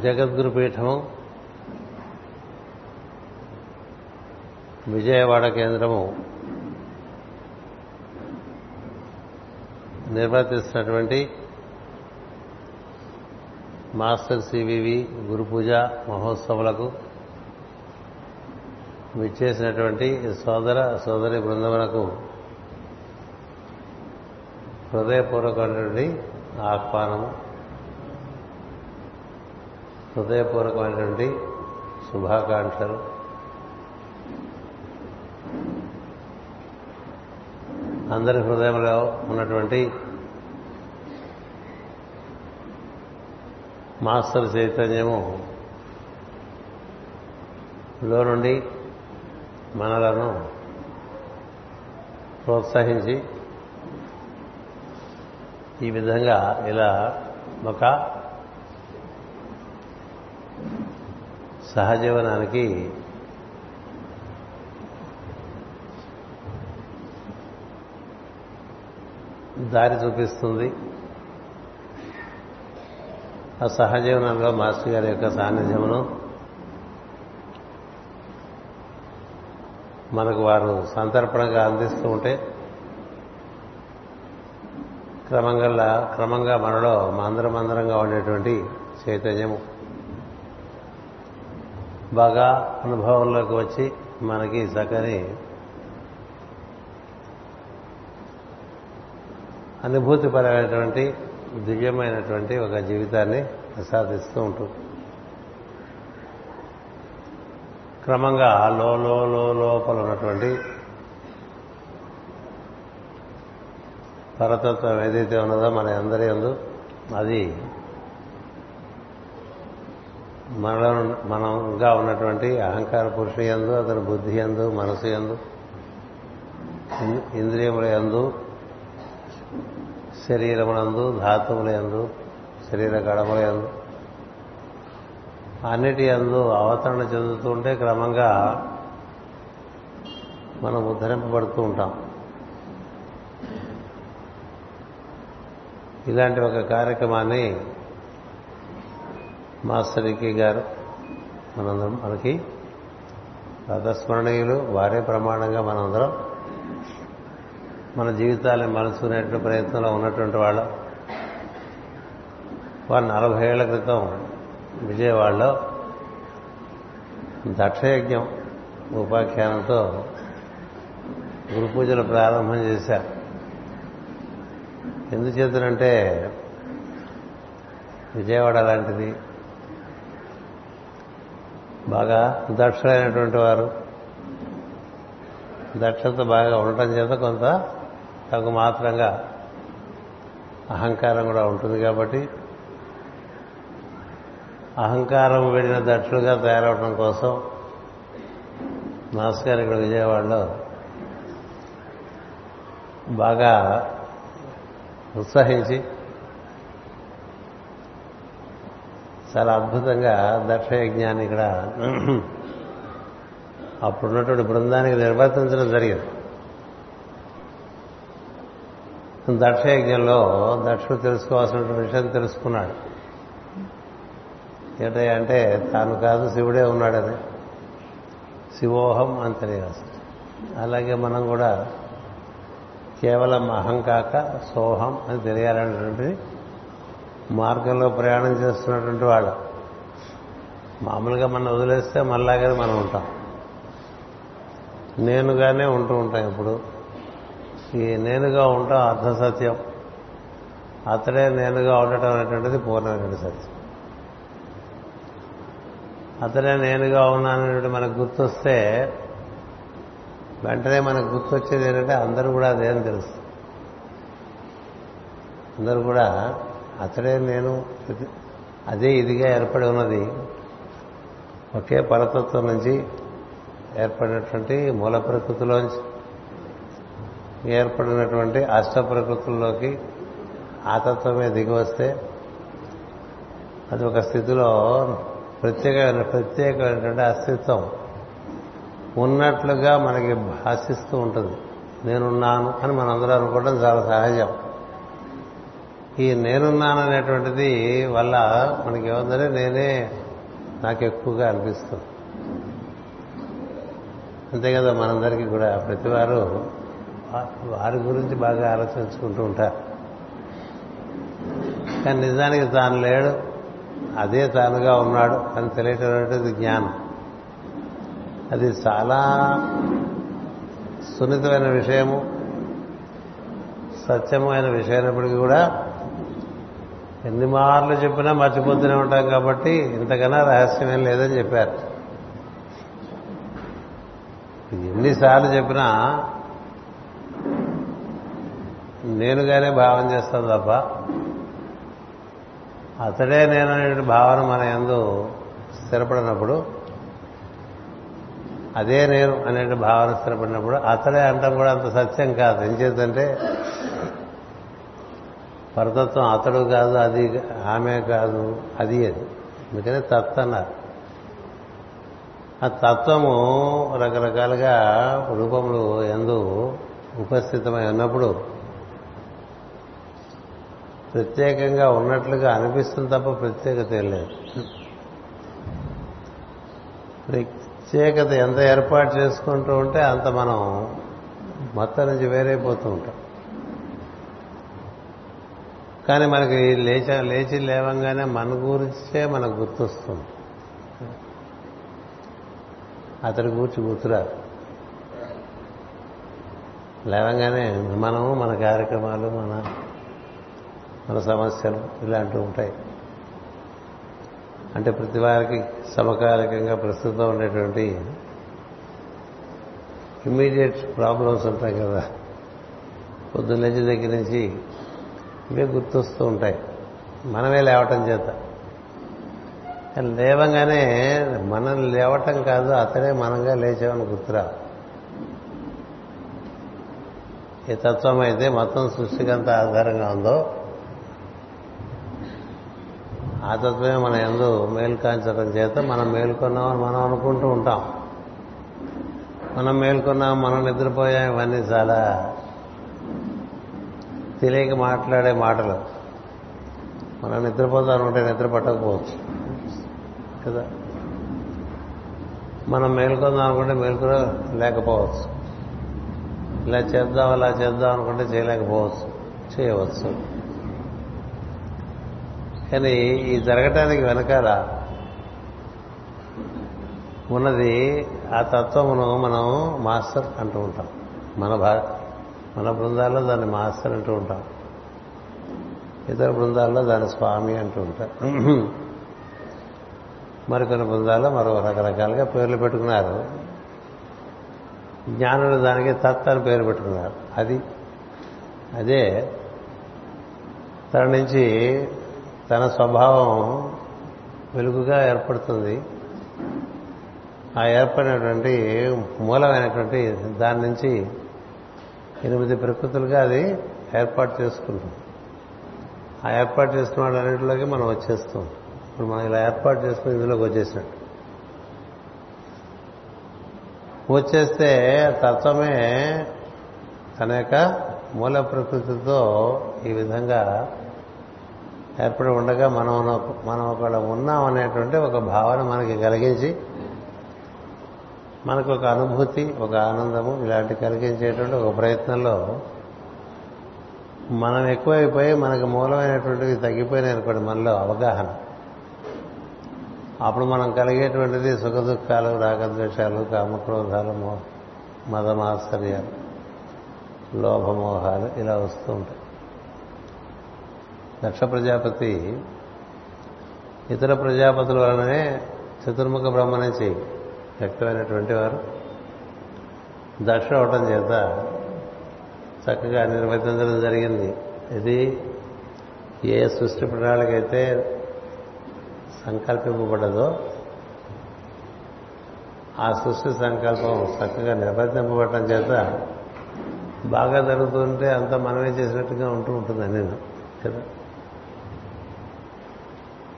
జగద్గురు పీఠము విజయవాడ కేంద్రము నిర్వర్తిస్తున్నటువంటి master CVV గురు పూజ మహోత్సవాలకు విచ్చేసినటువంటి సోదర సోదరి బృందమునకు హృదయపూర్వకమైనటువంటి ఆహ్వానము. హృదయపూర్వకమైనటువంటి శుభాకాంక్షలు. అందరి హృదయంలో ఉన్నటువంటి మాస్టర్ చైతన్యము లో నుండి మనలను ప్రోత్సహించి ఈ విధంగా ఇలా ఒక సహజీవనానికి దారి చూపిస్తుంది. ఆ సహజీవనంలో మాస్టర్ గారి యొక్క సాన్నిధ్యమును మనకు వారు సంతర్పణగా అందిస్తూ ఉంటే క్రమంగా క్రమంగా మనలో మందరమందరంగా ఉండేటువంటి చైతన్యము. బాగా అనుభవంలోకి వచ్చి మనకి చక్కని అనుభూతిపరమైనటువంటి దివ్యమైనటువంటి ఒక జీవితాన్ని ప్రసాదిస్తూ ఉంటుంది. క్రమంగా లో లో లోపల ఉన్నటువంటి పరతత్వం ఏదైతే ఉన్నదో మన అందరి ఎందు అది మనలో మనంగా ఉన్నటువంటి అహంకార పురుషుని ఎందు అతని బుద్ధి ఎందు మనసు ఎందు ఇంద్రియముల ఎందు శరీరములందు ధాతువుల ఎందు శరీర గడముల ఎందు అన్నిటి ఎందు అవతరణ చెందుతూ ఉంటే క్రమంగా మనం ఉద్ధరింపబడుతూ ఉంటాం. ఇలాంటి ఒక కార్యక్రమాన్ని మాస్టర్ ఇకి గారు మనందరం మనకి రథస్మరణీయులు వారే ప్రమాణంగా మనందరం మన జీవితాలను మలుచుకునేటువంటి ప్రయత్నంలో ఉన్నటువంటి వాళ్ళు వారు నలభై ఏళ్ళ క్రితం విజయవాడలో దక్షయజ్ఞం ఉపాఖ్యానంతో గురు పూజలు ప్రారంభం చేశారు. ఎందుచేతనంటే విజయవాడ లాంటిది బాగా దక్షులైనటువంటి వారు. దక్షత బాగా ఉండటం చేత కొంత తగు మాత్రంగా అహంకారం కూడా ఉంటుంది కాబట్టి అహంకారం వెళ్ళిన దక్షులుగా తయారవడం కోసం మాస్ గారు ఇక్కడ విజయవాడలో బాగా ఉత్సహించి చాలా అద్భుతంగా దక్షయజ్ఞాన్ని ఇక్కడ అప్పుడున్నటువంటి బృందానికి నిర్వర్తించడం జరిగింది. దక్షయజ్ఞంలో దక్షుడు తెలుసుకోవాల్సిన విషయం తెలుసుకున్నాడు. అంటే తాను కాదు శివుడే ఉన్నాడని శివోహం అని తెలియాల్సి అలాగే మనం కూడా కేవలం అహం కాక సోహం అని తెలియాలనేటువంటిది మార్గంలో ప్రయాణం చేస్తున్నటువంటి వాళ్ళు. మామూలుగా మనం వదిలేస్తే మళ్ళాగానే మనం ఉంటాం. నేనుగానే ఉంటూ ఉంటాం ఇప్పుడు ఈ నేనుగా ఉంటాం అర్ధ సత్యం. అతడే నేనుగా ఉండటం అనేటువంటిది పూర్ణమైన సత్యం. అతడే నేనుగా ఉన్నాననేటువంటి మనకు గుర్తొస్తే వెంటనే మనకు గుర్తొచ్చేది ఏంటంటే అందరూ కూడా అదేం తెలుసు అందరూ కూడా అతడే నేను అదే ఇదిగా ఏర్పడి ఉన్నది. ఒకే పరతత్వం నుంచి ఏర్పడినటువంటి మూల ప్రకృతిలోంచి ఏర్పడినటువంటి అష్ట ప్రకృతుల్లోకి ఆతత్వమే దిగి వస్తే అది ఒక స్థితిలో ప్రత్యేకమైన ప్రత్యేకమైనటువంటి అస్తిత్వం ఉన్నట్లుగా మనకి భాషిస్తూ ఉంటుంది. నేనున్నాను అని మనందరూ అనుకోవడం చాలా సహజం. ఈ నేనున్నాననేటువంటిది వల్ల మనకి ఏముందంటే నేనే నాకు ఎక్కువగా అనిపిస్తుంది. అంతే కదా మనందరికీ కూడా ప్రతి వారు వారి గురించి బాగా ఆలోచించుకుంటూ ఉంటారు. కానీ నిజానికి తాను లేడు అదే తానుగా ఉన్నాడు అని తెలియటటువంటిది జ్ఞానం. అది చాలా సున్నితమైన విషయము సత్యమైన విషయమైనప్పటికీ కూడా ఎన్ని మార్లు చెప్పినా మర్చిపోతూనే ఉంటాం కాబట్టి ఇంతకన్నా రహస్యమేం లేదని చెప్పారు. ఎన్నిసార్లు చెప్పినా నేనుగానే భావన చేస్తాను తప్ప అతడే నేననే భావన మన ఎందు స్థిరపడినప్పుడు అదే నేను అనే భావన స్థిరపడినప్పుడు అతడే అంటాం కూడా అంత సత్యం కాదు. ఏం చేద్దంటే పరతత్వం అతడు కాదు అది ఆమె కాదు అది అది. అందుకనే తత్ అన్నారు. ఆ తత్వము రకరకాలుగా రూపములు ఎందు ఉపస్థితమై ఉన్నప్పుడు ప్రత్యేకంగా ఉన్నట్లుగా అనిపిస్తుంది తప్ప ప్రత్యేకత లేదు. ప్రత్యేకత ఎంత ఏర్పాటు చేసుకుంటూ ఉంటే అంత మనం మొత్తం నుంచి వేరైపోతూ ఉంటాం. కానీ మనకి లేచ లేచి లేవంగానే మన గురించే మనకు గుర్తొస్తుంది. అతడి గురించి గుర్తురాదు. లేవంగానే మనము మన కార్యక్రమాలు మన మన సమస్యలు ఇలాంటివి ఉంటాయి. అంటే ప్రతి వారికి సమకాలికంగా ప్రస్తుతం ఉండేటువంటి ఇమ్మీడియట్ ప్రాబ్లమ్స్ ఉంటాయి కదా. పొద్దున్నేచి దగ్గర నుంచి ఇవే గుర్తొస్తూ ఉంటాయి. మనమే లేవటం చేత. లేవంగానే మనం లేవటం కాదు అతనే మనంగా లేచామని గుర్తురా. ఏ తత్వం అయితే మొత్తం సృష్టికి అంత ఆధారంగా ఉందో ఆ తత్వమే మన ఎందు మేల్కాంచడం చేత మనం మేల్కొన్నామని మనం అనుకుంటూ ఉంటాం. మనం మేల్కొన్నాం మనం నిద్రపోయాం ఇవన్నీ చాలా తెలియక మాట్లాడే మాటలు. మనం నిద్రపోతాం అనుకుంటే నిద్ర పట్టకపోవచ్చు. కదా? మనం మేల్కొందాం అనుకుంటే మేల్కొన లేకపోవచ్చు. ఇలా చేద్దాం అలా చేద్దాం అనుకుంటే చేయలేకపోవచ్చు. చేయవచ్చు. కానీ ఈ జరగటానికి వెనకాల ఉన్నది ఆ తత్వమును మనం మాస్టర్ అంటూ ఉంటాం. మన భా మన బృందాల్లో దాన్ని మాస్టర్ అంటూ ఉంటాం. ఇతర బృందాల్లో దాని స్వామి అంటూ ఉంటాం. మరికొన్ని బృందాల్లో మరో రకరకాలుగా పేర్లు పెట్టుకున్నారు. జ్ఞానులు దానికి తత్ అని పేరు పెట్టుకున్నారు. అది అదే తన నుంచి తన స్వభావం వెలుగుగా ఏర్పడుతుంది. ఆ ఏర్పడినటువంటి మూలమైనటువంటి దాని నుంచి ఎనిమిది ప్రకృతులుగా అది ఏర్పాటు చేసుకుంటుంది. ఆ ఏర్పాటు చేసుకున్న వాళ్ళన్నింటిలోకి మనం వచ్చేస్తాం ఇప్పుడు మనం ఇలా ఏర్పాటు చేసుకుని ఇందులోకి వచ్చేసినట్టు. వచ్చేస్తే తత్వమే తన యొక్క మూల ప్రకృతితో ఈ విధంగా ఏర్పడి ఉండగా మనం మనం ఒకళ్ళ ఉన్నాం అనేటువంటి ఒక భావన మనకి కలిగించి మనకు ఒక అనుభూతి ఒక ఆనందము ఇలాంటి కలిగించేటువంటి ఒక ప్రయత్నంలో మనం ఎక్కువైపోయి మనకు మూలమైనటువంటివి తగ్గిపోయినాయి అనుకోండి మనలో అవగాహన. అప్పుడు మనం కలిగేటువంటిది సుఖ దుఃఖాలు రాగద్వేషాలు కామక్రోధాలు మదమాశ్చర్యాలు లోభమోహాలు ఇలా వస్తూ ఉంటాయి. దక్ష ప్రజాపతి ఇతర ప్రజాపతుల వలననే చతుర్ముఖ బ్రహ్మ నుంచి వ్యక్తమైనటువంటి వారు. దక్ష అవటం చేత చక్కగా నిర్వర్తించడం జరిగింది. ఇది ఏ సృష్టి ప్రణాళికైతే సంకల్పింపబడదో ఆ సృష్టి సంకల్పం చక్కగా నిర్వర్తింపబడటం చేత బాగా జరుగుతుంటే అంత మనమే చేసినట్టుగా ఉంటూ ఉంటుంది నేను కదా?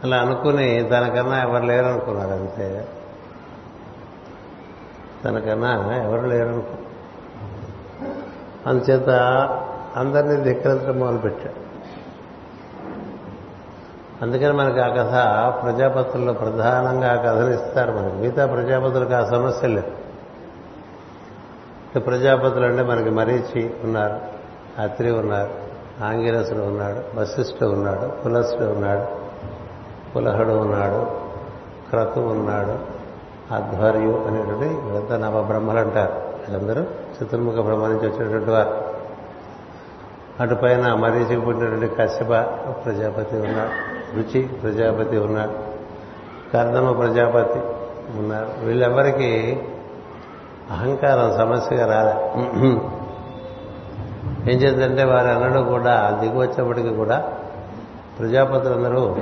అలా అనుకుని దానికన్నా ఎవరు లేరు అనుకున్నారు అంతే తనకన్నా ఎవరు లేరు అందుచేత అందరినీ ధిక్కరించడం మొదలుపెట్టాడు అందుకని మనకి ఆ కథ ప్రజాపతుల్లో ప్రధానంగా ఆ కథను ఇస్తారు మనకి. మిగతా ప్రజాపతులకు ఆ సమస్య లేదు. ప్రజాపతులు అంటే మనకి మరీచి ఉన్నారు అత్రి ఉన్నారు ఆంగిరసుడు ఉన్నాడు వశిష్ఠుడు ఉన్నాడు పులసుడు ఉన్నాడు పులహుడు ఉన్నాడు క్రతు ఉన్నాడు ఆధ్వర్యు అనేటువంటి వీళ్ళంతా నవబ్రహ్మలు అంటారు. వీళ్ళందరూ చతుర్ముఖ బ్రహ్మ నుంచి వచ్చినటువంటి వారు. అటుపైన మరీచికి పుట్టినటువంటి కశ్యప ప్రజాపతి ఉన్నాడు రుచి ప్రజాపతి ఉన్నాడు కర్దమ ప్రజాపతి ఉన్నారు. వీళ్ళెవరికి అహంకారం సమస్యగా రాలే. ఏం చేద్దంటే వారు అన్నడం కూడా దిగువచ్చేప్పటికి కూడా ప్రజాపతులందరూ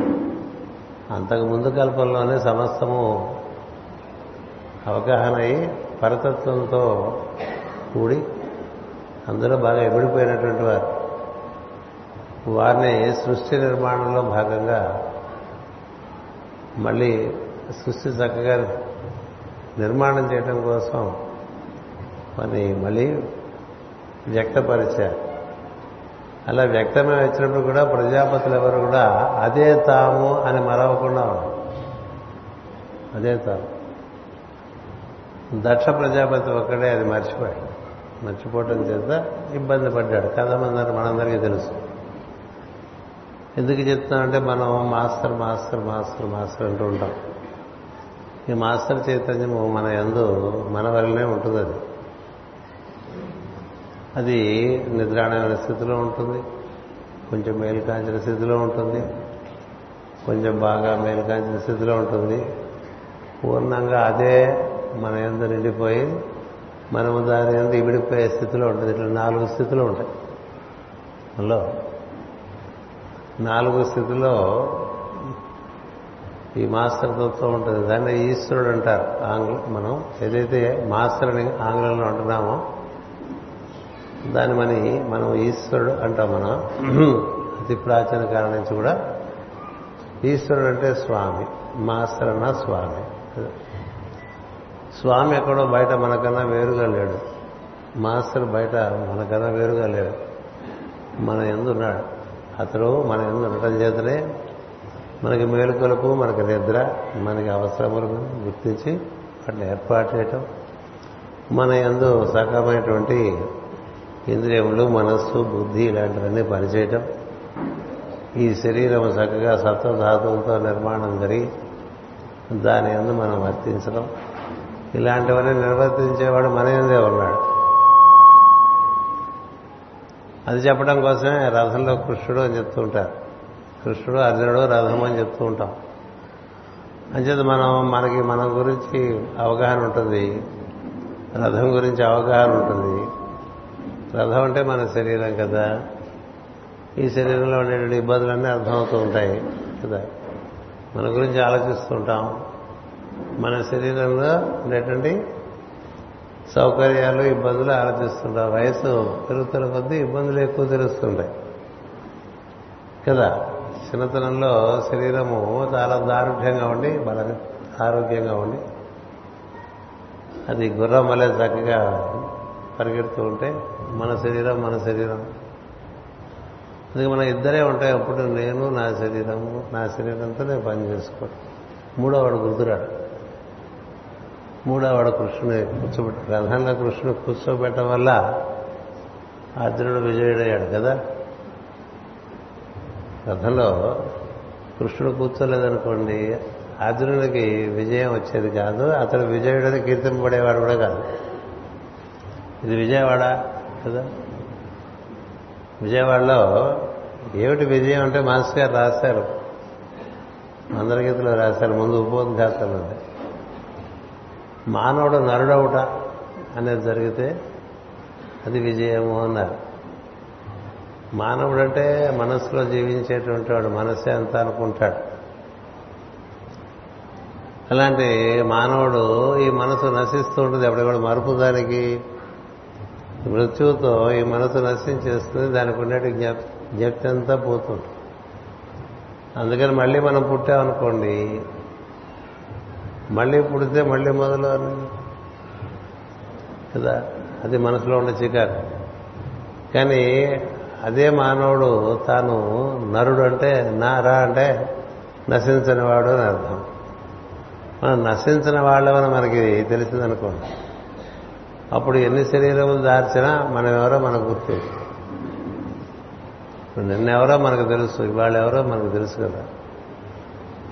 అంతకు ముందు కల్పంలోనే సమస్తము అవగాహన అయి పరతత్వంతో కూడి అందులో బాగా ఎగిడిపోయినటువంటి వారు. వారిని సృష్టి నిర్మాణంలో భాగంగా మళ్ళీ సృష్టి చక్కగా నిర్మాణం చేయడం కోసం వారిని మళ్ళీ వ్యక్తపరిచారు. అలా వ్యక్తమే వచ్చినప్పుడు కూడా ప్రజాపతులు ఎవరు కూడా అదే తాము అని మరవకుండా అదే తాము. దక్ష ప్రజాపతి ఒక్కడే అది మర్చిపోయాడు. మర్చిపోవటం చేత ఇబ్బంది పడ్డాడు. కథమందరూ మనందరికీ తెలుసు. ఎందుకు చెప్తున్నామంటే మనం మాస్టర్ మాస్టర్ మాస్టర్ మాస్టర్ అంటూ ఉంటాం. ఈ మాస్టర్ చైతన్యము మన ఎందు మన వల్లనే ఉంటుంది అది. అది నిద్రాణమైన స్థితిలో ఉంటుంది. కొంచెం మేలుకాంచిన స్థితిలో ఉంటుంది. కొంచెం బాగా మేలుకాంచిన స్థితిలో ఉంటుంది. పూర్ణంగా అదే మన ఎందు నిండిపోయి మనము దాని ఎందు ఇవిడిపోయే స్థితిలో ఉంటుంది ఇట్లా నాలుగు స్థితులు ఉంటాయి. హలో? నాలుగు స్థితిలో ఈ మాస్టర్ తత్వం ఉంటుంది. దాన్ని ఈశ్వరుడు అంటారు ఆంగ్ల మనం ఏదైతే మాస్టర్ అని ఆంగ్లంలో అంటున్నామో దాన్ని మని మనం ఈశ్వరుడు అంటాం మనం. అతి ప్రాచీన కాలం నుంచి కూడా ఈశ్వరుడు అంటే స్వామి. మాస్టర్ అన్న స్వామి. స్వామి ఎక్కడో బయట మనకన్నా వేరుగా లేడు. మాస్టర్ బయట మనకన్నా వేరుగా లేడు. మన ఎందున్నాడు? అతడు మన ఎందు ఉండటం చేతనే మనకి మేలుకొలుపు మనకి నిద్ర మనకి అవసరములను గుర్తించి వాటిని ఏర్పాటు చేయటం. మన ఎందు సకమైనటువంటి ఇంద్రియములు మనస్సు బుద్ధి ఇలాంటివన్నీ పనిచేయటం. ఈ శరీరం చక్కగా సత్వధాతువులతో నిర్మాణం జరిగి దాని ఎందు మనం వర్తించడం. ఇలాంటివన్నీ నిర్వర్తించేవాడు మన ఎందే ఉన్నాడు. అది చెప్పడం కోసమే రథంలో కృష్ణుడు అని చెప్తూ ఉంటారు. కృష్ణుడు అర్జునుడు రథం అని చెప్తూ ఉంటాం. అంచేత మనం మనకి మన గురించి అవగాహన ఉంటుంది. రథం గురించి అవగాహన ఉంటుంది. రథం అంటే మన శరీరం కదా. ఈ శరీరంలో ఉండేటువంటి ఇబ్బందులన్నీ అర్థమవుతూ ఉంటాయి కదా. మన గురించి ఆలోచిస్తూ ఉంటాం. మన శరీరంలో ఉండేటువంటి సౌకర్యాలు ఇబ్బందులు ఆలోచిస్తుంటాం. వయసు పెరుగుతున్న కొద్దీ ఇబ్బందులు ఎక్కువ తెలుస్తుంటాయి. కదా? చిన్నతనంలో శరీరము చాలా దారుఢ్యంగా ఉండి బల ఆరోగ్యంగా ఉండి అది గుర్రం వలె చక్కగా పరిగెడుతూ ఉంటే మన శరీరం మన శరీరం. అందుకే మన ఇద్దరే ఉంటాయి అప్పుడు నేను నా శరీరము నా శరీరంతో నేను పని చేసుకోవడం. మూడోవాడు గుర్తురాడు. మూడోవాడు కృష్ణుని కూర్చోబెట్ట రథంలో కృష్ణుడు కూర్చోబెట్టడం వల్ల అర్జునుడు విజయుడయ్యాడు కదా? రథంలో కృష్ణుడు కూర్చోలేదనుకోండి అర్జునుడికి విజయం వచ్చేది కాదు అతడు విజయుడని కీర్తింపబడేవాడు కూడా కాదు. ఇది విజయవాడ కదా? విజయవాడలో ఏమిటి విజయం అంటే మాస్ గారు రాశారు. మందరగీతలో రాశారు ముందు ఉపోద్ఘాతాలు ఉంది మానవుడు నరుడవుట అనేది జరిగితే అది విజయము అన్నారు. మానవుడంటే మనస్సులో జీవించేటువంటి వాడు మనస్సే అంత అనుకుంటాడు. అలాంటి మానవుడు ఈ మనసు నశిస్తూ ఉంటుంది. ఎప్పుడు కూడా మరుపు దానికి మృత్యువుతో ఈ మనసు నశించేస్తుంది దానికి ఉండే జ్ఞప్తి అంతా పోతుంది. అందుకని మళ్ళీ మనం పుట్టామనుకోండి మళ్ళీ పుడితే మళ్ళీ మొదలు అని కదా? అది మనసులో ఉండే చికారు కానీ అదే మానవుడు తాను నరుడు అంటే నా రా అంటే నశించని వాడు అని అర్థం. మనం నశించిన వాళ్ళమని మనకి తెలిసిందనుకోండి. అప్పుడు ఎన్ని శరీరములు దార్చినా మనం ఎవరో మనకు గుర్తు. నిన్నెవరో మనకు తెలుసు ఇవాళ ఎవరో మనకు తెలుసు కదా.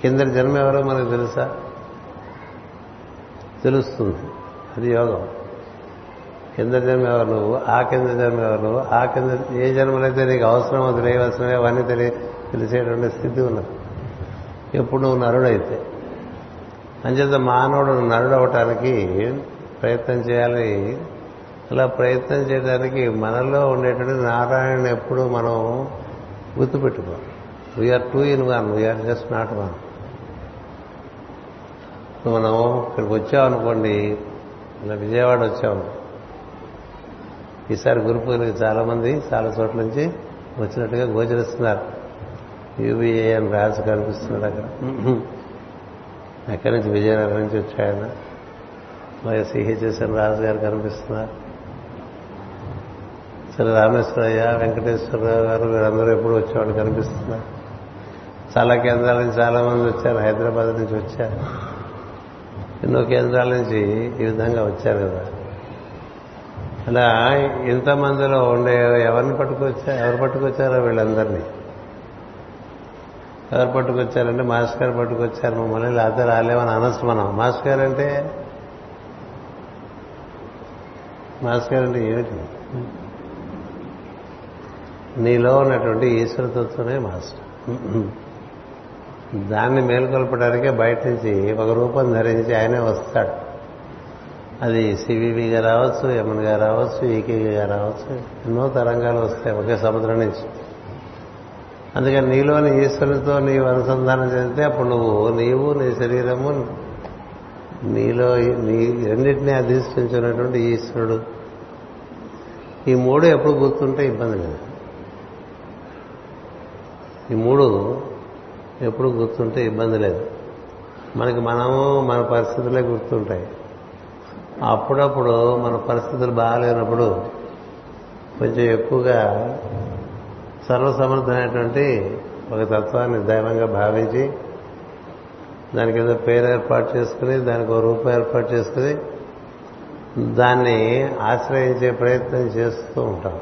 కిందటి జన్మ ఎవరో మనకు తెలుసా? తెలుస్తుంది. అది యోగం. కింద జన్మ ఎవరు నువ్వు? ఆ కింద జన్మ ఎవరు నువ్వు? ఆ కింద ఏ జన్మలైతే నీకు అవసరమో తెలియవలసినవి అవన్నీ తెలియ తెలిసేటువంటి స్థితి ఉన్నది. ఎప్పుడు నువ్వు నరుడైతే. అంచేత మానవుడు నరుడు అవటానికి ప్రయత్నం చేయాలి. అలా ప్రయత్నం చేయడానికి మనలో ఉండేటువంటి నారాయణ ఎప్పుడు మనం గుర్తుపెట్టుకో we're two in one we're just not one మనం ఇక్కడికి వచ్చామనుకోండి ఇలా విజయవాడ వచ్చాము ఈసారి గురు పూజలకు చాలామంది చాలా చోట్ల నుంచి వచ్చినట్టుగా గోచరిస్తున్నారు. యూబీఏ అని రాజు కనిపిస్తున్నాడు అక్కడ. అక్కడి నుంచి? విజయనగరం నుంచి వచ్చాయన మరి సిహెచ్ఎస్ఎన్ రాజు గారు కనిపిస్తున్నారు. సరే రామేశ్వరయ్య వెంకటేశ్వరరావు గారు వీరందరూ ఎప్పుడు వచ్చేవాళ్ళు కనిపిస్తున్నారు. చాలా కేంద్రాల నుంచి చాలామంది వచ్చారు హైదరాబాద్ నుంచి వచ్చారు. ఎన్నో కేంద్రాల నుంచి ఈ విధంగా వచ్చారు కదా. అలా ఇంతమందిలో ఉండే ఎవరిని పట్టుకొచ్చా ఎవరు పట్టుకొచ్చారో వీళ్ళందరినీ? ఎవరు పట్టుకొచ్చారంటే మాస్టర్ గారు పట్టుకొచ్చారు మమ్మల్ని లేకపోతే రాలేమని అనొచ్చు మనం. మాస్టర్ గారు అంటే? మాస్టర్ గారు అంటే ఏమిటి? నీలో ఉన్నటువంటి ఈశ్వరతత్వమే మాస్టర్. దాన్ని మేల్కొల్పడానికే బయట నుంచి ఒక రూపం ధరించి ఆయనే వస్తాడు. అది సివివిగా రావచ్చు యమన్గా రావచ్చు ఈకేగా రావచ్చు ఎన్నో తరంగాలు వస్తాయి ఒకే సముద్రం నుంచి. అందుకని నీలోని ఈశ్వరునితో నీవు అనుసంధానం చెందితే అప్పుడు నువ్వు నీవు నీ శరీరము నీలో నీ రెండింటినీ అధిష్ఠించినటువంటి ఈశ్వరుడు. ఈ మూడు ఎప్పుడు గుర్తుంటే ఇబ్బంది లేదు. ఈ మూడు ఎప్పుడు గుర్తుంటే ఇబ్బంది లేదు. మనకి మనము మన పరిస్థితులే గుర్తుంటాయి. అప్పుడప్పుడు మన పరిస్థితులు బాగాలేనప్పుడు కొంచెం ఎక్కువగా సర్వసమర్థమైనటువంటి ఒక తత్వాన్ని దైవంగా భావించి దానికి ఏదో పేరు ఏర్పాటు చేసుకుని దానికి ఒక రూపం ఏర్పాటు చేసుకుని దాన్ని ఆశ్రయించే ప్రయత్నం చేస్తూ ఉంటాం.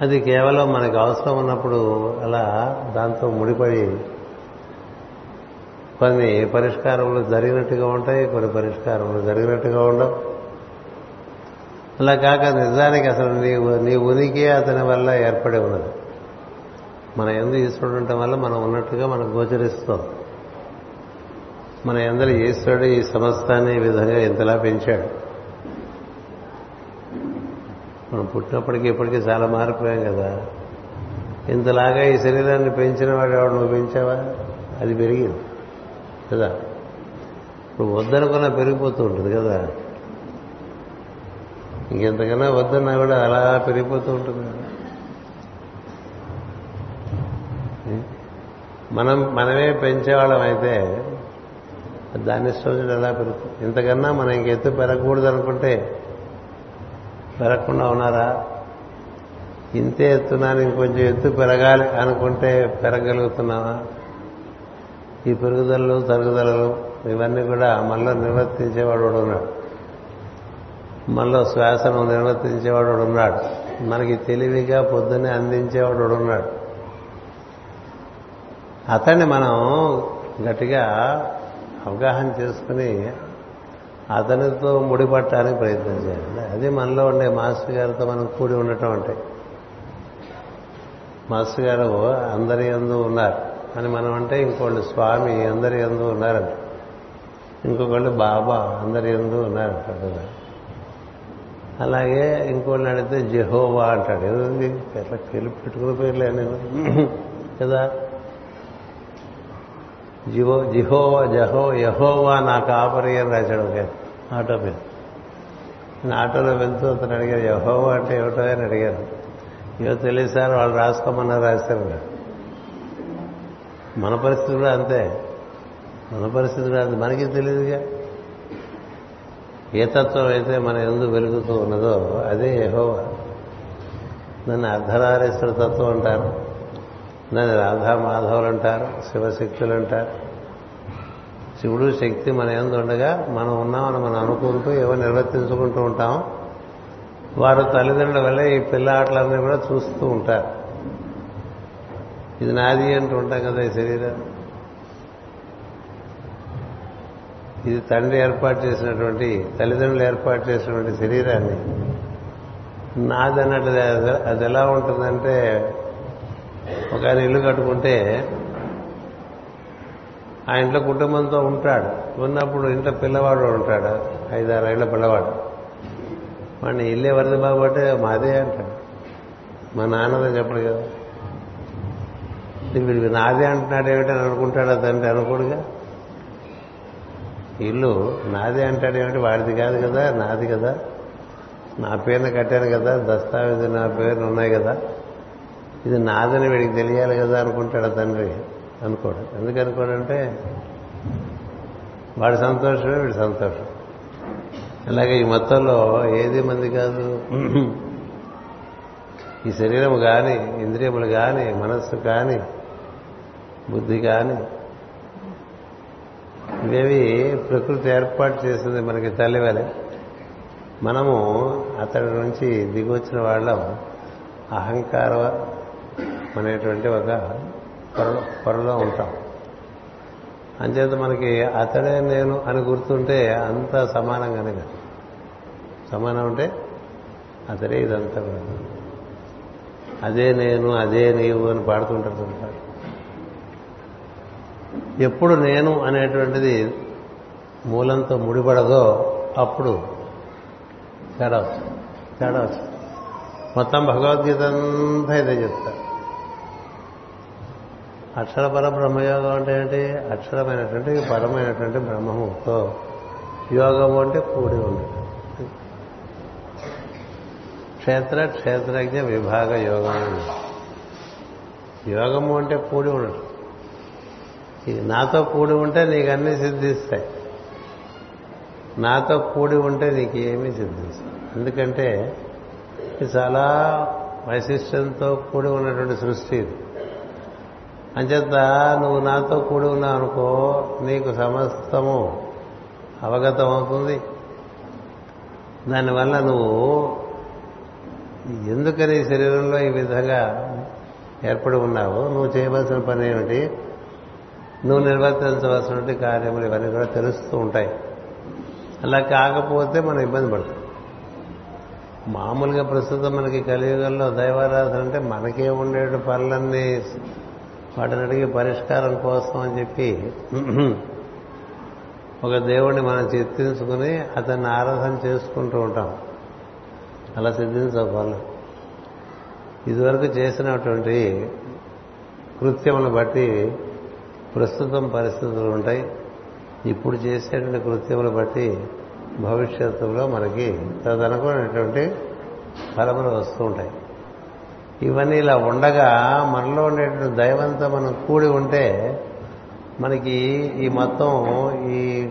అది కేవలం మనకు అవసరం ఉన్నప్పుడు అలా దాంతో ముడిపడి కొన్ని పరిష్కారములు జరిగినట్టుగా ఉంటాయి కొన్ని పరిష్కారములు జరిగినట్టుగా ఉండవు. అలా కాక నిజానికి అసలు నీ నీ ఉనికి అతని వల్ల ఏర్పడి ఉన్నది. మన ఎందు ఈశ్వరుడు ఉండటం వల్ల మనం ఉన్నట్టుగా మనం గోచరిస్తాం. మన ఎందరి ఈశ్వరుడు ఈ సమస్తాన్ని ఈ విధంగా ఇంతలా పెంచాడు. మనం పుట్టినప్పటికీ ఇప్పటికీ చాలా మారిపోయాం కదా. ఇంతలాగా ఈ శరీరాన్ని పెంచిన వాడు ఎవడు? నువ్వు పెంచావా? అది పెరిగింది. కదా? ఇప్పుడు వద్దనుకున్నా పెరిగిపోతూ ఉంటుంది కదా. ఇంకెంతకన్నా వద్దన్నా కూడా అలా పెరిగిపోతూ ఉంటుంది మనం మనమే పెంచేవాళ్ళం అయితే దాని ఇష్టం ఎలా పెరుగుతుంది. ఇంతకన్నా మనం ఇంకెత్తు పెరగకూడదు అనుకుంటే పెరగకుండా ఉన్నారా? ఇంతే ఎత్తున్నాను ఇంకొంచెం ఎత్తు పెరగాలి అనుకుంటే పెరగలుగుతున్నావా? ఈ పెరుగుదలలు తరుగుదలలు ఇవన్నీ కూడా మనలో నిర్వర్తించేవాడు ఉన్నాడు. మనలో శ్వాసను నిర్వర్తించేవాడు ఉన్నాడు. మనకి తెలివిగా పొద్దున్నే అందించేవాడు ఉన్నాడు. అతన్ని మనం గట్టిగా అవగాహన చేసుకుని అతనితో ముడిపట్టడానికి ప్రయత్నం చేయాలి. అది మనలో ఉండే మాస్టర్ గారితో మనం కూడి ఉండటం అంటే. మాస్టర్ గారు అందరి ఎందు ఉన్నారు. అని మనం అంటే ఇంకోళ్ళు స్వామి అందరి ఎందు ఉన్నారంట. ఇంకొకళ్ళు బాబా అందరి ఎందు ఉన్నారంట కదా. అలాగే ఇంకోళ్ళు అడిగితే జెహోవా అంటాడు. ఏదో ఎట్లా పేర్లు పెట్టుకున్న పేర్లే నేను కదా. జిహో జిహోవా జహో యహోవా నా కాపరి అని రాశాడు ఒక ఆటో మీద. ఆటోలో వెళ్తూ అతను అడిగారు యహోవా అంటే ఏమిటో అని అడిగారు ఏమో తెలియదు సార్ వాళ్ళు రాసుకోమన్నారు రాశారు మన పరిస్థితి కూడా అంతే. మన పరిస్థితి కూడా అంతే. మనకి తెలియదుగా ఏ తత్వం అయితే మన ఎందు వెలుగుతూ ఉన్నదో అదే యహోవా. దాన్ని అర్ధనారీశ్వర తత్వం అంటారు. దాన్ని రాధా మాధవులు అంటారు శివశక్తులు అంటారు. శివుడు శక్తి మన ఎందు ఉండగా మనం ఉన్నామని మనం అనుకుంటూ ఏవో నిర్వర్తించుకుంటూ ఉంటాం. వారు తల్లిదండ్రుల వల్ల ఈ పిల్ల ఆటలన్నీ కూడా చూస్తూ ఉంటారు. ఇది నాది అంటూ ఉంటాం కదా ఈ శరీరం. ఇది తండ్రి ఏర్పాటు చేసినటువంటి తల్లిదండ్రులు ఏర్పాటు చేసినటువంటి శరీరాన్ని. నాది అన్నట్టు అది ఎలా ఉంటుందంటే ఒక ఆయన ఇల్లు కట్టుకుంటే ఆ ఇంట్లో కుటుంబంతో ఉంటాడు. ఉన్నప్పుడు ఇంట్లో పిల్లవాడు ఉంటాడు. ఐదారు ఏళ్ళ పిల్లవాడు. వాడిని ఇల్లు ఎవరిది బాగుంటే మాదే అంటాడు. మా నాన్నదే చెప్పడు కదా. వీడికి నాదే అంటున్నాడు ఏమిటని అనుకుంటాడా తండ్రి అనుకోడుగా? ఇల్లు నాదే అంటాడు ఏమిటి? వాడిది కాదు కదా నాది కదా. నా పేరున కట్టాను కదా దస్తావేజు నా పేరున ఉన్నాయి కదా. ఇది నాదని వీడికి తెలియాలి కదా అనుకుంటాడు తండ్రి. అనుకోడు. ఎందుకనుకోడంటే వాడి సంతోషమే వీడి సంతోషం. అలాగే ఈ మొత్తంలో ఏది మంది కాదు. ఈ శరీరం కానీ ఇంద్రియములు కానీ మనస్సు కానీ బుద్ధి కానీ ఇవేవి ప్రకృతి ఏర్పాటు చేసింది మనకి తల్లి వలె మనము అతడి నుంచి దిగొచ్చిన వాళ్ళం. అహంకార అనేటువంటి ఒక పొరలో పొరలో ఉంటాం. అంచేత మనకి అతడే నేను అని గుర్తుంటే అంత సమానంగానే కదా. సమానం అంటే అతడే ఇదంతా కూడా. అదే నేను అదే నీవు అని పాడుతుంటారు ఎప్పుడు నేను అనేటువంటిది మూలంతో ముడిపడదో అప్పుడు తేడా వచ్చింది తేడా వచ్చింది మొత్తం భగవద్గీత అంతా ఇదే చెప్తారు. అక్షరపర బ్రహ్మయోగం అంటే ఏంటి? అక్షరమైనటువంటి పరమైనటువంటి బ్రహ్మముతో యోగము అంటే కూడి ఉంది క్షేత్ర క్షేత్రజ్ఞ విభాగ యోగం. యోగము అంటే కూడి ఉండటం నాతో కూడి ఉంటే నీకు అన్నీ సిద్ధిస్తాయి. నాతో కూడి ఉంటే నీకు ఏమీ సిద్ధిస్తాయి ఎందుకంటే ఇది చాలా వైశిష్టంతో కూడి ఉన్నటువంటి సృష్టి ఇది. అంచేత నువ్వు నాతో కూడి ఉన్నావు అనుకో నీకు సమస్తము అవగతం అవుతుంది దానివల్ల నువ్వు ఎందుకని శరీరంలో ఈ విధంగా ఏర్పడి ఉన్నావు నువ్వు చేయవలసిన పని ఏమిటి? నువ్వు నిర్వర్తించవలసినటువంటి కార్యములు ఇవన్నీ కూడా తెలుస్తూ ఉంటాయి. అలా కాకపోతే మనం ఇబ్బంది పడతాం. మామూలుగా ప్రస్తుతం మనకి కలియుగంలో దైవారాధన అంటే మనకే ఉండే పనులన్నీ వాటిని అడిగి పరిష్కారం కోసం అని చెప్పి ఒక దేవుణ్ణి మనం చిత్తించుకుని అతన్ని ఆరాధన చేసుకుంటూ ఉంటాం. అలా సిద్ధించవు ఇదివరకు చేసినటువంటి కృత్యములను బట్టి ప్రస్తుతం పరిస్థితులు ఉంటాయి. ఇప్పుడు చేసేటువంటి కృత్యములు బట్టి భవిష్యత్తులో మనకి తదనుకున్నటువంటి ఫలములు వస్తూ ఉంటాయి. ఇవన్నీ ఇలా ఉండగా మనలో ఉండేటువంటి దైవంతో మనం కూడి ఉంటే మనకి ఈ మొత్తం ఈ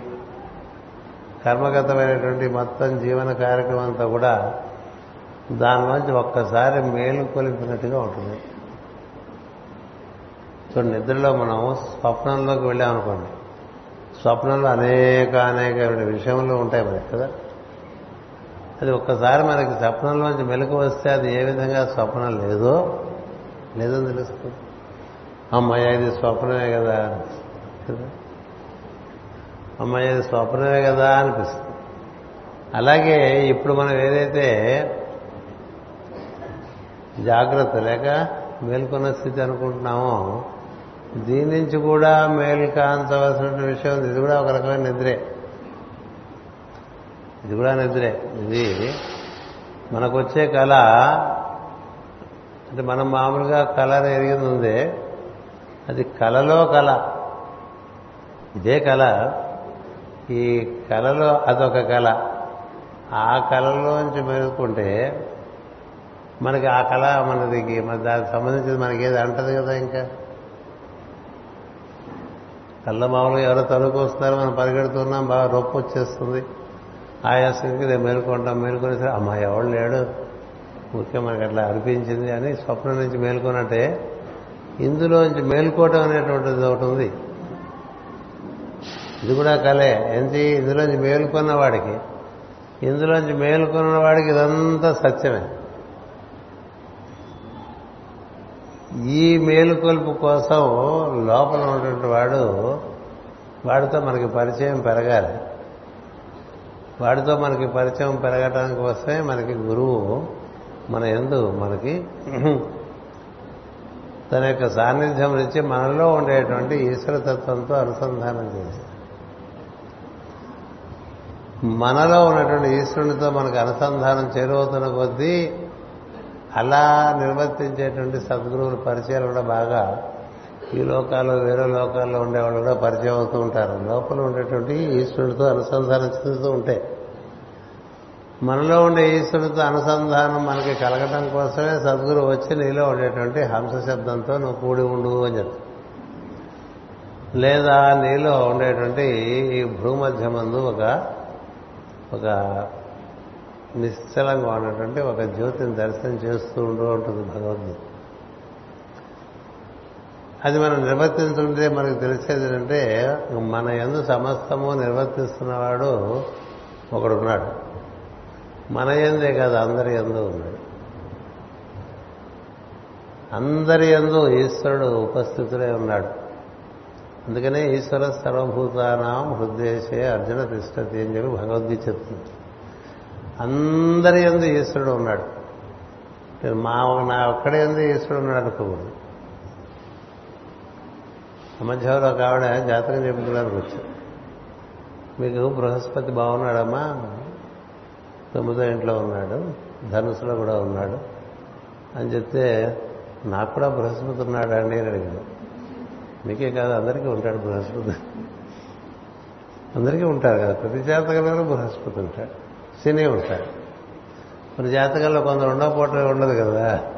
కర్మగతమైనటువంటి మొత్తం జీవన కార్యక్రమం అంతా కూడా దానిలోంచి ఒక్కసారి మేలు కొలిపినట్టుగా ఉంటుంది. సో నిద్రలో మనం స్వప్నంలోకి వెళ్ళామనుకోండి. స్వప్నంలో అనేక అనేక విషయంలో ఉంటాయి మనకి కదా? అది ఒక్కసారి మనకి స్వప్నంలోంచి మెలకు వస్తే అది ఏ విధంగా స్వప్నం లేదో లేదో తెలుస్తుంది. అమ్మాయి ఇది స్వప్నమే కదా అమ్మాయి ఇది స్వప్నమే కదా అనిపిస్తుంది. అలాగే ఇప్పుడు మనం ఏదైతే జాగ్రత్త లేక మేల్కొన్న స్థితి అనుకుంటున్నామో దీని నుంచి కూడా మేలు కాంచవలసిన విషయం ఇది కూడా ఒక రకమైన నిద్రే. ఇది కూడా నిద్రే. ఇది మనకొచ్చే కళ అంటే మనం మామూలుగా కళ ఎరిగింది ఉంది అది కళలో కళ. ఇదే కళ. ఈ కళలో అదొక కళ. ఆ కళలోంచి మెరుగుకుంటే మనకి ఆ కళ మనదికి మన దానికి సంబంధించింది మనకి ఏది అంటది కదా ఇంకా. కళ్ళ మామూలుగా ఎవరో తరువుకు మనం పరిగెడుతున్నాం బాగా రొప్పు వచ్చేస్తుంది. ఆయాసంకి నేను మేలుకుంటాం మేలుకొని అమ్మా ఎవడు లేడు? ముఖ్యం మనకి అట్లా అనిపించింది అని స్వప్నం నుంచి మేలుకున్నట్టే ఇందులోంచి మేల్కోవటం అనేటువంటిది ఒకటి ఉంది. ఇది కూడా కలే. ఏంటి? ఇందులోంచి మేలుకున్న వాడికి ఇందులోంచి మేలుకున్న వాడికి ఇదంతా సత్యమే. ఈ మేలుకొల్పు కోసం లోపల ఉన్నటువంటి వాడు వాడితో మనకి పరిచయం పెరగాలి. వాడితో మనకి పరిచయం పెరగటానికి వస్తే మనకి గురువు మన ఎందు మనకి తన యొక్క సాన్నిధ్యం నుంచి మనలో ఉండేటువంటి ఈశ్వరతత్వంతో అనుసంధానం చేసి మనలో ఉన్నటువంటి ఈశ్వరునితో మనకు అనుసంధానం చేరువవుతున్న కొద్దీ అలా నిర్వర్తించేటువంటి సద్గురువుల పరిచయాలు కూడా బాగా ఈ లోకాల్లో వేరే లోకాల్లో ఉండేవాళ్ళు కూడా పరిచయం అవుతూ ఉంటారు. లోపల ఉండేటువంటి ఈశ్వరుడితో అనుసంధానం చెందుతూ ఉంటాయి మనలో ఉండే ఈశ్వరుడితో అనుసంధానం మనకి కలగటం కోసమే సద్గురు వచ్చి నీలో ఉండేటువంటి హంస శబ్దంతో నువ్వు కూడి ఉండు అని చెప్తా లేదా నీలో ఉండేటువంటి ఈ భూమధ్యమందు ఒక ఒక నిశ్చలంగా ఉన్నటువంటి ఒక జ్యోతిని దర్శనం చేస్తూ ఉంటూ ఉంటుంది భగవద్గీత. అది మనం నిర్వర్తించుంటే మనకు తెలిసేది ఏంటంటే మన ఎందు సమస్తము నిర్వర్తిస్తున్నవాడు ఒకడున్నాడు. మన ఎందే కాదు అందరి ఎందు ఉన్నాడు. అందరి ఎందు ఈశ్వరుడు ఉపస్థితులే ఉన్నాడు. అందుకనే ఈశ్వర సర్వభూతానాం హృదయశే అర్జున తిష్టతి అని చెప్పి భగవద్గీత చెప్తుంది. అందరి ఎందు ఈశ్వరుడు ఉన్నాడు. మా నా ఒక్కడే ఎందు ఈశ్వరుడు ఉన్నాడు అనుకోకూడదు. మధ్యలో ఒక ఆవిడ జాతకం చెప్పుకోవడానికి వచ్చారు మీకు బృహస్పతి బాగున్నాడమ్మా. తొమ్మిదో ఇంట్లో ఉన్నాడు. ధనుసులో కూడా ఉన్నాడు. అని చెప్తే నాకు కూడా బృహస్పతి ఉన్నాడు అండి అని అడిగాడు. మీకే కాదు అందరికీ ఉంటాడు బృహస్పతి. అందరికీ ఉంటారు కదా. ప్రతి జాతకంలో బృహస్పతి ఉంటాడు. శని ఉంటాడు. మరి జాతకంలో కొందరు ఉండకపోవటం ఉండదు కదా.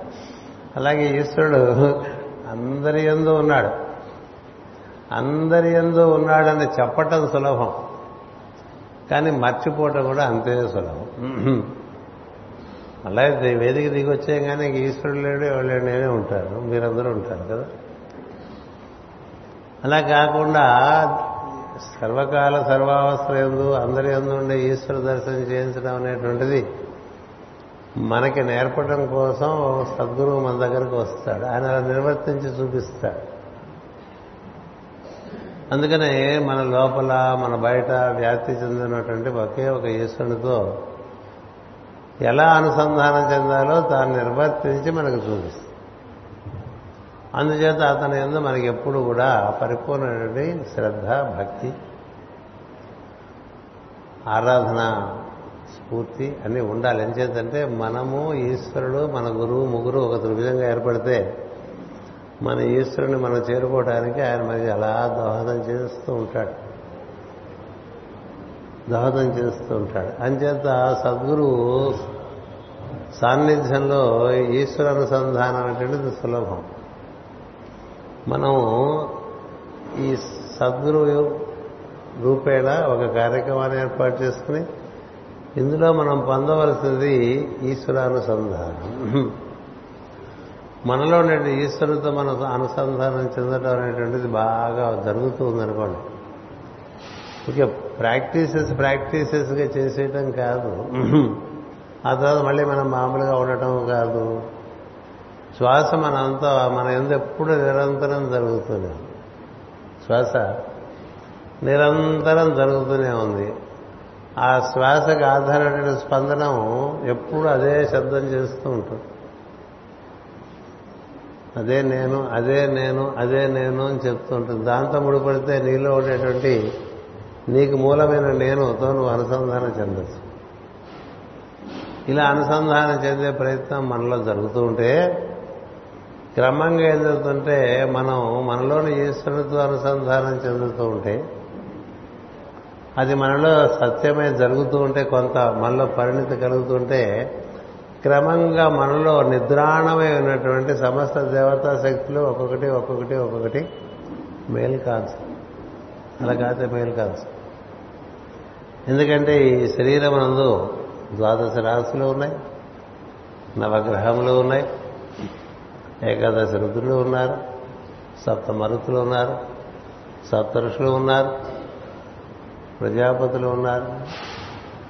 అలాగే ఈశ్వరుడు అందరి ఎందు ఉన్నాడు. అందరి ఎందు ఉన్నాడని చెప్పటం సులభం. కానీ మర్చిపోవటం కూడా అంతే సులభం. అలాగే వేదిక దిగి వచ్చేయగానే ఈశ్వరుడు లేడు ఎవరు నేనే ఉంటారు మీరందరూ ఉంటారు కదా. అలా కాకుండా సర్వకాల సర్వావస్థ ఎందు అందరి ఎందు ఉండే ఈశ్వర దర్శనం చేయించడం అనేటువంటిది మనకి నేర్పడం కోసం సద్గురువు మన దగ్గరకు వస్తాడు. ఆయన అలా నిర్వర్తించి చూపిస్తాడు. అందుకనే మన లోపల మన బయట వ్యాప్తి చెందినటువంటి ఒకే ఒక ఈశ్వరునితో ఎలా అనుసంధానం చెందాలో తాను నిర్వర్తించి మనకు చూపిస్తుంది. అందుచేత అతని ఎందు మనకి ఎప్పుడు కూడా పరిపూర్ణమైనటువంటి శ్రద్ధ భక్తి ఆరాధన స్ఫూర్తి అన్నీ ఉండాలి. ఎంచేతంటే మనము ఈశ్వరుడు మన గురువు ముగ్గురు ఒక త్రిభుజంగా ఏర్పడితే మన ఈశ్వరుని మనం చేరుకోవడానికి ఆయన మనకి అలా దోహదం చేస్తూ ఉంటాడు. దోహదం చేస్తూ ఉంటాడు. అంచేత సద్గురువు సాన్నిధ్యంలో ఈశ్వర అనుసంధానం అనేటువంటిది సులభం. మనం ఈ సద్గురు రూపేణ ఒక కార్యక్రమాన్ని ఏర్పాటు చేసుకుని ఇందులో మనం పొందవలసింది ఈశ్వరానుసంధానం మనలో ఉండే ఈశ్వరుడితో మనం అనుసంధానం చెందడం అనేటువంటిది బాగా జరుగుతూ ఉందనుకోండి. ఓకే ప్రాక్టీసెస్ ప్రాక్టీసెస్గా చేసేయటం కాదు. ఆ తర్వాత మళ్ళీ మనం మామూలుగా ఉండటం కాదు. శ్వాస మనంతా మన ఎందు ఎప్పుడు నిరంతరం జరుగుతూనే శ్వాస నిరంతరం జరుగుతూనే ఉంది. ఆ శ్వాసకు ఆధారమైన స్పందనం ఎప్పుడు అదే శబ్దం చేస్తూ ఉంటుంది. అదే నేను అదే నేను అదే నేను అని చెప్తుంటుంది. దాంతో ముడిపడితే నీలో ఉండేటువంటి నీకు మూలమైన నేనుతో నువ్వు అనుసంధానం చెందచ్చు. ఇలా అనుసంధానం చెందే ప్రయత్నం మనలో జరుగుతూ ఉంటే క్రమంగా ఏం జరుగుతుంటే మనం మనలోని ఈశ్వరుడితో అనుసంధానం చెందుతూ ఉంటే అది మనలో సత్యమే జరుగుతూ ఉంటే కొంత మనలో పరిణితి కలుగుతుంటే క్రమంగా మనలో నిద్రాణమై ఉన్నటువంటి సమస్త దేవతా శక్తులు ఒక్కొక్కటి ఒక్కొక్కటి ఒక్కొక్కటి మేలు కాదు అలా కాదు మేలు కాదు ఎందుకంటే ఈ శరీరం నందు ద్వాదశ రాశులు ఉన్నాయి నవగ్రహములు ఉన్నాయి ఏకాదశి రుద్రులు ఉన్నారు సప్త మరుతులు ఉన్నారు సప్తరుషులు ఉన్నారు ప్రజాపతులు ఉన్నారు.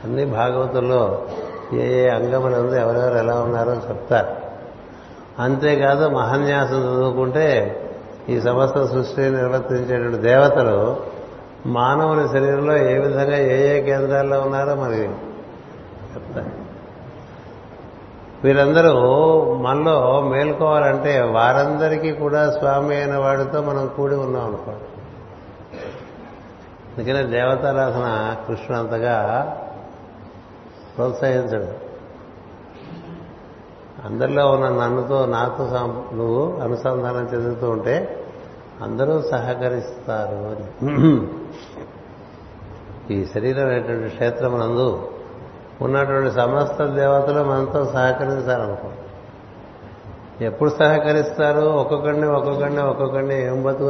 అన్ని భాగవతుల్లో ఏ ఏ అంగములు ఉంది ఎవరెవరు ఎలా ఉన్నారో చెప్తారు. అంతేకాదు మహాన్యాసం చదువుకుంటే ఈ సమస్త సృష్టిని నిర్వర్తించేటువంటి దేవతలు మానవుని శరీరంలో ఏ విధంగా ఏ ఏ కేంద్రాల్లో ఉన్నారో మరి చెప్తారు. వీరందరూ మనలో మేల్కోవాలంటే వారందరికీ కూడా స్వామి అయిన వాడితో మనం కూడి ఉన్నాం అనుకోండి. అందుకనే దేవతారాధన కృష్ణుడు అంతగా ప్రోత్సహించడు. అందరిలో ఉన్న నన్నుతో నాతో నువ్వు అనుసంధానం చెందుతూ ఉంటే అందరూ సహకరిస్తారు అని. ఈ శరీరం అనేటువంటి క్షేత్రమునందు ఉన్నటువంటి సమస్త దేవతలు మనతో సహకరించాలనుకో ఎప్పుడు సహకరిస్తారు? ఒక్కొక్కడిని ఒక్కొక్కడిని ఒక్కొక్కడిని ఏం బతుకు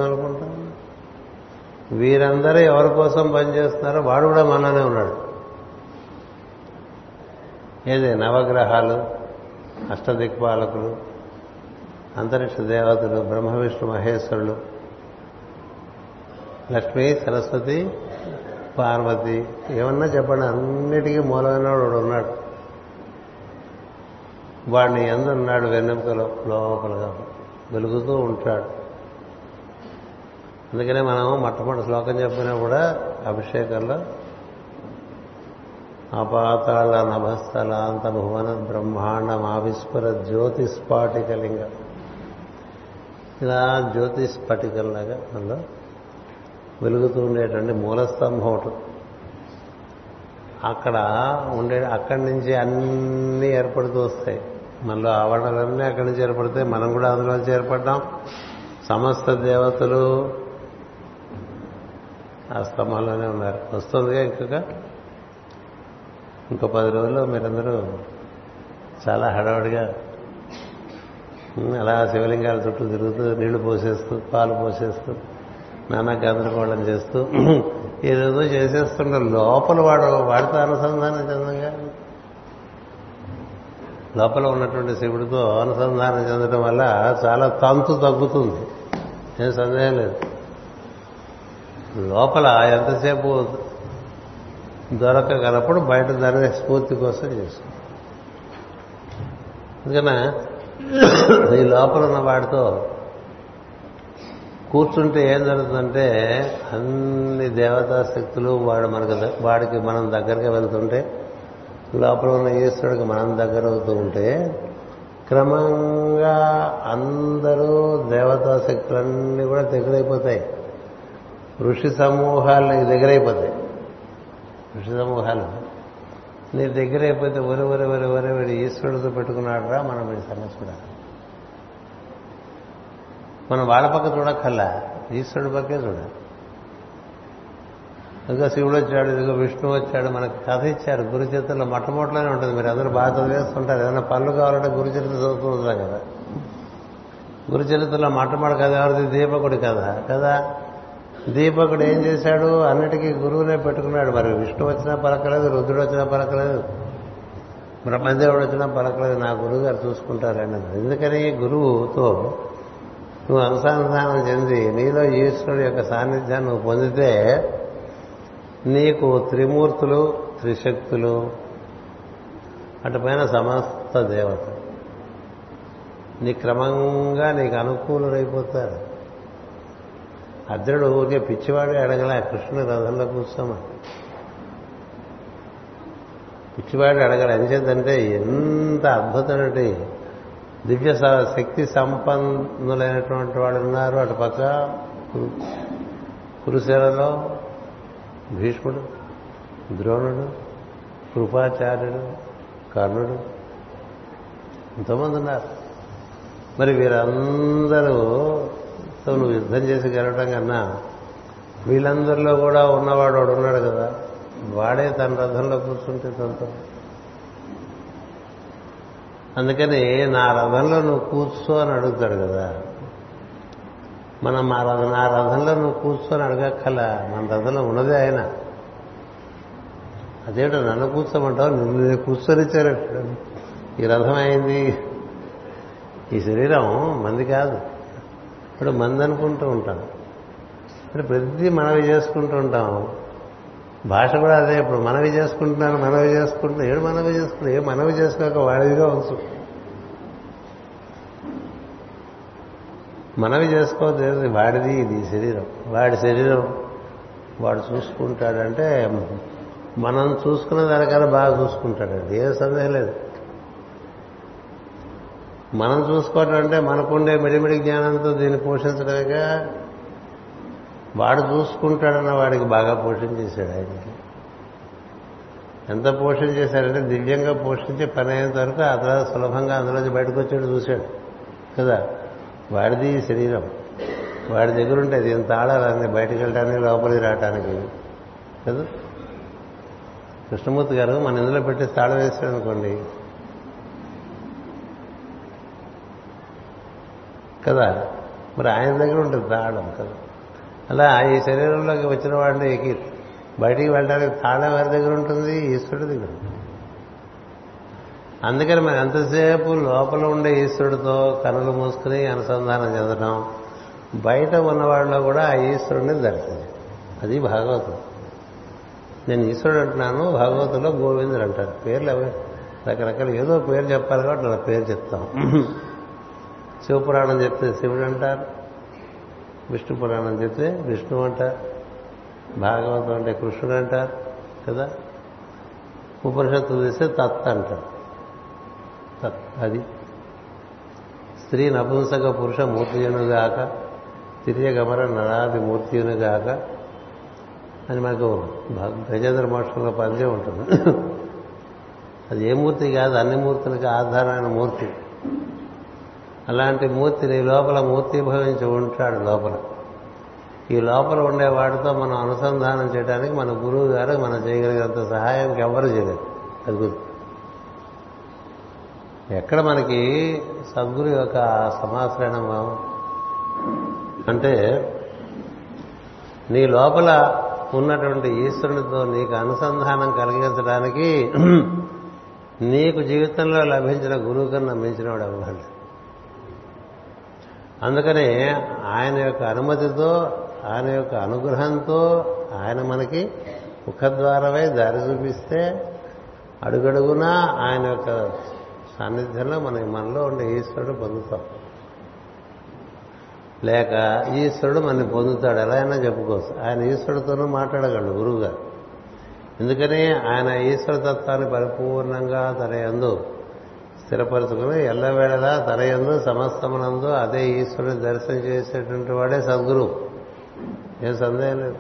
వీరందరూ ఎవరి కోసం పనిచేస్తున్నారో వాడు కూడా మనలోనే ఉన్నాడు. ఏది? నవగ్రహాలు అష్టదిక్పాలకులు అంతరిక్ష దేవతలు బ్రహ్మ విష్ణు మహేశ్వరులు లక్ష్మి సరస్వతి పార్వతి ఏమన్నా చెప్పండి. అన్నిటికీ మూలమైన వాడు ఉన్నాడు. వాడిని ఎందున్నాడు వెన్నెముకలో? లోపలగా వెలుగుతూ ఉంటాడు. అందుకనే మనం మొట్టమొదటి శ్లోకం చెప్పినా కూడా అభిషేకంలో అపాతాళ నభస్థలాంత భువన బ్రహ్మాండం ఆవిస్ఫుర జ్యోతిస్ఫాటికలింగం ఇలా జ్యోతిస్ఫటికల్లాగా అందులో వెలుగుతూ ఉండేటువంటి మూలస్తంభం ఒకటి. అక్కడ ఉండే అక్కడి నుంచి అన్నీ ఏర్పడుతూ వస్తాయి. మనలో ఆవరణలన్నీ అక్కడి నుంచి ఏర్పడితే మనం కూడా అందులో ఏర్పడ్డాం. సమస్త దేవతలు ఆ స్తంభంలోనే ఉన్నారు. వస్తుందిగా ఇంకొక ఇంకో పది రోజుల్లో మీరందరూ చాలా హడావుడిగా అలా శివలింగాల చుట్టూ తిరుగుతూ నీళ్ళు పోసేస్తూ పాలు పోసేస్తూ నానా గందరగోళం చేస్తూ ఏదేదో చేసేస్తుంటే లోపల వాడు వాడితో అనుసంధానం చెందంగా లోపల ఉన్నటువంటి శివుడితో అనుసంధానం చెందడం వల్ల చాలా తంతు తగ్గుతుంది. ఏం సందేహం లేదు. లోపల ఎంతసేపు దొరకగలప్పుడు బయట దాని స్ఫూర్తి కోసం చేస్తుంది అందుకనే ఈ లోపల ఉన్న వాడితో కూర్చుంటే ఏం జరుగుతుందంటే అన్ని దేవతా శక్తులు వాడు మనకు వాడికి మనం దగ్గరగా వెళ్తుంటే లోపల ఉన్న ఈశ్వరుడికి మనం దగ్గర అవుతూ ఉంటే క్రమంగా అందరూ దేవతా శక్తులన్నీ కూడా దగ్గరైపోతాయి. ఋషి సమూహాలు దగ్గరైపోతాయి. ఋషి సమూహాలు నీ దగ్గర అయిపోతే ఒరి ఒరి ఒరి ఒరి వీడు ఈశ్వరుడితో పెట్టుకున్నాడు రా మనం వీడి సంగతి చూడాలి. మనం వాళ్ళ పక్క చూడక్కల్లా ఈశ్వరుడి పక్కే చూడాలి. ఇంకా శివుడు వచ్చాడు ఇదిగో విష్ణు వచ్చాడు మనకు కథ ఇచ్చారు గురు చరిత్రలో మొట్టమొదటిలోనే ఉంటుంది మీరు అందరూ బాగా చదివేస్తుంటారు ఏదైనా పనులు కావాలంటే గురు చరిత్ర చదువుతూ కదా. గురు చరిత్రలో మొట్టమొదటి కథ ఎవరిది? దీపకుడి కథ కదా? దీపకుడు ఏం చేశాడు? అన్నిటికీ గురువునే పెట్టుకున్నాడు. మరి విష్ణు వచ్చినా పలకలేదు రుద్రుడు వచ్చినా పలకలేదు బ్రహ్మదేవుడు వచ్చినా పలకలేదు. నా గురువు గారు చూసుకుంటారని ఎందుకని గురువుతో నువ్వు అనుసంధానం చెంది నీలో ఈశ్వరుడు యొక్క సాన్నిధ్యాన్ని నువ్వు పొందితే నీకు త్రిమూర్తులు త్రిశక్తులు అటుపైన సమస్త దేవత. నీ క్రమంగా నీకు అనుకూలుడైపోతారు అర్జునుడు ఊరికే పిచ్చివాడు అడగలే కృష్ణుని రథంలో కూర్చోమని. పిచ్చివాడు అడగడు ఎంచేతంటే ఎంత అద్భుతమైన దివ్య శక్తి సంపన్నులైనటువంటి వాళ్ళు ఉన్నారు. అటు పక్క కురుసేనలో భీష్ముడు ద్రోణుడు కృపాచార్యుడు కర్ణుడు ఎంతోమంది ఉన్నారు. మరి వీరందరూ నువ్వు యుద్ధం చేసి గెలవడం కన్నా వీళ్ళందరిలో కూడా ఉన్నవాడు వాడు ఉన్నాడు కదా. వాడే తన రథంలో కూర్చుంటే తనతో అందుకని నా రథంలో నువ్వు కూర్చో అని అడుగుతాడు కదా. మనం మా రథం నా రథంలో నువ్వు కూర్చొని అడగక్కల మన రథంలో ఉన్నదే ఆయన. అదేంటో నన్ను కూర్చోమంటావు? నిన్ను కూర్చొనిచ్చారు ఈ రథం అయింది. ఈ శరీరం మంది కాదు. ఇప్పుడు మంది అనుకుంటూ ఉంటాం. ఇప్పుడు ప్రతిదీ మనవి చేసుకుంటూ ఉంటాం భాష కూడా అదే ఇప్పుడు మనవి చేసుకుంటున్నాను మనవి చేసుకుంటున్నా ఏడు మనవి చేసుకుంటున్నా ఏ మనవి చేసుకోక వాడిదిగా ఉంచు. మనవి చేసుకోవద్దు వాడిది ఇది శరీరం. వాడి శరీరం వాడు చూసుకుంటాడంటే మనం చూసుకున్న దానికన్నా బాగా చూసుకుంటాడండి ఏ సందేహం లేదు. మనం చూసుకోవటం అంటే మనకుండే మిడిమిడి జ్ఞానంతో దీన్ని పోషించడమేగా వాడు చూసుకుంటాడన్న వాడికి బాగా పోషణ చేశాడు ఆయనకి. ఎంత పోషణ చేశాడంటే దివ్యంగా పోషించే పని అయిన వరకు ఆ తర్వాత సులభంగా అందులోంచి బయటకు వచ్చాడు చూశాడు. కదా? వాడిది శరీరం. వాడి దగ్గర ఉంటే అది ఎంత ఆడాలని బయటకు వెళ్ళడానికి లోపలికి రావటానికి. కదా? కృష్ణమూర్తి గారు మన ఇందులో పెట్టి తాళం వేశాడు అనుకోండి కదా? మరి ఆయన దగ్గర ఉంటుంది తాళం కదా? అలా ఈ శరీరంలోకి వచ్చిన వాడిని బయటికి వెళ్ళడానికి తాళం వారి దగ్గర ఉంటుంది? ఈశ్వరుడి దగ్గర ఉంటుంది. అందుకని మరి ఎంతసేపు లోపల ఉండే ఈశ్వరుడితో కనులు మూసుకుని అనుసంధానం చెందడం బయట ఉన్నవాళ్ళలో కూడా ఆ ఈశ్వరుడిని దర్శనం అది భాగవతం. నేను ఈశ్వరుడు అంటున్నాను భాగవతంలో గోవిందుడు అంటారు. పేర్లు రకరకాల. ఏదో పేరు చెప్పాలి కాబట్టి నా పేరు చెప్తాం. శివపురాణం చెప్తే శివుడు అంటారు విష్ణు పురాణం చెప్తే విష్ణు అంటారు భాగవతం అంటే కృష్ణుడు అంటారు కదా? ఉపనిషత్తు చేస్తే తత్ అంటారు. తత్ అది. స్త్రీ నపుంసక పురుష మూర్తియునుగాక తిరియగమర నరాది మూర్తియునుగాక అని మనకు గజేంద్ర మోక్షంలో పద్యం ఉంటుంది. అది ఏ మూర్తి కాదు అన్ని మూర్తులకి ఆధారమైన మూర్తి. అలాంటి మూర్తిని లోపల మూర్తి భవించి ఉంటాడు లోపల. ఈ లోపల ఉండే వాటితో మనం అనుసంధానం చేయడానికి మన గురువు గారు మనం చేయగలిగినంత సహాయం ఎవరు చేయలేదు. అది గుర్తు ఎక్కడ మనకి సద్గురు యొక్క సమాశ్రయణం అంటే నీ లోపల ఉన్నటువంటి ఈశ్వరునితో నీకు అనుసంధానం కలిగించడానికి నీకు జీవితంలో లభించిన గురువు కన్నా మించినవాడు అవ్వాలి అందుకనే ఆయన యొక్క అనుమతితో ఆయన యొక్క అనుగ్రహంతో ఆయన మనకి ముఖద్వారమై దారి చూపిస్తే అడుగడుగునా ఆయన యొక్క సాన్నిధ్యంలో మన మనలో ఉండే ఈశ్వరుడు పొందుతాం. లేక ఈశ్వరుడు మనని పొందుతాడు. ఎలా అయినా చెప్పుకోవచ్చు. ఆయన ఈశ్వరుడితోనూ మాట్లాడగలడు గురువుగారు. ఎందుకని ఆయన ఈశ్వరతత్వాన్ని పరిపూర్ణంగా తన ఎందు స్థిరపరచుకుని ఎల్లవేళలా తన ఎందు సమస్తమునందు అదే ఈశ్వరుని దర్శనం చేసేటువంటి వాడే సద్గురు ఏం సందేహం లేదు.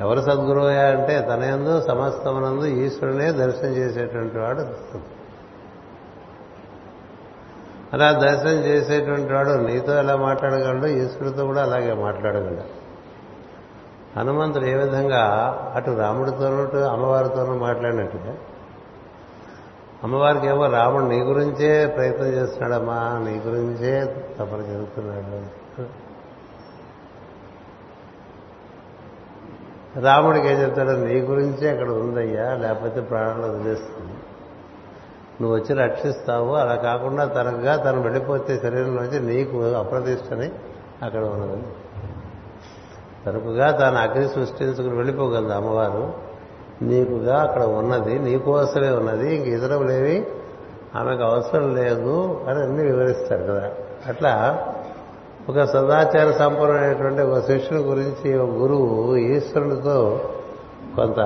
ఎవరు సద్గురువు అంటే తన ఎందు సమస్తమునందు ఈశ్వరునే దర్శనం చేసేటువంటి వాడు అలా దర్శనం చేసేటువంటి వాడు నీతో ఎలా మాట్లాడగలడు? ఈశ్వరుడితో కూడా అలాగే మాట్లాడగలడు. హనుమంతుడు ఏ విధంగా అటు రాముడితోనూ అటు అమ్మవారితోనూ మాట్లాడినట్టుగా అమ్మవారికి ఏమో రాముడు నీ గురించే ప్రయత్నం చేస్తున్నాడమ్మా నీ గురించే తపన జరుగుతున్నాడు. రాముడికి ఏం చెప్తాడు నీ గురించే అక్కడ ఉందయ్యా లేకపోతే ప్రాణాలు వదిలేస్తుంది. నువ్వు వచ్చి రక్షిస్తావు అలా కాకుండా తనకుగా తను వెళ్ళిపోతే శరీరంలోంచి నీకు అప్రతిష్టని అక్కడ ఉన్నది తనకుగా తాను అగ్ని సృష్టించుకుని వెళ్ళిపోగలదు అమ్మవారు. నీకుగా అక్కడ ఉన్నది నీకోసమే ఉన్నది ఇంక ఇతరులేవి ఆమెకు అవసరం లేదు అని అన్ని వివరిస్తారు కదా. అట్లా ఒక సదాచార సంపన్నమైనటువంటి ఒక శిష్యుని గురించి ఒక గురువు ఈశ్వరునితో కొంత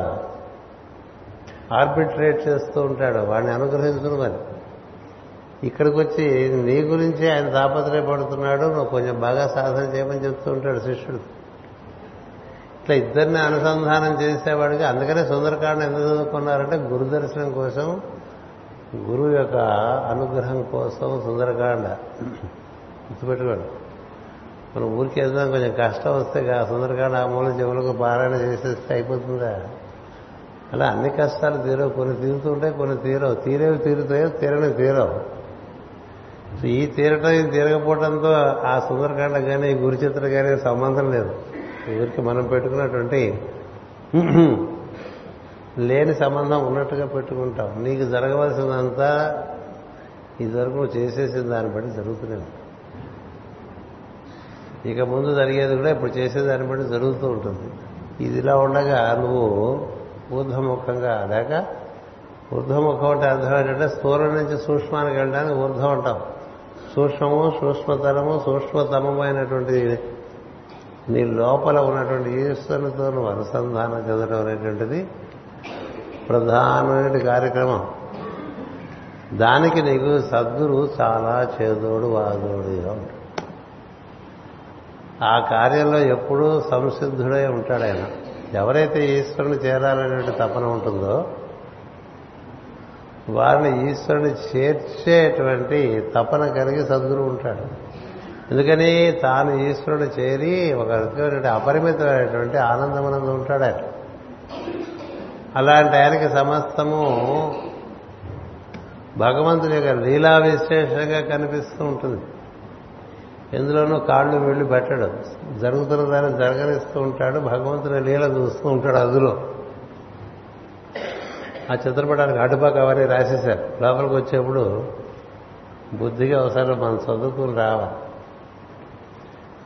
ఆర్బిట్రేట్ చేస్తూ ఉంటాడు వాడిని అనుగ్రహించుకుని మరి. ఇక్కడికి వచ్చి నీ గురించి ఆయన తాపత్రయపడుతున్నాడు నువ్వు కొంచెం బాగా సాధన చేయమని చెప్తూ ఉంటాడు శిష్యుడు. ఇట్లా ఇద్దరిని అనుసంధానం చేసేవాడికి అందుకనే సుందరకాండ ఎందుకు చదువుకున్నారంటే గురు దర్శనం కోసం గురువు యొక్క అనుగ్రహం కోసం సుందరకాండ. గుర్తుపెట్టుకోండి. మనం ఊరికి వెళ్దాం కొంచెం కష్టం వస్తే సుందరకాండ ఆ మూల చెవులకు పారాయణ చేసేస్తే అయిపోతుందా అలా అన్ని కష్టాలు తీరవు. కొన్ని తీరుతూ కొన్ని తీరవు. తీరేవి తీరుతాయో తీరని తీరవు. ఈ తీరటం ఈ తీరకపోవడంతో ఆ సుందరకాండ కానీ గురుచిత్ర కానీ సంబంధం లేదు. ఎవరికి మనం పెట్టుకున్నటువంటి లేని సంబంధం ఉన్నట్టుగా పెట్టుకుంటాం. నీకు జరగవలసినంతా ఇదివరకు నువ్వు చేసేసిన దాన్ని బట్టి జరుగుతున్నావు ఇక ముందు జరిగేది కూడా ఇప్పుడు చేసేదాన్ని బట్టి జరుగుతూ ఉంటుంది. ఇది ఇలా ఉండగా నువ్వు ఊర్ధముఖంగా లేక ఊర్ధముఖం అంటే అర్థం ఏంటంటే స్థూలం నుంచి సూక్ష్మానికి వెళ్ళడానికి ఊర్ధం అంటాం. సూక్ష్మము సూక్ష్మతరము సూక్ష్మతమమైనటువంటి నీ లోపల ఉన్నటువంటి ఈశ్వరునితో నువ్వు అనుసంధానం చెందడం అనేటువంటిది ప్రధానమైన కార్యక్రమం. దానికి నీకు సద్గురు చాలా చేదోడు వాదోడుగా ఉంటాడు. ఆ కార్యంలో ఎప్పుడూ సంసిద్ధుడై ఉంటాడు ఆయన. ఎవరైతే ఈశ్వరుని చేరాలనేటువంటి తపన ఉంటుందో వారిని ఈశ్వరుని చేర్చేటువంటి తపన కలిగి సద్గురు ఉంటాడు. ఎందుకని తాను ఈశ్వరుడు చేరి ఒక రకమైనటువంటి అపరిమితమైనటువంటి ఆనందమనందు ఉంటాడు ఆయన. అలాంటి ఆయనకి సమస్తము భగవంతుని యొక్క లీలా విశ్లేషంగా కనిపిస్తూ ఉంటుంది. ఎందులోనూ కాళ్ళు వెళ్ళి పెట్టడు. జరుగుతున్న దాన్ని జరగనిస్తూ ఉంటాడు. భగవంతుని లీల చూస్తూ ఉంటాడు అందులో. ఆ చిత్రపటానికి అటుపక్క అవన్నీ రాసేశారు. లోపలికి వచ్చేప్పుడు బుద్ధిగా ఒకసారి మనం చదువుకుని రావాలి.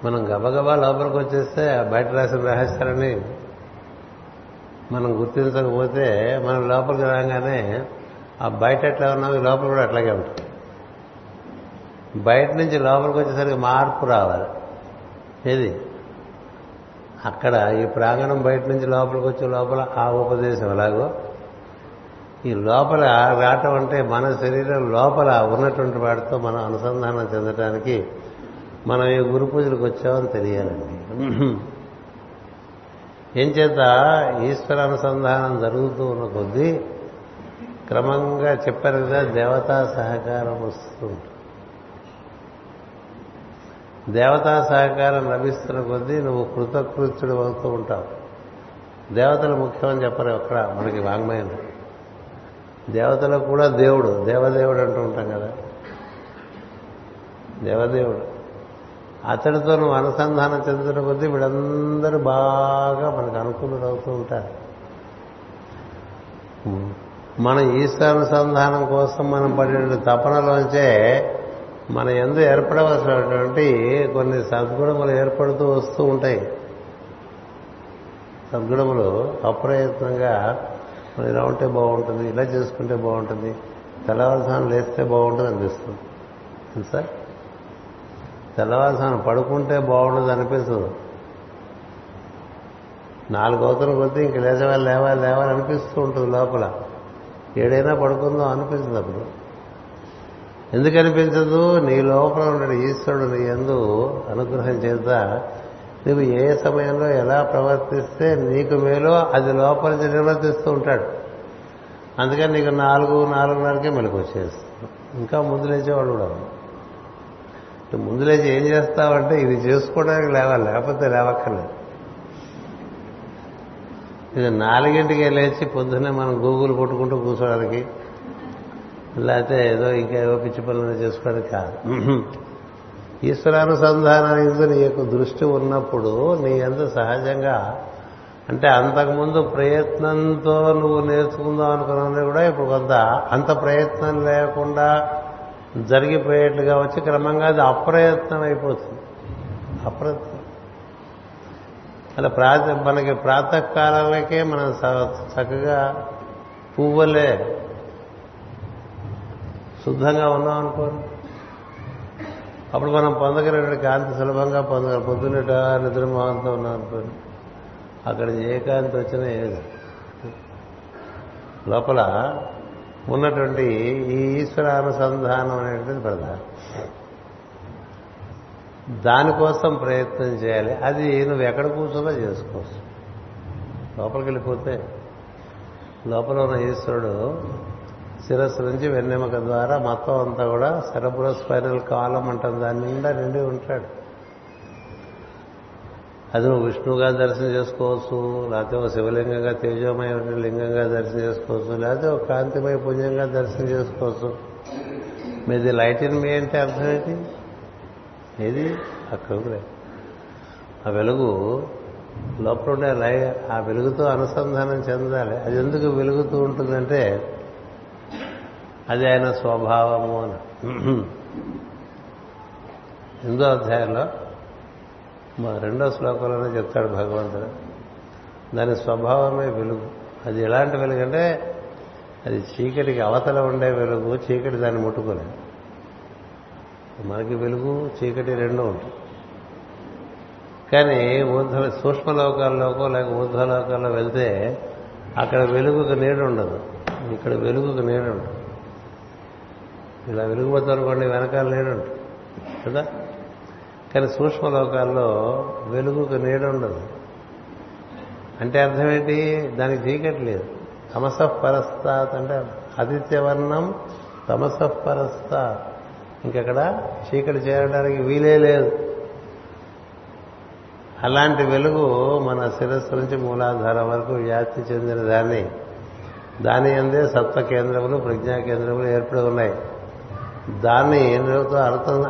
మనం గబగబా లోపలికి వచ్చేస్తే బయట రాసిన రహస్యాలని మనం గుర్తించకపోతే మనం లోపలికి రాగానే ఆ బయట ఎట్లా ఉన్నాం లోపల కూడా అట్లాగే ఉంటుంది. బయట నుంచి లోపలికి వచ్చేసరికి మార్పు రావాలి. ఏది? అక్కడ ఈ ప్రాంగణం బయట నుంచి లోపలికి వచ్చే లోపల ఆ ఉపదేశం ఎలాగో? ఈ లోపల రావటం అంటే మన శరీరం లోపల ఉన్నటువంటి వాటితో మనం అనుసంధానం చెందటానికి మనం ఈ గురు పూజలకు వచ్చామని తెలియాలండి. ఏం చేత ఈశ్వర అనుసంధానం జరుగుతూ ఉన్న కొద్దీ క్రమంగా చెప్పారు కదా దేవతా సహకారం వస్తూ ఉంటుంది. దేవతా సహకారం లభిస్తున్న కొద్దీ నువ్వు కృతకృత్యుడు అవుతూ ఉంటావు. దేవతలు ముఖ్యమని చెప్పరు అక్కడ మనకి వాంగ్మయం. దేవతలకు కూడా దేవుడు దేవదేవుడు అంటూ ఉంటాం కదా. దేవదేవుడు. అతడితో నువ్వు అనుసంధానం చెందుతున్న కొద్దీ వీళ్ళందరూ బాగా మనకు అనుకూలులు అవుతూ ఉంటారు. మన ఈశ్వరానుసంధానం కోసం మనం పడిన తపనలోంచే మన ఎందు ఏర్పడవలసినటువంటి కొన్ని సద్గుణములు ఏర్పడుతూ వస్తూ ఉంటాయి. సద్గుణములు అప్రయత్నంగా మనం ఇలా ఉంటే బాగుంటుంది ఇలా చేసుకుంటే బాగుంటుంది తెల్లవారుసానం లేస్తే బాగుంటుంది అనిపిస్తుంది. సార్ తెలుసా పడుకుంటే బాగుండదు అనిపిస్తుంది. నాలుగు అవుతున్న కొద్దీ ఇంక లేచవాలి లేవాలి లేవాలి అనిపిస్తూ ఉంటుంది లోపల. ఏడైనా పడుకుందాం అనిపిస్తుంది అప్పుడు. ఎందుకు అనిపించదు? నీ లోపల ఉన్న ఈశ్వరుడు నీ ఎందు అనుగ్రహం చేత నువ్వు ఏ సమయంలో ఎలా ప్రవర్తిస్తే నీకు మేలో అది లోపల నుంచి నిర్వర్తిస్తూ ఉంటాడు. అందుకని నీకు నాలుగు నాలుగున్నరకే మెలకు వచ్చేస్తుంది. ఇంకా ముందు లేచేవాళ్ళు కూడా ముందు లేచి ఏం చేస్తావంటే ఇది చేసుకోవడానికి లేవాలి లేకపోతే లేవక్కర్లేదు. ఇది నాలుగింటికి లేచి పొద్దున్నే మనం గూగుల్ కొట్టుకుంటూ కూర్చోడానికి లేకపోతే ఏదో ఇంకా ఏదో పిచ్చి పనులు చేసుకోవడానికి కాదు. ఈశ్వరానుసంధానానికి ఎందు నీ యొక్క దృష్టి ఉన్నప్పుడు నీ అంత సహజంగా అంటే అంతకుముందు ప్రయత్నంతో నువ్వు నేర్చుకుందాం అనుకున్నది కూడా ఇప్పుడు కొంత అంత ప్రయత్నం లేకుండా జరిగిపోయేట్టుగా వచ్చి క్రమంగా అది అప్రయత్నం అయిపోతుంది అప్రయత్నం. అలా ప్రాత మనకి ప్రాతకాలకే మనం చక్కగా పువ్వులే శుద్ధంగా ఉన్నాం అనుకోండి. అప్పుడు మనం పొందగలిగిన కాంతి సులభంగా పొందగల పొద్దున్నట నిద్రమోహంతో ఉన్నాం అనుకోండి. అక్కడ ఏ కాంతి వచ్చినా ఏది. లోపల ఉన్నటువంటి ఈ ఈశ్వర అనుసంధానం అనేటువంటిది ప్రధానం. దానికోసం ప్రయత్నం చేయాలి. అది నువ్వు ఎక్కడ కూర్చున్నా చేసుకోవచ్చు లోపలికి వెళ్ళిపోతే లోపల ఉన్న ఈశ్వరుడు శిరస్సు నుంచి వెన్నెముక ద్వారా మొత్తం అంతా కూడా సెరబ్రో స్పైనల్ కాలం అంటాం. దాని నిండా నిండి ఉంటాడు. అది నువ్వు విష్ణువుగా దర్శనం చేసుకోవచ్చు లేకపోతే ఒక శివలింగంగా తేజోమయ లింగంగా దర్శనం చేసుకోవచ్చు లేకపోతే ఒక కాంతిమయ పుణ్యంగా దర్శనం చేసుకోవచ్చు. మీది లైట్ ఇన్ మీ అంటే అర్థం ఏంటి? ఏది? అక్కడ ఆ వెలుగు లోపల ఉండే లై ఆ వెలుగుతో అనుసంధానం చెందాలి. అది ఎందుకు వెలుగుతూ ఉంటుందంటే అది ఆయన స్వభావము అని. ఎనిమిదో అధ్యాయంలో మా రెండో శ్లోకంలోనే చెప్తాడు భగవంతుడు. దాని స్వభావమే వెలుగు. అది ఎలాంటి వెలుగు అంటే అది చీకటికి అవతల ఉండే వెలుగు చీకటి దాన్ని ముట్టుకోలేదు. మనకి వెలుగు చీకటి రెండూ ఉంటాయి. కానీ ఊర్ధ్వ సూక్ష్మలోకాల్లోకో లేక ఊర్ధ్వలోకాల్లో వెళ్తే అక్కడ వెలుగుకు నీడు ఉండదు. ఇక్కడ వెలుగుకు నీడు ఉండదు. ఇలా వెలుగుపోతారు కొన్ని వెనకాల నీడు ఉంటుంది. కదా? కానీ సూక్ష్మలోకాల్లో వెలుగుకు నీడ ఉండదు. అంటే అర్థం ఏంటి దానికి చీకటి లేదు. తమసపరస్తాత్ అంటే ఆదిత్యవర్ణం తమసపరస్తాత్ ఇంకక్కడ చీకటి చేరడానికి వీలే లేదు. అలాంటి వెలుగు మన శిరస్సు నుంచి మూలాధారం వరకు వ్యాప్తి చెందిన దాన్ని. దాని అందే సత్వ కేంద్రములు ప్రజ్ఞా కేంద్రములు ఏర్పడి ఉన్నాయి. దాన్ని ఏదో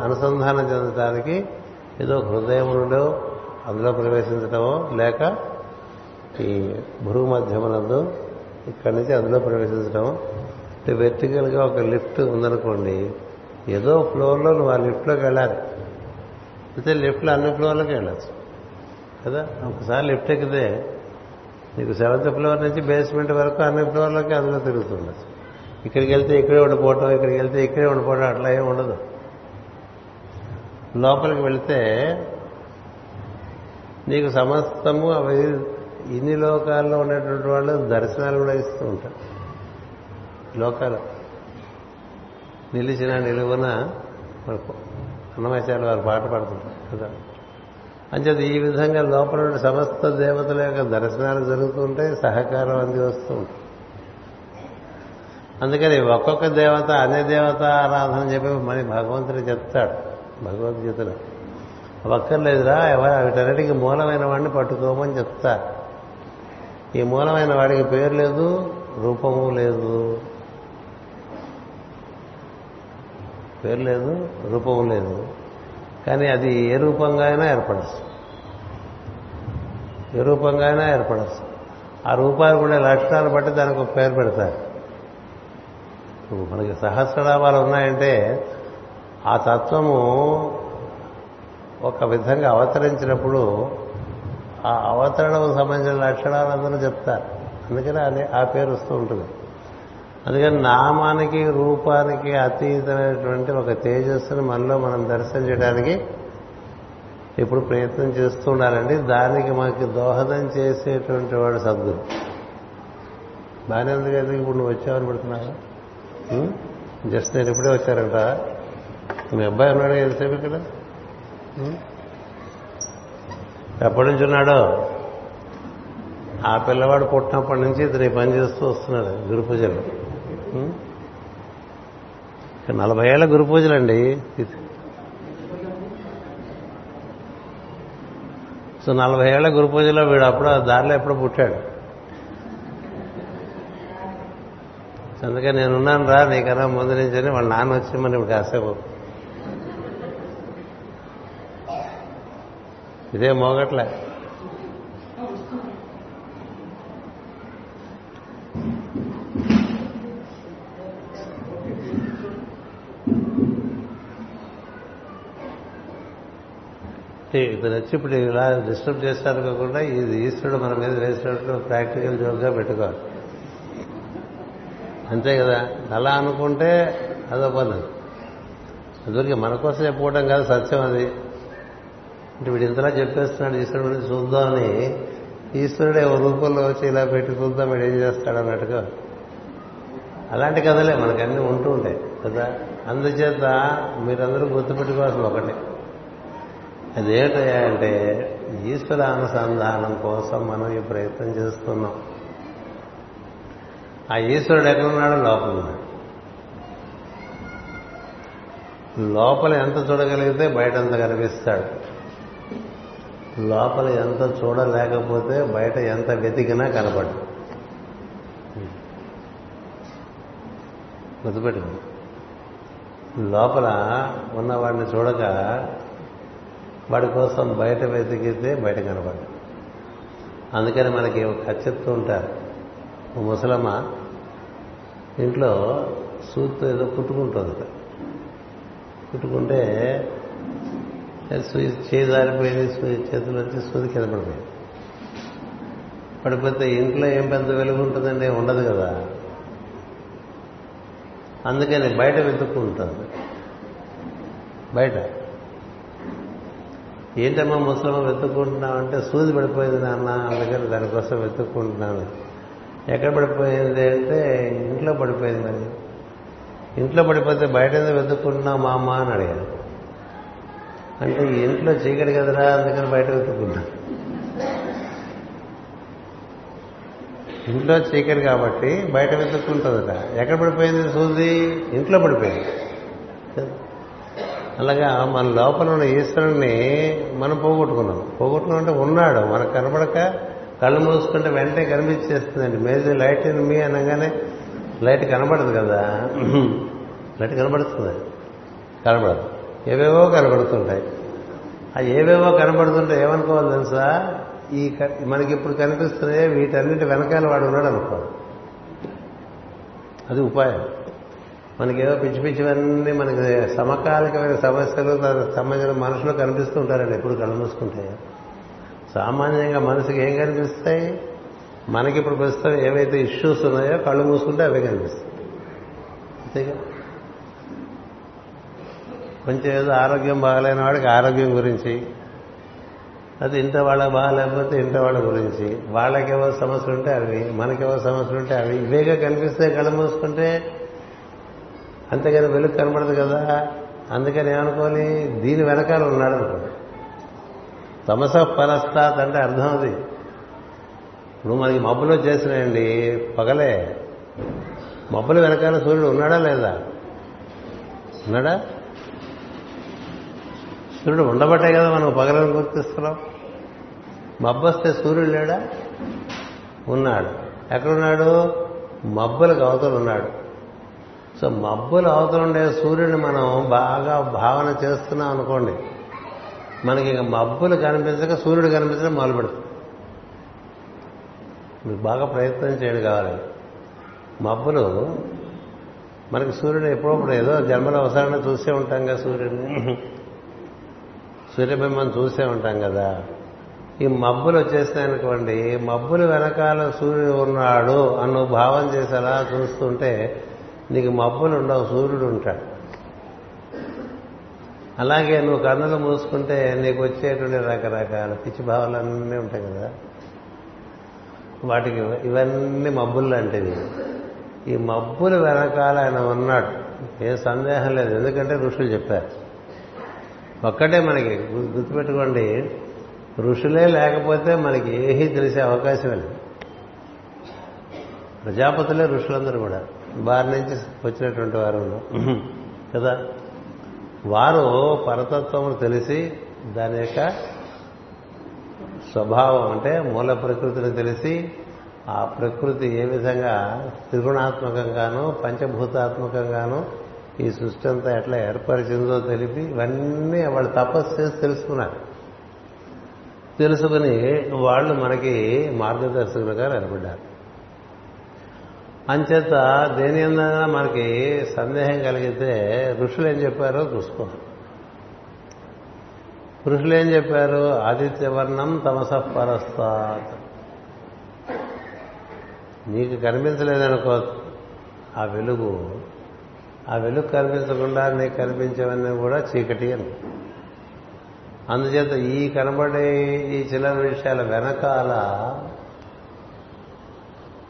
అనుసంధానం చెందడానికి ఏదో హృదయం నుండో అందులో ప్రవేశించటమో లేక ఈ భూమధ్యమునందు ఇక్కడి నుంచి అందులో ప్రవేశించడం అంటే వెర్టికల్గా ఒక లిఫ్ట్ ఉందనుకోండి ఏదో ఫ్లోర్లో నువ్వు ఆ లిఫ్ట్లోకి వెళ్ళాలి. అయితే లిఫ్ట్లో అన్ని ఫ్లోర్లకు వెళ్ళచ్చు. కదా? ఒకసారి లిఫ్ట్ ఎక్కితే నీకు సెవెంత్ ఫ్లోర్ నుంచి బేస్మెంట్ వరకు అన్ని ఫ్లోర్లకి అందులో తిరుగుతుండచ్చు. ఇక్కడికి వెళ్తే ఇక్కడే ఉండిపోవటం ఇక్కడికి వెళ్తే ఇక్కడే ఉండిపోవడం అట్లా ఏమి ఉండదు. లోపలికి వెళితే నీకు సమస్తము అవి ఇన్ని లోకాల్లో ఉండేటువంటి వాళ్ళు దర్శనాలు కూడా ఇస్తూ ఉంటారు. లోకాలు. నిలిచిన నిలువున మనకు అన్నమాచార్య వారు పాట పాడుతుంటారు. కదా. అంచేత ఈ విధంగా లోపల సమస్త దేవతల యొక్క దర్శనాలు జరుగుతుంటే సహకారం అంది వస్తూ ఉంటుంది అందుకని ఒక్కొక్క దేవత అనే దేవత ఆరాధన చెప్పి మరి భగవంతుడు చెప్తాడు. భగవద్గీతలో. ఒక్కర్లేదురా ఎవరు వీటన్నిటికీ మూలమైన వాడిని పట్టుకోమని చెప్తా. ఈ మూలమైన వాడికి పేరు లేదు రూపము లేదు. పేరు లేదు రూపము లేదు. కానీ అది ఏ రూపంగా అయినా ఏర్పడచ్చు. ఏ రూపంగా అయినా ఏర్పడచ్చు. ఆ రూపాలు ఉండే లక్షణాలు బట్టి దానికి ఒక పేరు పెడతారు. మనకి సహస్రనామాలు ఉన్నాయంటే ఆ తత్వము ఒక విధంగా అవతరించినప్పుడు ఆ అవతరణకు సంబంధించిన లక్షణాలు అందరూ చెప్తారు. అందుకని ఆ పేరు వస్తూ ఉంటుంది. అందుకని నామానికి రూపానికి అతీతమైనటువంటి ఒక తేజస్సును మనలో మనం దర్శనం చేయడానికి ఇప్పుడు ప్రయత్నం చేస్తూ ఉండాలండి. దానికి మనకి దోహదం చేసేటువంటి వాడు సద్గురు. బాగానే ఉంది కదా ఇప్పుడు నువ్వు వచ్చావని పెడుతున్నావు? జస్ట్ నేను ఇప్పుడే వచ్చారంట మీ అబ్బాయి ఉన్నాడు ఎంతసేపు ఇక్కడ? ఎప్పటి నుంచి ఉన్నాడో? ఆ పిల్లవాడు పుట్టినప్పటి నుంచి ఇతను పని చేస్తూ వస్తున్నాడు గురు పూజలు నలభై ఏళ్ళ గురు పూజలండి సో నలభై ఏళ్ళ గురు పూజలో వీడు అప్పుడు ఆ దారిలో ఎప్పుడు పుట్టాడు? అందుకే నేనున్నాను రా నీకన్నా ముందు నుంచి అని వాళ్ళ నాన్న వచ్చి మన ఇప్పుడు కాసేపు ఇదే మోగట్లే. ఇప్పుడు వచ్చి ఇప్పుడు ఇలా డిస్టర్బ్ చేస్తారు కాకుండా ఇది ఈశ్వరుడు మన మీద వేసినట్టు ప్రాక్టికల్ జోక్గా పెట్టుకోవాలి. అంతే కదా? అలా అనుకుంటే అదో పని. అందుకే మన కోసం చెప్పుకోవడం కాదు సత్యం అది. అంటే వీడు ఇంతలా చెప్పేస్తున్నాడు ఈశ్వరుడు గురించి చూద్దామని ఈశ్వరుడు ఓ రూపంలో వచ్చి ఇలా పెట్టి చూద్దాం వీడు ఏం చేస్తాడు అన్నట్టుగా. అలాంటి కథలే మనకన్నీ ఉంటూ ఉంటాయి కదా? అందుచేత మీరందరూ గుర్తుపెట్టుకోవాల్సిన ఒకటే. అదేంటయ్యా అంటే ఈశ్వరానుసంధానం కోసం మనం ఈ ప్రయత్నం చేస్తున్నాం. ఆ ఈశ్వరుడు ఎక్కడున్నాడో లోపల లోపల ఎంత చూడగలిగితే బయట అంత కనిపిస్తాడు. లోపల ఎంత చూడలేకపోతే బయట ఎంత వెతికినా కనపడదు. గుర్తుపెట్టుకో. లోపల ఉన్నవాడిని చూడక వాడి కోసం బయట వెతికితే బయట కనపడదు. అందుకని మనకి ఒక చెప్తూ ఉంటారు. ముసలమ్మ ఇంట్లో సూత్తో ఏదో కుట్టుకుంటుంది కుట్టుకుంటే సూది చేయి జారిపోయింది సూది చేతులు వచ్చి సూది కింద పడిపోయింది పడిపోతే ఇంట్లో ఏం పెద్ద వెలుగు ఉంటుందండి? ఉండదు కదా. అందుకని బయట వెతుక్కుంటుంది. బయట. ఏంటమ్మా ముసలమ్మ వెతుక్కుంటున్నావు అంటే సూది పడిపోయింది నాన్న అందుకని దానికోసం వెతుక్కుంటున్నాను. ఎక్కడ పడిపోయింది అంటే ఇంట్లో పడిపోయింది మరి. ఇంట్లో పడిపోతే బయట వెతుక్కుంటున్నావు మా అమ్మ అని అడిగాను అంటే ఇంట్లో చీకటి కదరా అందుకని బయట వెతుక్కుంటాను ఇంట్లో చీకటి కాబట్టి బయట వెతుక్కుంటుందట. ఎక్కడ పడిపోయింది సూది ఇంట్లో పడిపోయింది. అలాగా మన లోపల ఉన్న ఈశ్వరుణ్ణి మనం పోగొట్టుకున్నాం. పోగొట్టుకున్నాం అంటే ఉన్నాడు. మనకు కనబడక కళ్ళు మూసుకుంటే వెంటనే కనిపించేస్తుందండి. మేజర్ లైట్ ఇన్ మీ అనగానే లైట్ కనబడదు కదా. లైట్ కనబడుతుంది కనబడదు ఏవేవో కనబడుతుంటాయి. ఆ ఏవేవో కనబడుతుంటే ఏమనుకోవాలి తెలుసా? ఈ మనకి ఇప్పుడు కనిపిస్తున్నాయి వీటన్నిటి వెనకాల వాడు ఉన్నాడు అనుకో అది ఉపాయం. మనకేదో పిచ్చి పిచ్చివన్నీ మనకి సమకాలికమైన సమస్యలు దానికి సంబంధించిన మనుషులు కనిపిస్తూ ఉంటారండి ఎప్పుడు కళ్ళు మూసుకుంటే. సామాన్యంగా మనసుకి ఏం కనిపిస్తాయి? మనకి ఇప్పుడు ప్రస్తుతం ఏవైతే ఇష్యూస్ ఉన్నాయో కళ్ళు మూసుకుంటే అవే కనిపిస్తాయి. అంతేగా? కొంచెం ఏదో ఆరోగ్యం బాగలేని వాడికి ఆరోగ్యం గురించి. అది ఇంత వాళ్ళ బాగాలేకపోతే ఇంత వాళ్ళ గురించి. వాళ్ళకేవో సమస్యలు ఉంటే అవి మనకేవో సమస్యలు ఉంటే అవి. ఇవేగా కనిపిస్తే కళ్ళు మూసుకుంటే అంతేగాని వెలుగు కనబడదు కదా. అందుకని ఏమనుకోని దీని వెనకాల ఉన్నాడు అనుకోండి తమస పరస్తాత్ అంటే అర్థం అది. ఇప్పుడు మనకి మబ్బులో చేసినాయండి పగలే. మబ్బుల వెనకాల సూర్యుడు ఉన్నాడా లేదా? ఉన్నాడా? సూర్యుడు ఉండబట్టే కదా మనం పగలను గుర్తిస్తున్నాం. మబ్బొస్తే సూర్యుడు లేడా? ఉన్నాడు. ఎక్కడున్నాడు? మబ్బులకు అవతలు ఉన్నాడు. సో మబ్బులు అవతలుండే సూర్యుడిని మనం బాగా భావన చేస్తున్నాం అనుకోండి. మనకి ఇక మబ్బులు కనిపించక సూర్యుడు కనిపించడం మొదలు పెడుతుంది మీకు బాగా ప్రయత్నం చేయడం కావాలి. మబ్బులు మనకి సూర్యుడు ఎప్పుడప్పుడు ఏదో జన్మల అవసరాన్ని చూసే ఉంటాం కదా సూర్యుడిని. సూర్యబింబం చూసే ఉంటాం కదా. ఈ మబ్బులు వచ్చేసినాయనుకోండి మబ్బులు వెనకాల సూర్యుడు ఉన్నాడు అన్న భావం చేసి అలా చూస్తుంటే నీకు మబ్బులు ఉండవు సూర్యుడు ఉంటాడు. అలాగే నువ్వు కన్నులు మూసుకుంటే నీకు వచ్చేటువంటి రకరకాల పిచ్చి భావాలన్నీ ఉంటాయి కదా. వాటికి ఇవన్నీ మబ్బులు లాంటివి. ఈ మబ్బులు వెనకాల ఆయన ఉన్నాడు. ఏ సందేహం లేదు. ఎందుకంటే ఋషులు చెప్పారు. ఒక్కటే మనకి. గుర్తుపెట్టుకోండి. ఋషులే లేకపోతే మనకి ఏమీ తెలిసే అవకాశం లేదు. ప్రజాపతులే ఋషులందరూ కూడా. వారి నుంచి వచ్చినటువంటి వారు కదా? వారు పరతత్వమును తెలిసి దాని యొక్క స్వభావం అంటే మూల ప్రకృతిని తెలిసి ఆ ప్రకృతి ఏ విధంగా త్రిగుణాత్మకంగాను పంచభూతాత్మకంగాను ఈ సృష్టి అంతా ఎట్లా ఏర్పరిచిందో తెలిపి ఇవన్నీ వాళ్ళు తపస్సు చేసి తెలుసుకున్నారు. తెలుసుకుని వాళ్ళు మనకి మార్గదర్శకులుగా నిలబడ్డారు. అంచేత దేని అందైనా మనకి సందేహం కలిగితే ఋషులు ఏం చెప్పారో చూసుకో ఋషులు ఏం చెప్పారు? ఆదిత్యవర్ణం తమస పరస్తాత్ నీకు కనిపించలేదనుకో ఆ వెలుగు ఆ వెలుగు కనిపించకుండా నీకు కనిపించేవన్నీ కూడా చీకటి అని. అందుచేత ఈ కనబడే ఈ చిల్లర విషయాల వెనకాల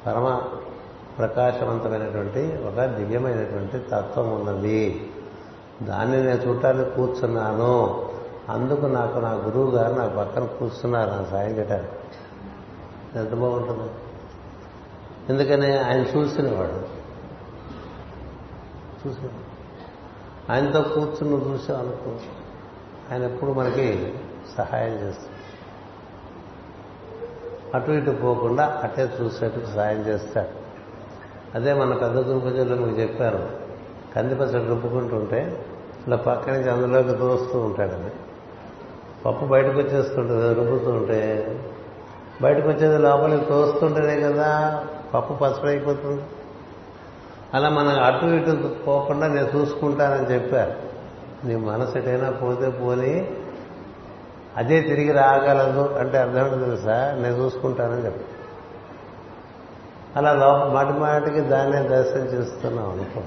పరమ ప్రకాశవంతమైనటువంటి ఒక దివ్యమైనటువంటి తత్వం ఉన్నది. దాన్ని నేను చూడటానికి కూర్చున్నాను. అందుకు నాకు నా గురువు గారు నా పక్కన కూర్చున్నారు నా సాయం చేయడానికి ఎంత బాగుంటుంది. ఎందుకని ఆయన చూసినవాడు చూసిన ఆయనతో కూర్చుని నువ్వు చూసావు అనుకో ఆయన ఎప్పుడు మనకి సహాయం చేస్తాడు. అటు ఇటు పోకుండా అటే చూసేట్టు సహాయం చేస్తాడు. అదే మన పెద్ద గురుపూజల్లో మీకు చెప్పారు. కందిపచ్చడి రుబ్బుకుంటుంటే ఇలా పక్క నుంచి అందులోకి తోస్తూ ఉంటాడని పప్పు బయటకు వచ్చేస్తుంటుంది రుబ్బుతూ ఉంటే బయటకు వచ్చేది లోపలికి తోస్తుంటేనే కదా పప్పు పచ్చడైపోతుంది అలా మనం అటు ఇటు పోకుండా నేను చూసుకుంటానని చెప్పారు. నీ మనసు ఎటైనా పోతే పోని అదే తిరిగి రాగలదు అంటే అర్థం తెలుసా? నేను చూసుకుంటానని చెప్పి అలా లోపల మాటి మాటికి దాన్నే దర్శనం చేస్తున్నాం అనుకో.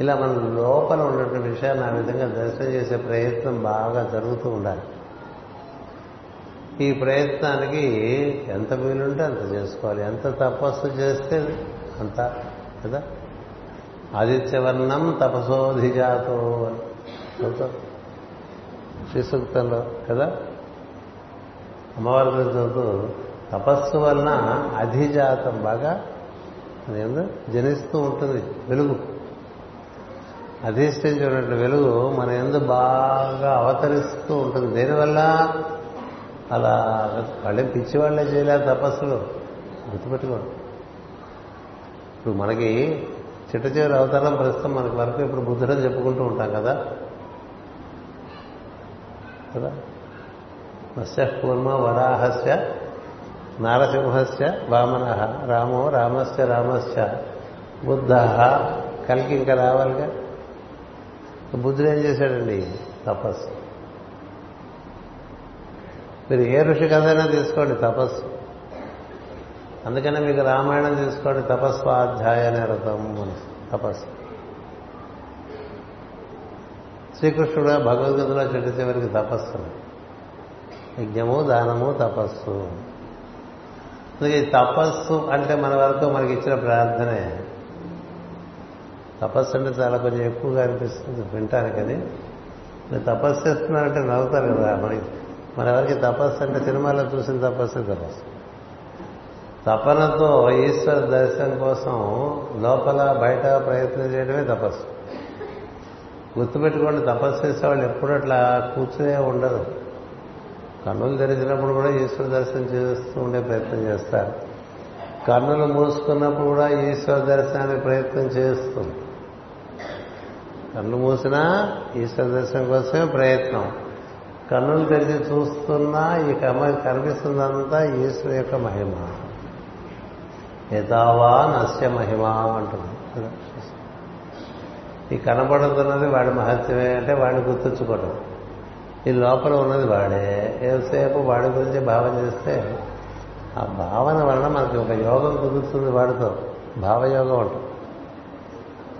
ఇలా మన లోపల ఉన్నటువంటి విషయాన్ని ఆ విధంగా దర్శనం చేసే ప్రయత్నం బాగా జరుగుతూ ఉండాలి. ఈ ప్రయత్నానికి ఎంత వీలుంటే అంత చేసుకోవాలి. ఎంత తపస్సు చేస్తే అంతా కదా? ఆదిత్యవర్ణం తపసోధిజాతో శ్రీ సూక్తంలో కదా? అమ్మవారి గురించి చదువుతూ తపస్సు వలన అధిజాతం బాగా? ఏందో? జనిస్తూ ఉంటుంది వెలుగు. అధిష్ఠించినటువంటి వెలుగు మన ఎందు బాగా అవతరిస్తూ ఉంటుంది. దేనివల్ల? అలా వాళ్ళేం పిచ్చి వాళ్ళే చేయలేదు తపస్సులు. గుర్తుపెట్టుకోండి. ఇప్పుడు మనకి చిట్ట చివరి అవతారం ప్రస్తుతం మనకి వరకు ఇప్పుడు బుద్ధుడని చెప్పుకుంటూ ఉంటాం కదా. కదా? మత్స్య కూర్మ వరాహస్య నారసింహస్య వామన రామో రామస్య రామస్య బుద్ధ. కలికి ఇంకా రావాలిగా? బుద్ధుడు ఏం చేశాడండి? తపస్సు. మీరు ఏ ఋషి కథైనా తీసుకోండి తపస్సు. అందుకనే మీకు రామాయణం తీసుకోండి తపస్వాధ్యాయ నిరతం అని తపస్సు. శ్రీకృష్ణుడు భగవద్గీతలో చెట్టు చివరికి తపస్సు యజ్ఞము దానము తపస్సు. అందుకే తపస్సు అంటే మన వరకు మనకి ఇచ్చిన ప్రార్థనే. తపస్సు అంటే చాలా కొంచెం ఎక్కువగా అనిపిస్తుంది వింటానికని మీరు తపస్సు చేస్తున్నానంటే నవ్వుతారు కదా మనకి. మన ఎవరికి తపస్సు అంటే సినిమాలో చూసిన తపస్సు తపస్సు. తపనతో ఈశ్వర దర్శనం కోసం లోపల బయట ప్రయత్నం చేయడమే తపస్సు. గుర్తుపెట్టుకోండి తపస్సు చేసేవాళ్ళు ఎప్పుడు అట్లా కూర్చునే ఉండరు. కన్నులు తెరిచినప్పుడు కూడా ఈశ్వర దర్శనం చేస్తూ ఉండే ప్రయత్నం చేస్తారు. కన్నులు మూసుకున్నప్పుడు కూడా ఈశ్వర దర్శనానికి ప్రయత్నం చేస్తుంది. కన్ను మూసినా ఈశ్వర దర్శనం కోసమే ప్రయత్నం. కన్నులు తెరిచి చూస్తున్నా ఈ కమ కనిపిస్తుందంతా ఈశ్వరు యొక్క మహిమ. యథావా నస్య మహిమ అంటుంది. ఈ కనబడుతున్నది వాడి మహత్యమే అంటే వాడిని గుర్తుంచుకోవడం ఈ లోపల ఉన్నది వాడే. ఏసేపు వాడి గురించి భావన చేస్తే ఆ భావన వలన మనకి ఒక యోగం కుదురుతుంది వాడితో. భావయోగం ఉంటుంది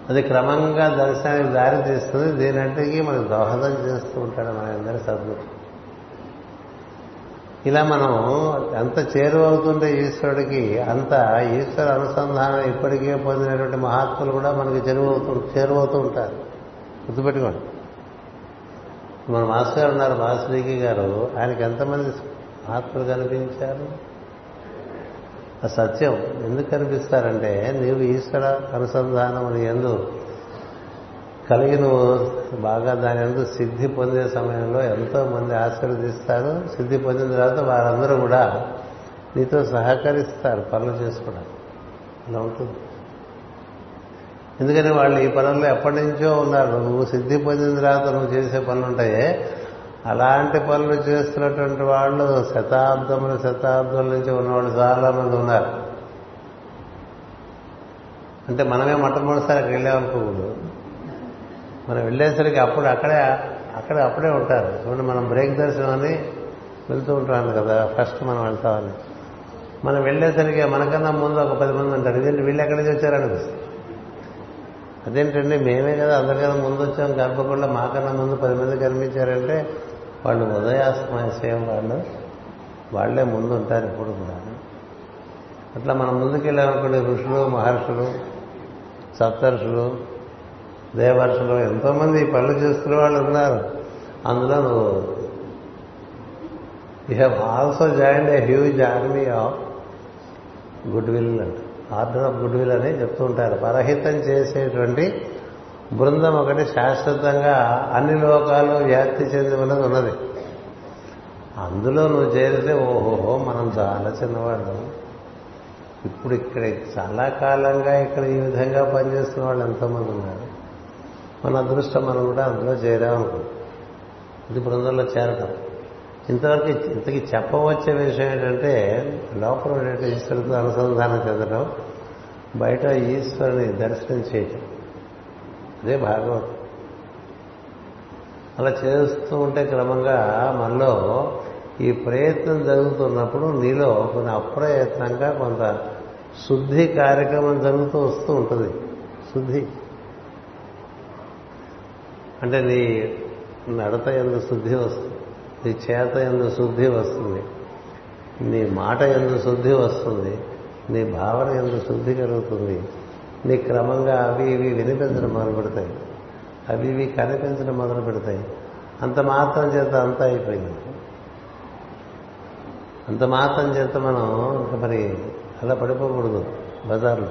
అది క్రమంగా దర్శనానికి దారి తీస్తుంది దీనంటికి మనకు దోహదం చేస్తూ ఉంటాడు మన అందరి సద్గురు. ఇలా మనం ఎంత చేరువవుతుంటే ఈశ్వరుడికి అంత ఈశ్వర అనుసంధానం ఇప్పటికే పొందినటువంటి మహాత్ములు కూడా మనకి చేరువవుతూ చేరువవుతూ ఉంటారు. గుర్తుపెట్టుకోండి. మన మాస్టర్ గారు ఉన్నారు మాస్టరీకి గారు. ఆయనకి ఎంతమంది మహాత్ములు కనిపించారు? ఆ సత్యం ఎందుకు కనిపిస్తారంటే నీవు ఈశ్వర అనుసంధానం అని ఎందు కలిగి నువ్వు బాగా దాని ఎందుకు సిద్ధి పొందే సమయంలో ఎంతో మంది ఆశీర్వదిస్తారు. సిద్ధి పొందిన తర్వాత వారందరూ కూడా నీతో సహకరిస్తారు పనులు చేసుకోవడానికి. అలా ఉంటుంది. ఎందుకని వాళ్ళు ఈ పనుల్లో ఎప్పటి నుంచో ఉన్నారు. నువ్వు సిద్ధి పొందిన తర్వాత నువ్వు చేసే పనులు ఉంటాయే. అలాంటి పనులు చేస్తున్నటువంటి వాళ్ళు శతాబ్దముల శతాబ్దం నుంచి ఉన్నవాళ్ళు చాలా మంది ఉన్నారు. అంటే మనమే మొట్టమొదటిసారి వెళ్ళామనుకోకూడదు. మనం వెళ్ళేసరికి అప్పుడు అక్కడే అక్కడే అప్పుడే ఉంటారు. చూడండి మనం బ్రేక్ దర్శనం అని వెళ్తూ ఉంటాను కదా ఫస్ట్ మనం వెళ్తామని. మనం వెళ్ళేసరికి మనకన్నా ముందు ఒక పది మంది ఉంటారు. ఇదేంటి వీళ్ళు ఎక్కడి నుంచి వచ్చారనిపిస్తుంది అదేంటండి మేమే కదా అందరికన్నా ముందు వచ్చాం. గర్భకుండా మాకన్నా ముందు పది మంది కనిపించారంటే వాళ్ళు ఉదయాస్తమయం వాళ్ళు వాళ్ళే ముందు ఉంటారు ఇప్పుడు కూడా. అట్లా మనం ముందుకెళ్ళామనుకునే ఋషులు మహర్షులు సప్తర్షులు దేవర్షులు ఎంతోమంది ఈ పనులు చేస్తున్న వాళ్ళు ఉన్నారు. అందులో నువ్వు you have also join a huge army of goodwill అంట. ఆర్డర్ ఆఫ్ గుడ్ విల్ అని చెప్తూ ఉంటారు. పరహితం చేసేటువంటి బృందం ఒకటి శాశ్వతంగా అన్ని లోకాలు వ్యాప్తి చెంది ఉన్నది ఉన్నది. అందులో నువ్వు చేరితే ఓహోహో మనం చాలా చిన్నవాళ్ళు. ఇప్పుడు ఇక్కడ చాలా కాలంగా ఇక్కడ ఈ విధంగా పనిచేస్తున్న వాళ్ళు ఎంతోమంది ఉన్నారు. మన అదృష్టం మనం కూడా అందులో చేరామనుకుంటాం ఇది బృందంలో చేరటం. ఇంతవరకు ఇంతకీ చెప్పవచ్చే విషయం ఏంటంటే లోపల ఉండేటువంటి ఈశ్వరుడితో అనుసంధానం చెందడం బయట ఈశ్వరుని దర్శనం చేయటం. అదే భాగవతం. అలా చేస్తూ ఉంటే క్రమంగా మనలో ఈ ప్రయత్నం జరుగుతున్నప్పుడు నీలో కొన్ని అప్రయత్నంగా కొంత శుద్ధి కార్యక్రమం జరుగుతూ వస్తూ ఉంటుంది. శుద్ధి. అంటే నీ నడత ఎందు శుద్ధి వస్తుంది నీ చేత ఎందు శుద్ధి వస్తుంది నీ మాట ఎందు శుద్ధి వస్తుంది నీ భావన ఎందు శుద్ధి కలుగుతుంది. నీ క్రమంగా అవి ఇవి వినిపించడం మొదలు పెడతాయి అవి ఇవి కనిపించడం మొదలు పెడతాయి అంత మాత్రం చేత అంతా అయిపోయింది. అంత మాత్రం చేత మనం ఇంకా మరి అలా పడిపోకూడదు బజార్లో.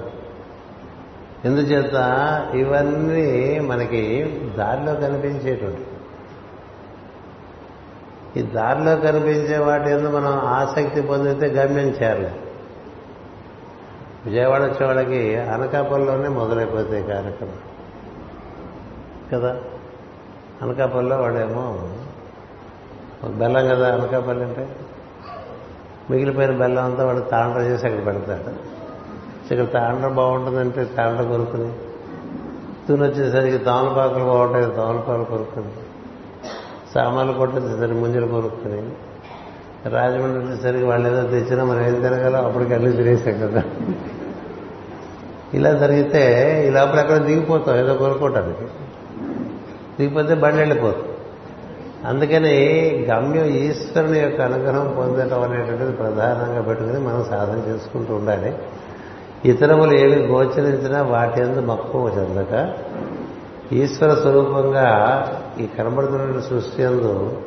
ఎందుచేత ఇవన్నీ మనకి దారిలో కనిపించేటువంటి. ఈ దారిలో కనిపించే వాటి ఎందుకు మనం ఆసక్తి పొందితే గమ్యం చేరలేదు విజయవాడ వచ్చేవాళ్ళకి అనకాపల్లిలోనే మొదలైపోతాయి కార్యక్రమం కదా? అనకాపల్లిలో వాడేమో బెల్లం కదా అనకాపల్లి అంటే? మిగిలిపోయిన బెల్లం అంతా వాడు తాండ్ర చేసి అక్కడ పెడతాడు. ఇక్కడ తాండ్ర బాగుంటుందంటే తాండ్ర కొనుక్కుని తూని వచ్చేసరికి తోమలపాకులు బాగుంటాయి తోమలపాకులు కొనుక్కుని సామాన్లు కొట్టేసరికి ముంజలు కొనుక్కుని రాజమండ్రి వచ్చేసరికి వాళ్ళు ఏదో తెచ్చినా మనం ఏం తినగలం అప్పటికి అన్ని తినేసాం కదా. ఇలా జరిగితే ఈ లోపల ఎక్కడ దిగిపోతాం ఏదో కొనుక్కోవటానికి దిగిపోతే బండి వెళ్ళిపోతాం. అందుకని గమ్యం ఈశ్వరుని యొక్క అనుగ్రహం పొందటం అనేటువంటిది ప్రధానంగా పెట్టుకుని మనం సాధన చేసుకుంటూ ఉండాలి. ఇతరములు ఏవి గోచరించినా వాటి ఎందు మక్కువ చెందక ఈశ్వర స్వరూపంగా ఈ కనబడుతున్న సృష్టి ఎందు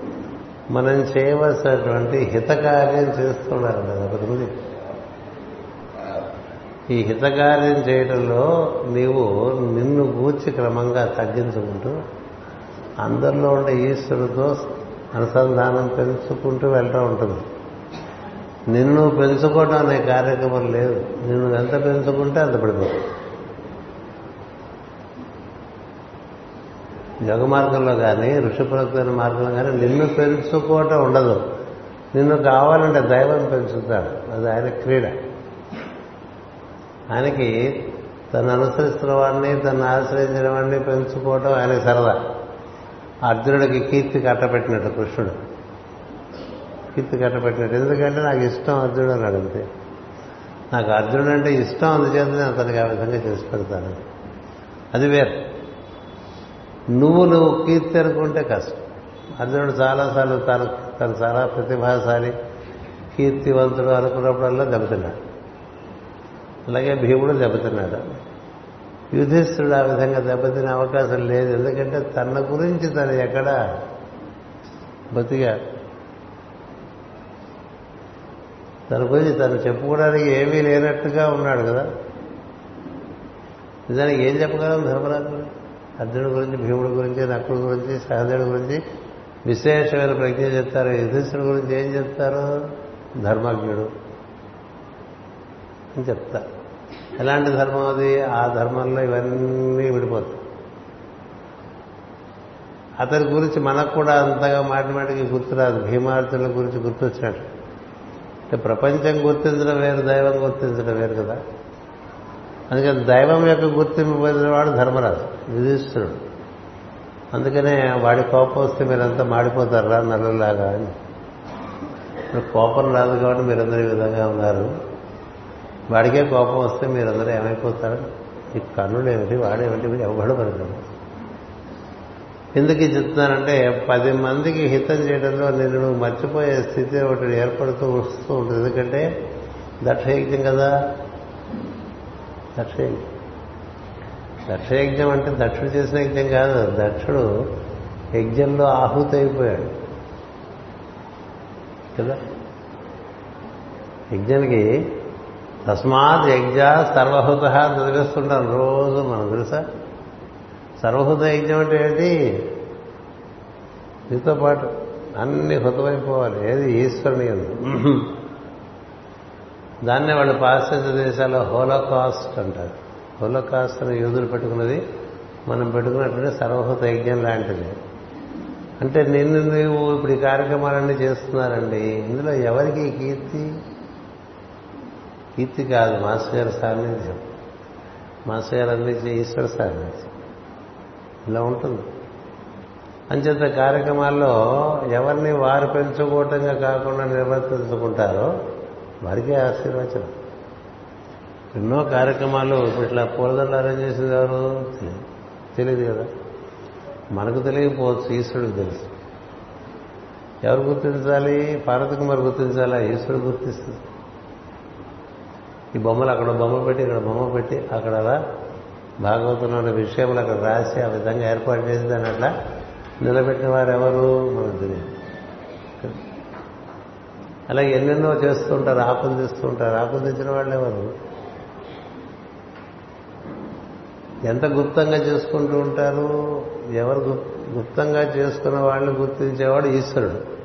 మనం చేయవలసినటువంటి హితకార్యం చేస్తున్నారు ఒకటి ఈ హితకార్యం చేయడంలో నీవు నిన్ను గూర్చి క్రమంగా తగ్గించుకుంటూ అందరిలో ఉండే ఈశ్వరుతో అనుసంధానం పెంచుకుంటూ వెళ్తూ ఉంటుంది. నిన్ను పెంచుకోవడం అనే కార్యక్రమం లేదు. నిన్ను ఎంత పెంచుకుంటే అంత పడిపోతుంది. యోగ మార్గంలో కానీ ఋషిప్రక్తమైన మార్గంలో కానీ నిన్ను పెంచుకోవటం ఉండదు. నిన్ను కావాలంటే దైవం పెంచుతాడు. అది ఆయన క్రీడ. ఆయనకి తను అనుసరిస్తున్న వాడిని తను ఆశ్రయించిన వాడిని పెంచుకోవటం ఆయనకి సరదా. అర్జునుడికి కీర్తి కట్టబెట్టినట్టు కృష్ణుడు. కీర్తి కట్టబెట్టినట్టు ఎందుకంటే నాకు ఇష్టం అర్జునుడు అని అడిగితే. నాకు అర్జునుడు అంటే ఇష్టం అందుచేత నేను అతనికి ఆ విధంగా చేసి పెడతాను. అది వేరు. నువ్వు నువ్వు కీర్తి అనుకుంటే కష్టం. అర్జునుడు చాలాసార్లు తను తను చాలా ప్రతిభాశాలి కీర్తివంతుడు అనుకున్నప్పుడల్లా దెబ్బతిన్నాడు. అలాగే భీముడు దెబ్బతిన్నాడు. యుధిష్ఠుడు ఆ విధంగా దెబ్బతినే అవకాశం లేదు. ఎందుకంటే తన గురించి తను ఎక్కడ బతిగా తన గురించి తను చెప్పుకోవడానికి ఏమీ లేనట్టుగా ఉన్నాడు కదా. నిజానికి ఏం చెప్పగలం ధర్మరాజు? అర్జునుడి గురించి భీముడి గురించి నక్కుడి గురించి సహదేవుడి గురించి విశేషమైన ప్రజ్ఞ చెప్తారు. యుధిష్ఠుడి గురించి ఏం చెప్తారు? ధర్మజ్ఞుడు. అని చెప్తారు. ఎలాంటి ధర్మం అది? ఆ ధర్మంలో ఇవన్నీ విడిపోతాయి. అతని గురించి మనకు కూడా అంతగా మాటి మాటికి గుర్తురాదు భీమార్జునుల గురించి గుర్తొచ్చినట్టు. అంటే ప్రపంచం గుర్తించడం వేరు దైవం గుర్తించడం వేరు కదా. అందుకని దైవం యొక్క గుర్తింపు పొందినవాడు ధర్మరాజు యుధిష్ఠుడు అందుకనే వాడి కోపం వస్తే మీరంతా మాడిపోతారా నల్లలాగా అని. కోపం రాదు కాబట్టి మీరందరూ ఈ విధంగా ఉన్నారు. వాడికే కోపం వస్తే మీరందరూ ఏమైపోతారు? ఈ కన్నులు ఏమిటి వాడేమిటి మీరు ఎవడు పడతారు ఎందుకు చెప్తున్నానంటే పది మందికి హితం చేయడంలో నేను నువ్వు మర్చిపోయే స్థితి ఒకటి ఏర్పడుతూ వస్తూ ఉంటుంది. ఎందుకంటే దక్షయజ్ఞం కదా. దక్షయజ్ఞం. దక్షయజ్ఞం అంటే దక్షుడు చేసిన యజ్ఞం కాదు. దక్షుడు యజ్ఞంలో ఆహుతి అయిపోయాడు. కదా? యజ్ఞానికి తస్మాత్ యజ్ఞ సర్వహుత చదివేస్తుంటాం రోజు మనం తెలుసా? సర్వహుత యజ్ఞం అంటే ఏంటి? నీతో పాటు అన్ని హుతమైపోవాలి ఏది? ఈశ్వరుని దాన్నే వాళ్ళు పాశ్చాత్య దేశాల్లో హోలోకాస్ట్ అంటారు. హోలోకాస్ట్ అని యూదులు పెట్టుకున్నది మనం పెట్టుకున్నటువంటి సర్వహుత యజ్ఞం లాంటిది. అంటే నిన్ను నువ్వు ఇప్పుడు ఈ కార్యక్రమాలన్నీ చేస్తున్నారండి. ఇందులో ఎవరికి కీర్తి? కీర్తి కాదు మాస్టర్ గారి సాన్నిధ్యం. మాస్టర్ గారు అందించే ఈశ్వర సాన్నిధ్యం. ఇలా ఉంటుంది. అంచేత కార్యక్రమాల్లో ఎవరిని వారు పెంచుకోవటంగా కాకుండా నిర్వర్తించుకుంటారో వారికే ఆశీర్వచనం. ఎన్నో కార్యక్రమాలు ఇప్పుడు ఇట్లా పూలదండలు అరేంజ్ చేసింది ఎవరు? తెలియదు. కదా. మనకు తెలియకపోవచ్చు ఈశ్వరుడికి తెలుసు. ఎవరు గుర్తించాలి? పార్వతి కుమార్ గుర్తించాలా? ఈశ్వరుడు గుర్తిస్తుంది. ఈ బొమ్మలు అక్కడ బొమ్మ పెట్టి ఇక్కడ బొమ్మ పెట్టి అక్కడ అలా భాగవతంలో విషయములు అక్కడ రాసి ఆ విధంగా ఏర్పాటు చేసి దాన్ని అట్లా నిలబెట్టిన వారు ఎవరు మనకు తెలియదు. అలాగే ఎన్నెన్నో చేస్తూ ఉంటారు ఆపందిస్తూ ఉంటారు ఆపందించిన వాళ్ళు ఎవరు ఎంత గుప్తంగా చేసుకుంటూ ఉంటారు? ఎవరు గుప్తంగా చేసుకున్న వాళ్ళు గుర్తించేవాడు ఈశ్వరుడు.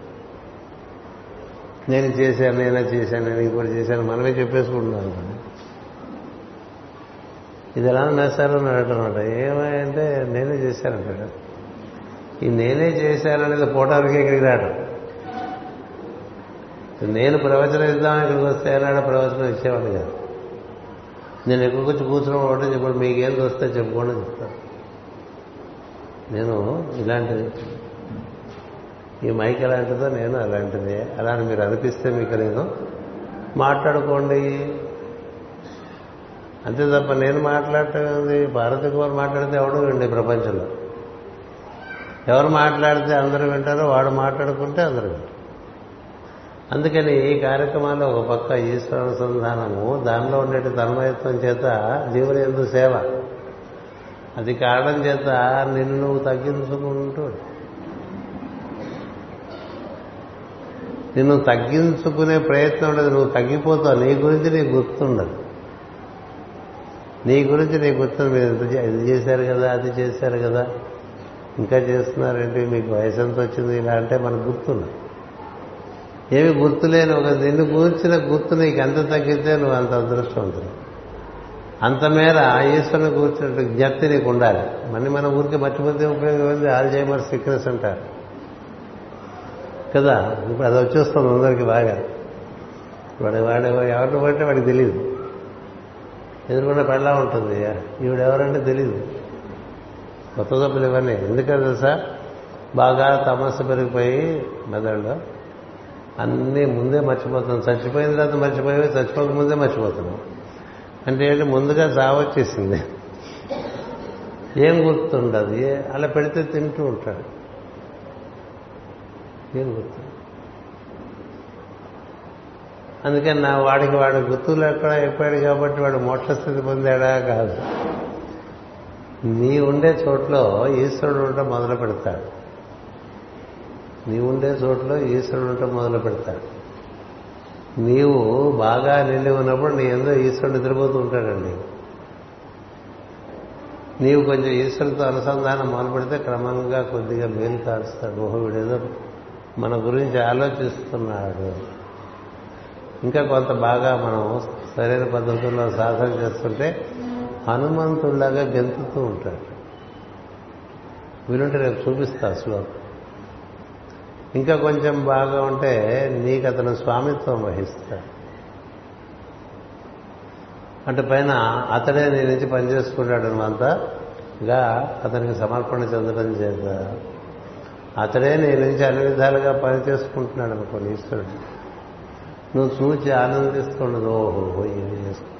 నేను చేశాను నేనే చేశాను నేను ఇంకోటి చేశాను మనమే చెప్పేసుకుంటున్నాం ఇది ఎలా నేస్తారు అని అడగటమాట ఏమంటే నేనే చేశానంటాడు ఈ నేనే చేశాననేది పోవడానికి ఇక్కడికి రాడు నేను ప్రవచనం ఇద్దాం ఇక్కడికి వస్తే ఏనాడు ప్రవచనం ఇచ్చేవాడు కాదు. నేను ఎక్కడికి వచ్చి కూర్చున్న ఒకటి చెప్పాడు మీకేం వస్తే చెప్పుకోండి చెప్తాను నేను ఇలాంటిది. ఈ మైక్ ఎలాంటిదో నేను అలాంటిదే. అలా అని మీరు అనిపిస్తే మీకు నేను మాట్లాడుకోండి. అంతే తప్ప నేను మాట్లాడటం భారతి కుమార్ మాట్లాడితే ఎవడు విండి ప్రపంచంలో? ఎవరు మాట్లాడితే అందరూ వింటారో వాడు మాట్లాడుకుంటే అందరూ వింటారు. అందుకని ఈ కార్యక్రమాల్లో ఒక పక్క ఈశ్వర అనుసంధానము దానిలో ఉండే తన్మయత్వం చేత జీవుని ఎందు సేవ. అది కారణం చేత నిన్ను నువ్వు తగ్గించుకుంటూ నిన్ను తగ్గించుకునే ప్రయత్నం ఉండదు నువ్వు తగ్గిపోతావు. నీ గురించి నీకు గుర్తుండదు. నీ గురించి నీకు గుర్తుంది మీరు ఇంత ఇది చేశారు కదా అది చేశారు కదా. ఇంకా చేస్తున్నారేంటి? మీకు వయసు ఎంత వచ్చింది ఇలా అంటే మనకు గుర్తున్నా ఏమి గుర్తులేని ఒక నిన్ను గురించిన గుర్తు నీకు ఎంత తగ్గితే నువ్వు అంత అదృష్టవంతుడు. అంత మేర ఈశ్వరుని కూర్చున్నట్టు జ్ఞప్తి నీకు ఉండాలి. మళ్ళీ మనం ఊరికి మర్చిపోతే ఉపయోగం ఉంది ఆల్జైమర్ సిక్నెస్ అంటారు. కదా? ఇప్పుడు అది వచ్చేస్తుంది అందరికి బాగా. వాడు వాడు ఎవరిని పడితే వాడికి తెలియదు ఎదుర్కొన్న పెళ్ళా ఉంటుంది. ఈవిడెవరంటే తెలియదు కొత్త దప్పులు ఇవన్నీ. ఎందుకని తెలుసా? బాగా తమస్సు పెరిగిపోయి మెదడులో అన్నీ ముందే మర్చిపోతున్నాం చచ్చిపోయిన తర్వాత మర్చిపోయి చచ్చిపోక ముందే మర్చిపోతున్నాం అంటే ఏంటి? ముందుగా సావచ్చేసింది ఏం గుర్తుండదు. అలా పెడితే తింటూ ఉంటాడు. ఏం గుర్తు? అందుకని నా వాడికి వాడు గుర్తులు ఎక్కడ అయిపోయాడు కాబట్టి వాడు మోక్ష స్థితి పొందాడా కాదు. నీ ఉండే చోట్లో ఈశ్వరుడు ఉండటం మొదలు పెడతాడు. నీ ఉండే చోట్లో ఈశ్వరుడు ఉండటం మొదలు పెడతాడు. నీవు బాగా నిండి ఉన్నప్పుడు నీ ఎందో ఈశ్వరుడు నిద్రపోతూ ఉంటాడండి. నీవు కొంచెం ఈశ్వరుడితో అనుసంధానం మొదలుపెడితే క్రమంగా కొద్దిగా మేలు కాడుస్తాడు ఓహో వీడేదో మన గురించి ఆలోచిస్తున్నాడు. ఇంకా కొంత బాగా మనం సరైన పద్ధతుల్లో సాధన చేస్తుంటే హనుమంతుడిలాగా గెంతుతూ ఉంటాడు వీలుంటే రేపు చూపిస్తా శ్లోకం. ఇంకా కొంచెం బాగా ఉంటే నీకు అతను స్వామిత్వం వహిస్తాడు. అంటే పైన అతడే నీ నుంచి పనిచేసుకుంటాడు నువ్వంతాగా అతనికి సమర్పణ చెందడం చేత అతడే నీ నుంచి అన్ని విధాలుగా పని చేసుకుంటున్నాడు అనుకోండి ఈశ్వరుడు. నువ్వు చూచి ఆనందిస్తుండదు. ఓహో ఇది చేసుకో.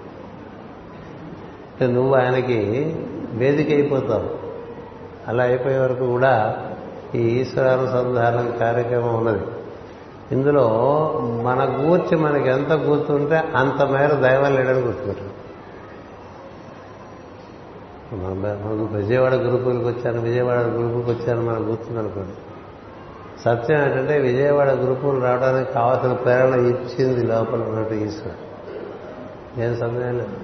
నువ్వు ఆయనకి వేదిక అయిపోతావు అలా అయిపోయే వరకు కూడా ఈ ఈశ్వరానుసంధానం కార్యక్రమం ఉన్నది. ఇందులో మన గూర్చి మనకి ఎంత గుర్తుంటే అంత మేర దైవం లేడని గుర్తుపెట్టాం మనం విజయవాడ గురుకులకు వచ్చాను విజయవాడ గురుకులకు వచ్చాను మనకు గుర్తుందనుకోండి. సత్యం ఏంటంటే విజయవాడ గురుకులు రావడానికి కావాల్సిన ప్రేరణ ఇచ్చింది లోపల ఉన్నట్టు ఈశ్వరుడు. ఏం సమయం లేదు.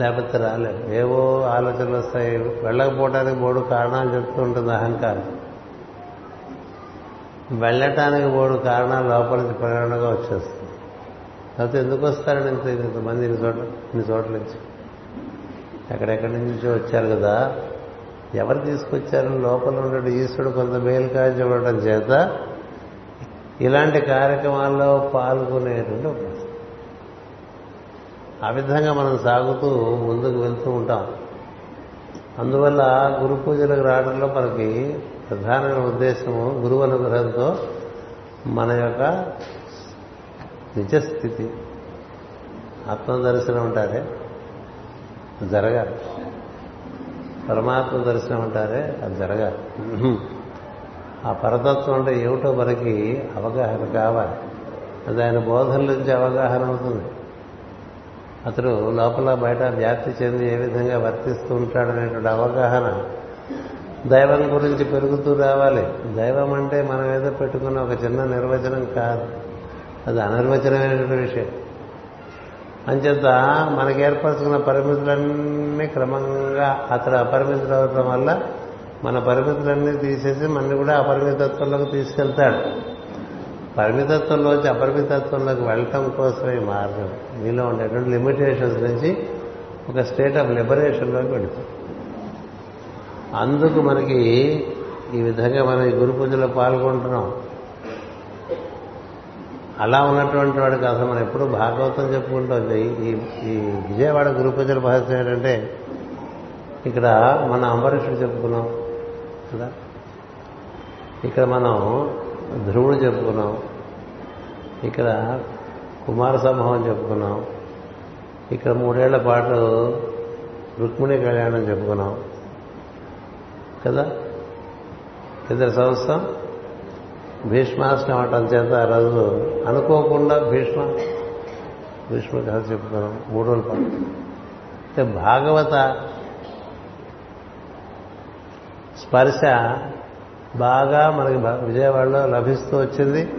లేకపోతే రాలేదు. ఏవో ఆలోచనలు వస్తాయి. వెళ్ళకపోవడానికి మూడు కారణాలు చెప్తూ ఉంటుంది అహంకారం. వెళ్ళటానికి మూడు కారణాలు లోపల నుంచి ప్రేరణగా వచ్చేస్తుంది లేకపోతే ఎందుకు వస్తారని ఇంత ఇంతమంది ఇన్ని చోట్ల ఇన్ని చోట్ల నుంచి? ఎక్కడెక్కడి నుంచో వచ్చారు కదా? ఎవరు తీసుకొచ్చారు? లోపల ఉండే ఈశ్వరుడు కొంత మేలు కాల్చి ఉండటం చేత ఇలాంటి కార్యక్రమాల్లో పాల్గొనేటువంటి ఒక ఆ విధంగా మనం సాగుతూ ముందుకు వెళ్తూ ఉంటాం. అందువల్ల గురు పూజలకు రావడంలో మనకి ప్రధానమైన ఉద్దేశము గురువు అనుగ్రహంతో మన యొక్క నిజస్థితి ఆత్మదర్శనం ఉంటారే జరగాలి. పరమాత్మ దర్శనం అంటారే అది జరగాలి. ఆ పరతత్వం అంటే ఏమిటో మనకి అవగాహన కావాలి. అది ఆయన బోధన నుంచి అవగాహన అవుతుంది. అతడు లోపల బయట వ్యాప్తి చెంది ఏ విధంగా వర్తిస్తూ ఉంటాడనేటువంటి అవగాహన దైవం గురించి పెరుగుతూ రావాలి. దైవం అంటే మనం ఏదో పెట్టుకున్న ఒక చిన్న నిర్వచనం కాదు. అది అనిర్వచనమైనటువంటి విషయం. అంచేత మనకి ఏర్పరచుకున్న పరిమితులన్నీ క్రమంగా అతడు అపరిమితులు అవటం వల్ల మన పరిమితులన్నీ తీసేసి మనని కూడా అపరిమితత్వంలోకి తీసుకెళ్తాడు. పరిమితత్వంలోంచి అపరిమితత్వంలోకి వెళ్ళటం కోసమే మార్గం. నీలో ఉండేటువంటి లిమిటేషన్స్ నుంచి ఒక స్టేట్ ఆఫ్ లిబరేషన్లోకి వెళుతుంది అందుకు మనకి ఈ విధంగా మనం ఈ గురు పూజలో పాల్గొంటున్నాం. అలా ఉన్నటువంటి వాడికి అసలు మనం ఎప్పుడు భాగవతం చెప్పుకుంటుంది ఈ ఈ విజయవాడ గురు పూజల మహత్వం ఏంటంటే ఇక్కడ మన అంబరీషుడు చెప్పుకున్నాం కదా? ఇక్కడ మనం ధ్రువుడు చెప్పుకున్నాం ఇక్కడ కుమార సంభవం చెప్పుకున్నాం ఇక్కడ మూడేళ్ళ పాటు రుక్మిణి కళ్యాణం చెప్పుకున్నాం కదా? ఇద్దరు సంవత్సరం భీష్మాష్టం అవటం చేత ఆ రోజు అనుకోకుండా భీష్మ భీష్మ కథ చెప్తున్నాం మూడు రోజుల పాటు అంటే భాగవత స్పర్శ బాగా మనకి విజయవాడలో లభిస్తూ వచ్చింది.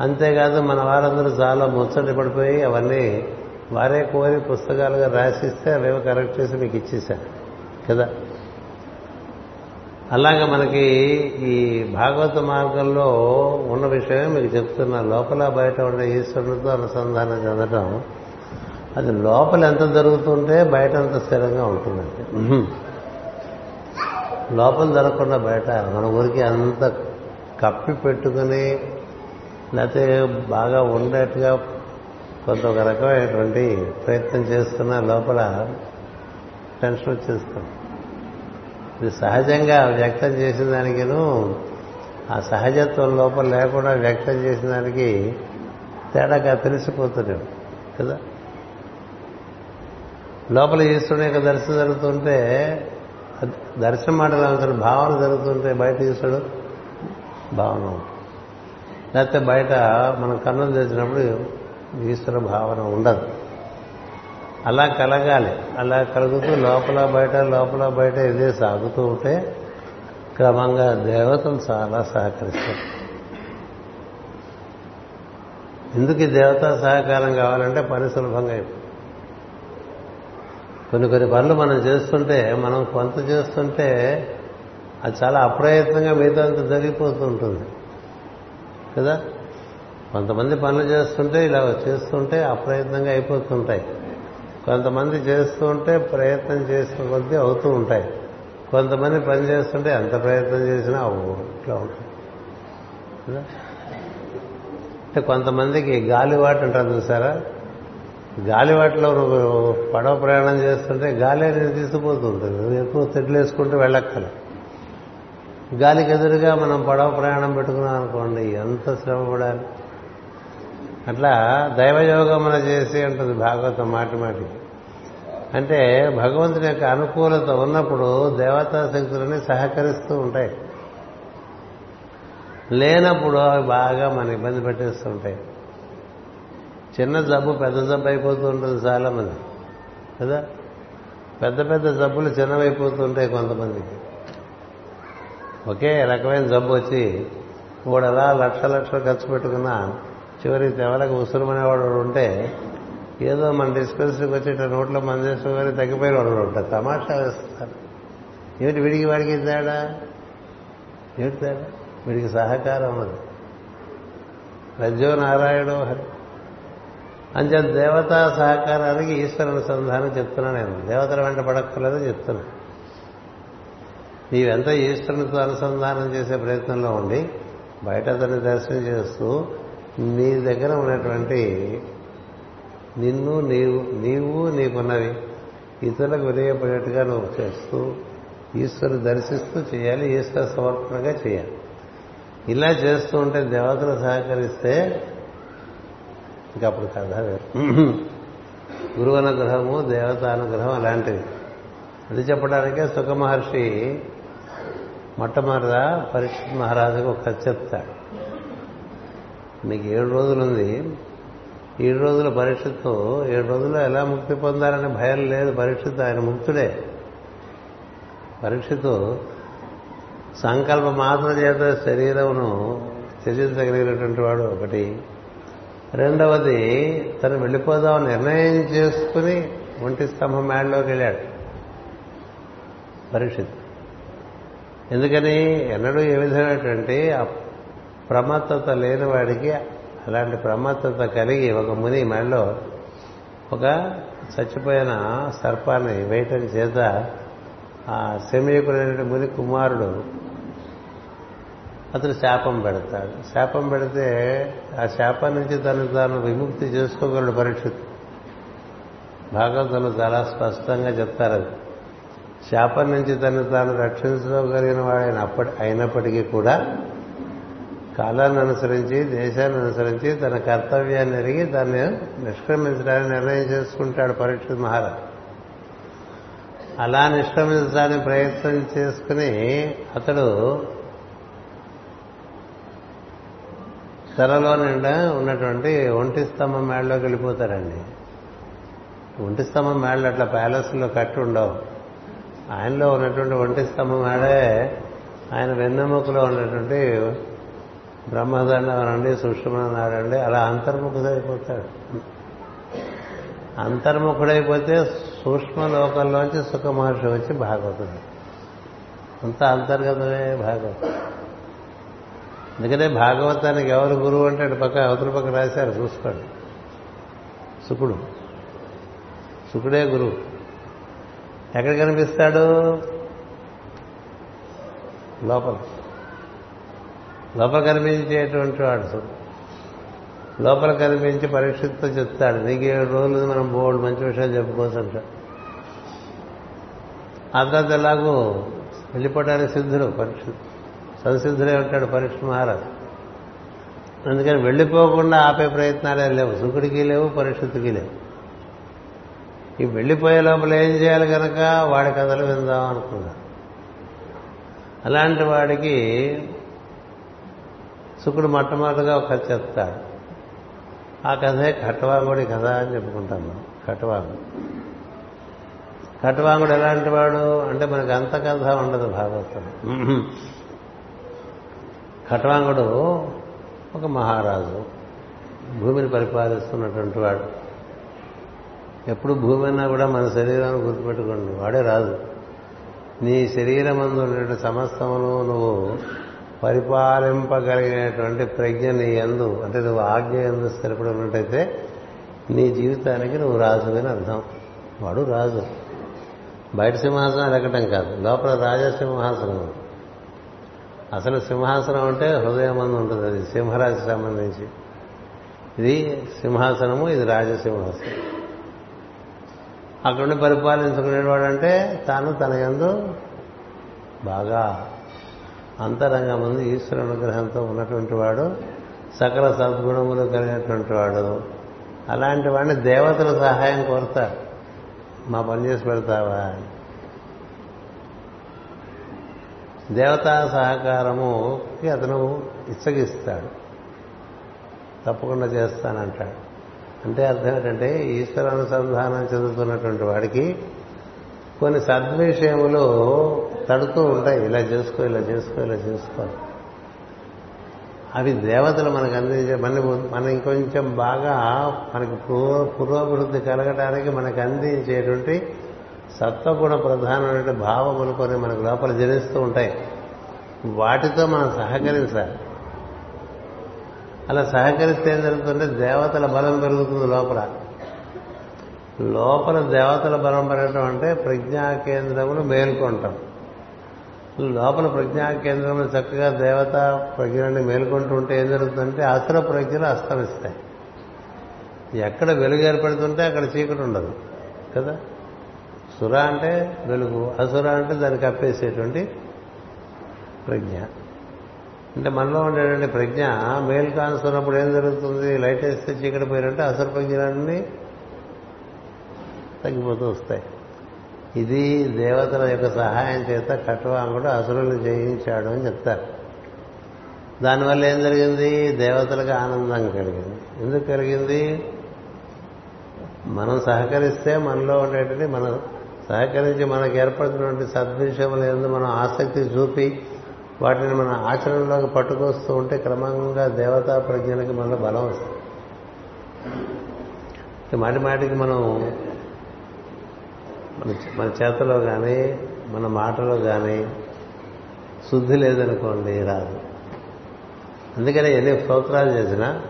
అంతేకాదు మన వారందరూ చాలా ముచ్చట పడిపోయి అవన్నీ వారే కోరి పుస్తకాలుగా రాసిస్తే అవేవో కరెక్ట్ చేసి మీకు ఇచ్చేశారు. కదా? అలాగా మనకి ఈ భాగవత మార్గంలో ఉన్న విషయమే మీకు చెప్తున్నా. లోపల బయట ఉండే ఈశ్వరునితో అనుసంధానం చెందటం అది లోపల ఎంత జరుగుతుంటే బయట అంత స్థిరంగా ఉంటుందండి. లోపల జరగకుండా బయట మన ఊరికి అంత కప్పి పెట్టుకుని లేకపోతే బాగా ఉండేట్టుగా కొంత ఒక రకమైనటువంటి ప్రయత్నం చేస్తున్న లోపల టెన్షన్ వచ్చేస్తుంది. ఇది సహజంగా వ్యక్తం చేసిన దానికిను ఆ సహజత్వం లోపల లేకుండా వ్యక్తం చేసిన దానికి తేడాగా తెలిసిపోతున్నాడు కదా? లోపల ఈశ్వరుని యొక్క దర్శనం జరుగుతుంటే దర్శనం మాటలు అవుతాడు భావన జరుగుతుంటే బయట ఈశ్వరుడు భావన లేకపోతే బయట మనం కన్నులు తెచ్చినప్పుడు ఈశ్వర భావన ఉండదు. అలా కలగాలి. అలా కలుగుతూ లోపల బయట లోపల బయట ఇదే సాగుతూ ఉంటే క్రమంగా దేవతలు చాలా సహకరిస్తారు. ఎందుకు ఈ దేవతా సహకారం కావాలంటే పని సులభంగా అయిపోతుంది కొన్ని కొన్ని పనులు మనం చేస్తుంటే మనం కొంత చేస్తుంటే అది చాలా అప్రయత్నంగా మిగతా అంత జరిగిపోతూ ఉంటుంది. కదా? కొంతమంది పనులు చేస్తుంటే ఇలా చేస్తుంటే అప్రయత్నంగా అయిపోతుంటాయి. కొంతమంది చేస్తూ ఉంటే ప్రయత్నం చేసిన కొద్దీ అవుతూ ఉంటాయి. కొంతమంది పని చేస్తుంటే ఎంత ప్రయత్నం చేసినా అవ్వు ఇట్లా ఉంటుంది. అంటే కొంతమందికి గాలివాటు అంటారు చూసారా? గాలివాటలో నువ్వు పడవ ప్రయాణం చేస్తుంటే గాలి అనేది తీసుకుపోతుంటుంది. నువ్వు ఎక్కువ తెడ్లు వేసుకుంటూ వెళ్ళక్కల. గాలికి ఎదురుగా మనం పడవ ప్రయాణం పెట్టుకున్నాం అనుకోండి ఎంత శ్రమ పడాలి? అట్లా దైవయోగమున మన చేసి ఉంటుంది భాగవతం మాటి మాటి. అంటే భగవంతుని యొక్క అనుకూలత ఉన్నప్పుడు దేవతా శక్తులని సహకరిస్తూ ఉంటాయి. లేనప్పుడు అవి బాగా మన ఇబ్బంది పెట్టేస్తూ ఉంటాయి. చిన్న జబ్బు పెద్ద జబ్బు అయిపోతూ ఉంటుంది చాలా మంది కదా? పెద్ద పెద్ద జబ్బులు చిన్నవైపోతుంటాయి కొంతమందికి. ఒకే రకమైన జబ్బు వచ్చి వాడు అలా లక్ష లక్షలు ఖర్చు పెట్టుకున్నా చివరికి తెవలకు ఉసురుమనేవాడు ఉంటే ఏదో మన డిస్పెన్సరీకి వచ్చి ఇట్లా నోట్లో మందేశ్వరం గారి తగ్గిపోయిన వాడు ఉంటారు తమాషా వేస్తారు. ఏమిటి వీడికి వాడికి తేడా? ఏమిటి తేడా? వీడికి సహకారం అది రజ్జో నారాయణో హరి. అంచేత దేవతా సహకారానికి ఈశ్వర అనుసంధానం చెప్తున్నా నేను. దేవతల వెంట పడక్కర్లేదో చెప్తున్నా. నీవెంత ఈశ్వరునితో అనుసంధానం చేసే ప్రయత్నంలో ఉండి బయట అతన్ని దర్శనం చేస్తూ నీ దగ్గర ఉన్నటువంటి నిన్ను నీవు నీవు నీకున్నవి ఇతరులకు వినియోగపడేట్టుగా నువ్వు చేస్తూ ఈశ్వరు దర్శిస్తూ చేయాలి ఈశ్వర సమర్పణగా చేయాలి. ఇలా చేస్తూ ఉంటే దేవతలు సహకరిస్తే ఇంకా అప్పుడు కథ గురువు అనుగ్రహము దేవత అనుగ్రహం అలాంటివి. అది చెప్పడానికే సుఖ మహర్షి మొట్టమొదట పరీక్ష మహారాజుకు ఒక చెప్తాడు. నీకు ఏడు రోజులు ఉంది ఏడు రోజుల పరీక్షతో ఏడు రోజుల్లో ఎలా ముక్తి పొందాలనే భయం లేదు. పరీక్షతో ఆయన ముక్తుడే. పరీక్షతో సంకల్ప మాత్రం చేత శరీరమును త్యజించగలిగినటువంటి వాడు ఒకటి. రెండవది తను వెళ్ళిపోదామని నిర్ణయం చేసుకుని ఒంటి స్తంభం మేడలోకి వెళ్ళాడు. పరీక్షిత్. ఎందుకని? ఎన్నడూ ఏ విధమైనటువంటి ప్రమత్తత లేని వాడికి అలాంటి ప్రమత్తత కలిగి ఒక ముని మెడలో ఒక చచ్చిపోయిన సర్పాన్ని వేయటం చేత ఆ శమీకుడైన ముని కుమారుడు అతను శాపం పెడతాడు. శాపం పెడితే ఆ శాపం నుంచి తను తాను విముక్తి చేసుకోగలడు పరీక్షిత్ భాగవతంలో చాలా స్పష్టంగా చెప్తారు అది. శాపం నుంచి తను తాను రక్షించుకోగలిగిన వాడైన అప్పటి అయినప్పటికీ కూడా కాలాన్ని అనుసరించి దేశాన్ని అనుసరించి తన కర్తవ్యాన్ని ఎరిగి దాన్ని నిష్క్రమించడానికి నిర్ణయం చేసుకుంటాడు పరీక్ష మహారాజ్. అలా నిష్క్రమించడానికి ప్రయత్నం చేసుకుని అతడు తెరలో నిండా ఉన్నటువంటి ఒంటి స్తంభం మేడలోకి వెళ్ళిపోతారండి ఒంటి స్తంభం మేడలు అట్లా ప్యాలెస్లో కట్టి ఉండవు. ఆయనలో ఉన్నటువంటి ఒంటి స్తంభం మేడే ఆయన వెన్నెముకలో ఉన్నటువంటి బ్రహ్మదండం అనండి సుష్మనారండి అలా అంతర్ముఖుడైపోతాడు. అంతర్ముఖుడైపోతే సూక్ష్మ లోకంలోంచి సుఖ మహర్షి వచ్చి బాగవుతుంది అంత అంతర్గతమే భాగవతం. ఎందుకంటే భాగవతానికి ఎవరు గురువు అంటే అటు పక్క అవతల పక్క రాశారు చూసుకోండి. సుకుడు సుకుడే గురువు. ఎక్కడ కనిపిస్తాడు? లోపల. లోపల కనిపించేటువంటి వాడు లోపల కనిపించి పరీక్షతో చెప్తాడు. నీకు ఏడు రోజులు మనం బోల్డ్ మంచి విషయాలు చెప్పుకోవచ్చు అంటాడు ఆ తర్వాత వెళ్ళిపోవడానికి సిద్ధుడు పరీక్ష సంసిద్ధుడే ఉంటాడు పరీక్ష మహారాజు. అందుకని వెళ్ళిపోకుండా ఆపే ప్రయత్నాలే లేవు. సుఖుడికి లేవు పరిస్థితికి లేవు. ఈ వెళ్ళిపోయే లోపల ఏం చేయాలి కనుక వాడి కథలు విందాం అనుకున్నాడు. అలాంటి వాడికి శుకుడు మొట్టమొదటిగా ఒక కథ చెప్తాడు. ఆ కథే కట్టవాంగుడి కథ అని చెప్పుకుంటాం మనం కట్టవాంగుడు కట్టవాంగుడు ఎలాంటి వాడు అంటే మనకు అంత కథ ఉండదు భాగవతం. కటవాంగుడు ఒక మహారాజు భూమిని పరిపాలిస్తున్నటువంటి వాడు. ఎప్పుడు భూమి అన్నా కూడా మన శరీరాన్ని గుర్తుపెట్టుకోండి వాడే రాదు నీ శరీరం ఉన్నటువంటి సమస్తమును నువ్వు పరిపాలింపగలిగినటువంటి ప్రజ్ఞ నీ ఎందు అంటే నువ్వు ఆజ్ఞ ఎందు స్థిరపడి ఉన్నట్టయితే నీ జీవితానికి నువ్వు రాజువని అర్థం. వాడు రాజు. బయట సింహాసనం ఎక్కటం కాదు. లోపల రాజసింహాసనం అసలు సింహాసనం అంటే హృదయం అందు ఉంటుంది. అది సింహరాజు సంబంధించి. ఇది సింహాసనము ఇది రాజసింహాసనం అక్కడుండి పరిపాలించుకునేవాడంటే తాను తన ఎందు బాగా అంతరంగం ముందు ఈశ్వర అనుగ్రహంతో ఉన్నటువంటి వాడు సకల సద్గుణములు కలిగినటువంటి వాడు. అలాంటి వాడిని దేవతల సహాయం కోరుతారు. మా పని చేసి పెడతావా? దేవతా సహకారముకి అతను ఇచ్చగిస్తాడు. తప్పకుండా చేస్తానంటాడు. అంటే అర్థం ఏంటంటే ఈశ్వర అనుసంధానం చెందుతున్నటువంటి వాడికి కొన్ని సద్విషయములు తడుతూ ఉంటాయి. ఇలా చేసుకో ఇలా చేసుకో ఇలా చేసుకో. అవి దేవతలు మనకు అందించే మన మన ఇంకొంచెం బాగా మనకి పురోభివృద్ధి కలగడానికి మనకు అందించేటువంటి సత్వగుణ ప్రధానమైన భావములు కొన్ని మనకు లోపల జనిస్తూ ఉంటాయి. వాటితో మనం సహకరించాలి. అలా సహకరిస్తే ఏం జరుగుతుంటే దేవతల బలం పెరుగుతుంది లోపల. లోపల దేవతల బలం పెరగటం అంటే ప్రజ్ఞా కేంద్రములు మేల్కొంటాం. లోపల ప్రజ్ఞా కేంద్రంలో చక్కగా దేవత ప్రజ్ఞని మేల్కొంటూ ఉంటే ఏం జరుగుతుందంటే అసుర ప్రజ్ఞలు అస్తమిస్తాయి. ఎక్కడ వెలుగు ఏర్పడుతుంటే అక్కడ చీకటి ఉండదు కదా? సుర అంటే వెలుగు అసుర అంటే దాన్ని కప్పేసేటువంటి ప్రజ్ఞ. అంటే మనలో ఉండేటువంటి ప్రజ్ఞ మేలు కానుస్తున్నప్పుడు ఏం జరుగుతుంది? లైట్ వేస్తే చీకటి పోయినట్టు అసలు ప్రజ్ఞలన్నీ తగ్గిపోతూ వస్తాయి. ఇది దేవతల యొక్క సహాయం చేత కట్వాంగుడు అసురులు జయించాడు అని చెప్తారు. దానివల్ల ఏం జరిగింది? దేవతలకు ఆనందం కలిగింది. ఎందుకు కలిగింది? మనం సహకరిస్తే మనలో ఉండేటువంటి మనం సహకరించి మనకు ఏర్పడుతున్నటువంటి సద్విషయములు ఎందు మనం ఆసక్తి చూపి వాటిని మన ఆచరణలోకి పట్టుకొస్తూ ఉంటే క్రమంగా దేవతా ప్రజ్ఞలకి మనలో బలం వస్తుంది. మాటి మాటికి మనం మన మన చేతలో కానీ మన మాటలో కానీ శుద్ధి లేదనుకోండి రాదు. అందుకని ఎన్ని స్తోత్రాలు చేసినా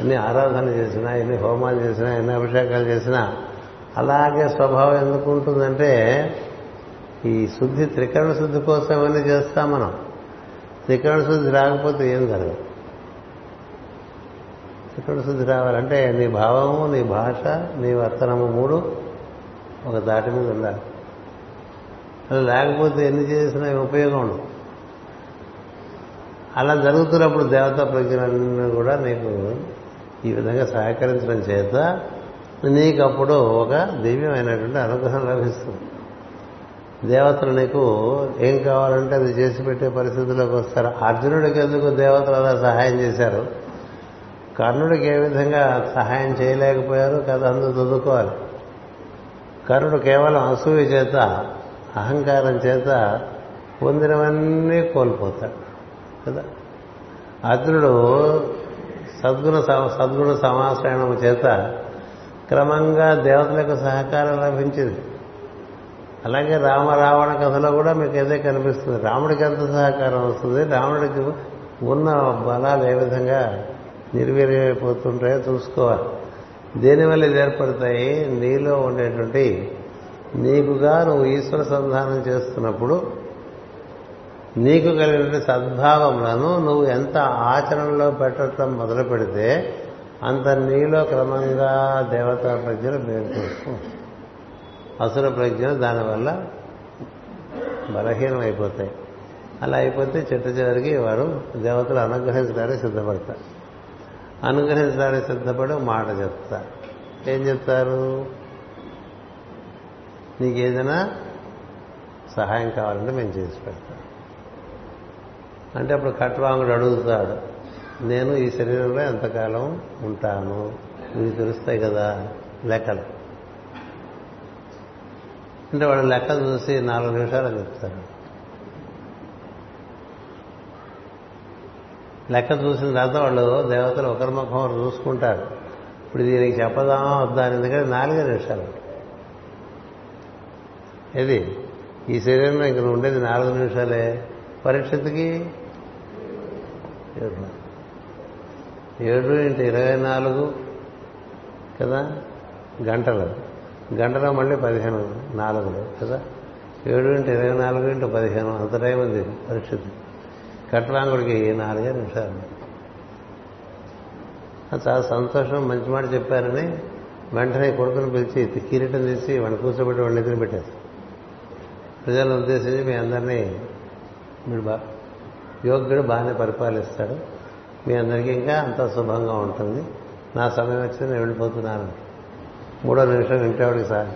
ఎన్ని ఆరాధనలు చేసినా ఎన్ని హోమాలు చేసినా ఎన్ని అభిషేకాలు చేసినా అలాగే స్వభావం ఎందుకు ఉంటుందంటే ఈ శుద్ధి త్రికరణ శుద్ధి కోసం ఇవన్నీ చేస్తాం మనం. త్రికరణ శుద్ధి రాకపోతే ఏం జరగదు. త్రికరణ శుద్ధి రావాలంటే నీ భావము నీ భాష నీ వర్తనము మూడు ఒక దాటి మీద ఉండాలి. అలా లేకపోతే ఎన్ని చేసినా ఉపయోగం ఉండదు. అలా జరుగుతున్నప్పుడు దేవతా ప్రజ్ఞలన్నీ కూడా నీకు ఈ విధంగా సహకరించడం చేత నీకు అప్పుడు ఒక దివ్యమైనటువంటి అనుగ్రహం లభిస్తుంది. దేవతలు నీకు ఏం కావాలంటే అది చేసి పెట్టే పరిస్థితిలోకి వస్తారు. అర్జునుడికి ఎందుకు దేవతలు అలా సహాయం చేశారు? కర్ణుడికి ఏ విధంగా సహాయం చేయలేకపోయారు? కదా అందరూ చదువుకోవాలి. కర్ణుడు కేవలం అసూయ చేత అహంకారం చేత పొందినవన్నీ కోల్పోతాడు కదా? అర్జునుడు సద్గుణ సద్గుణ సమాశ్రయణం చేత క్రమంగా దేవతలకు సహకారం లభించింది. అలాగే రామ రావణ కథలో కూడా మీకు ఏదే కనిపిస్తుంది. రాముడికి ఎంత సహకారం వస్తుంది? రాముడికి ఉన్న బలాలు ఏ విధంగా నిర్వీర్యమైపోతుంటాయో చూసుకోవాలి. దేనివల్ల ఇది ఏర్పడతాయి? నీలో ఉండేటువంటి నీకుగా నువ్వు ఈశ్వర సంధానం చేస్తున్నప్పుడు నీకు కలిగిన సద్భావములను నువ్వు ఎంత ఆచరణలో పెట్టడం మొదలు పెడితే అంత నీలో క్రమంగా దేవతా ప్రజ్ఞలు మేల్కొస్తూ అసుర ప్రజ్ఞలు దానివల్ల బలహీనం అయిపోతాయి అలా అయిపోతే చిట్ట చివరికి వారు దేవతలు అనుగ్రహించడానికి సిద్ధపడతారు. అనుగ్రహించడానికి సిద్ధపడి మాట చెప్తారు ఏం చెప్తారు? నీకు ఏదైనా సహాయం కావాలంటే మేము చేసి పెడతాం. అంటే అప్పుడు కట్వాంగుడు అడుగుతాడు నేను ఈ శరీరంలో ఎంతకాలం ఉంటాను? ఇవి తెలుస్తాయి కదా లెక్కలు. అంటే వాడు లెక్క చూసి నాలుగు నిమిషాలు చెప్తాడు. లెక్క చూసిన తర్వాత వాళ్ళు దేవతలు ఒకరి ముఖం ఒకరు చూసుకుంటారు. ఇప్పుడు దీనికి చెప్పదామా వద్దా ఎందుకంటే నాలుగే నిమిషాలు. ఇది ఈ శరీరంలో ఇంక ఉండేది నాలుగు నిమిషాలే. పరీక్షకి ఏడు. ఏడు ఇంటి ఇరవై నాలుగు కదా? గంటలు. గంటలో మళ్ళీ పదిహేను నాలుగులు కదా? ఏడు ఇంటి ఇరవై నాలుగు ఇంటూ పదిహేను అంత టైం ఉంది పరీక్షకి కట్రాంగుడికి నాలుగే నిమిషాలు. చాలా సంతోషం మంచి మాట చెప్పారని వెంటనే కొడుకుని పిలిచి కిరీటం తీసి వాడిని కూర్చోబెట్టి వాడిని నిద్ర పెట్టారు ప్రజలను ఉద్దేశించి మీ అందరినీ మీరు బా యోగ్యుడు బాగానే పరిపాలిస్తాడు. మీ అందరికీ ఇంకా అంత శుభంగా ఉంటుంది. నా సమయం వచ్చింది నేను వెళ్ళిపోతున్నాను. మూడో నిమిషం ఇంటేవాడికి సార్.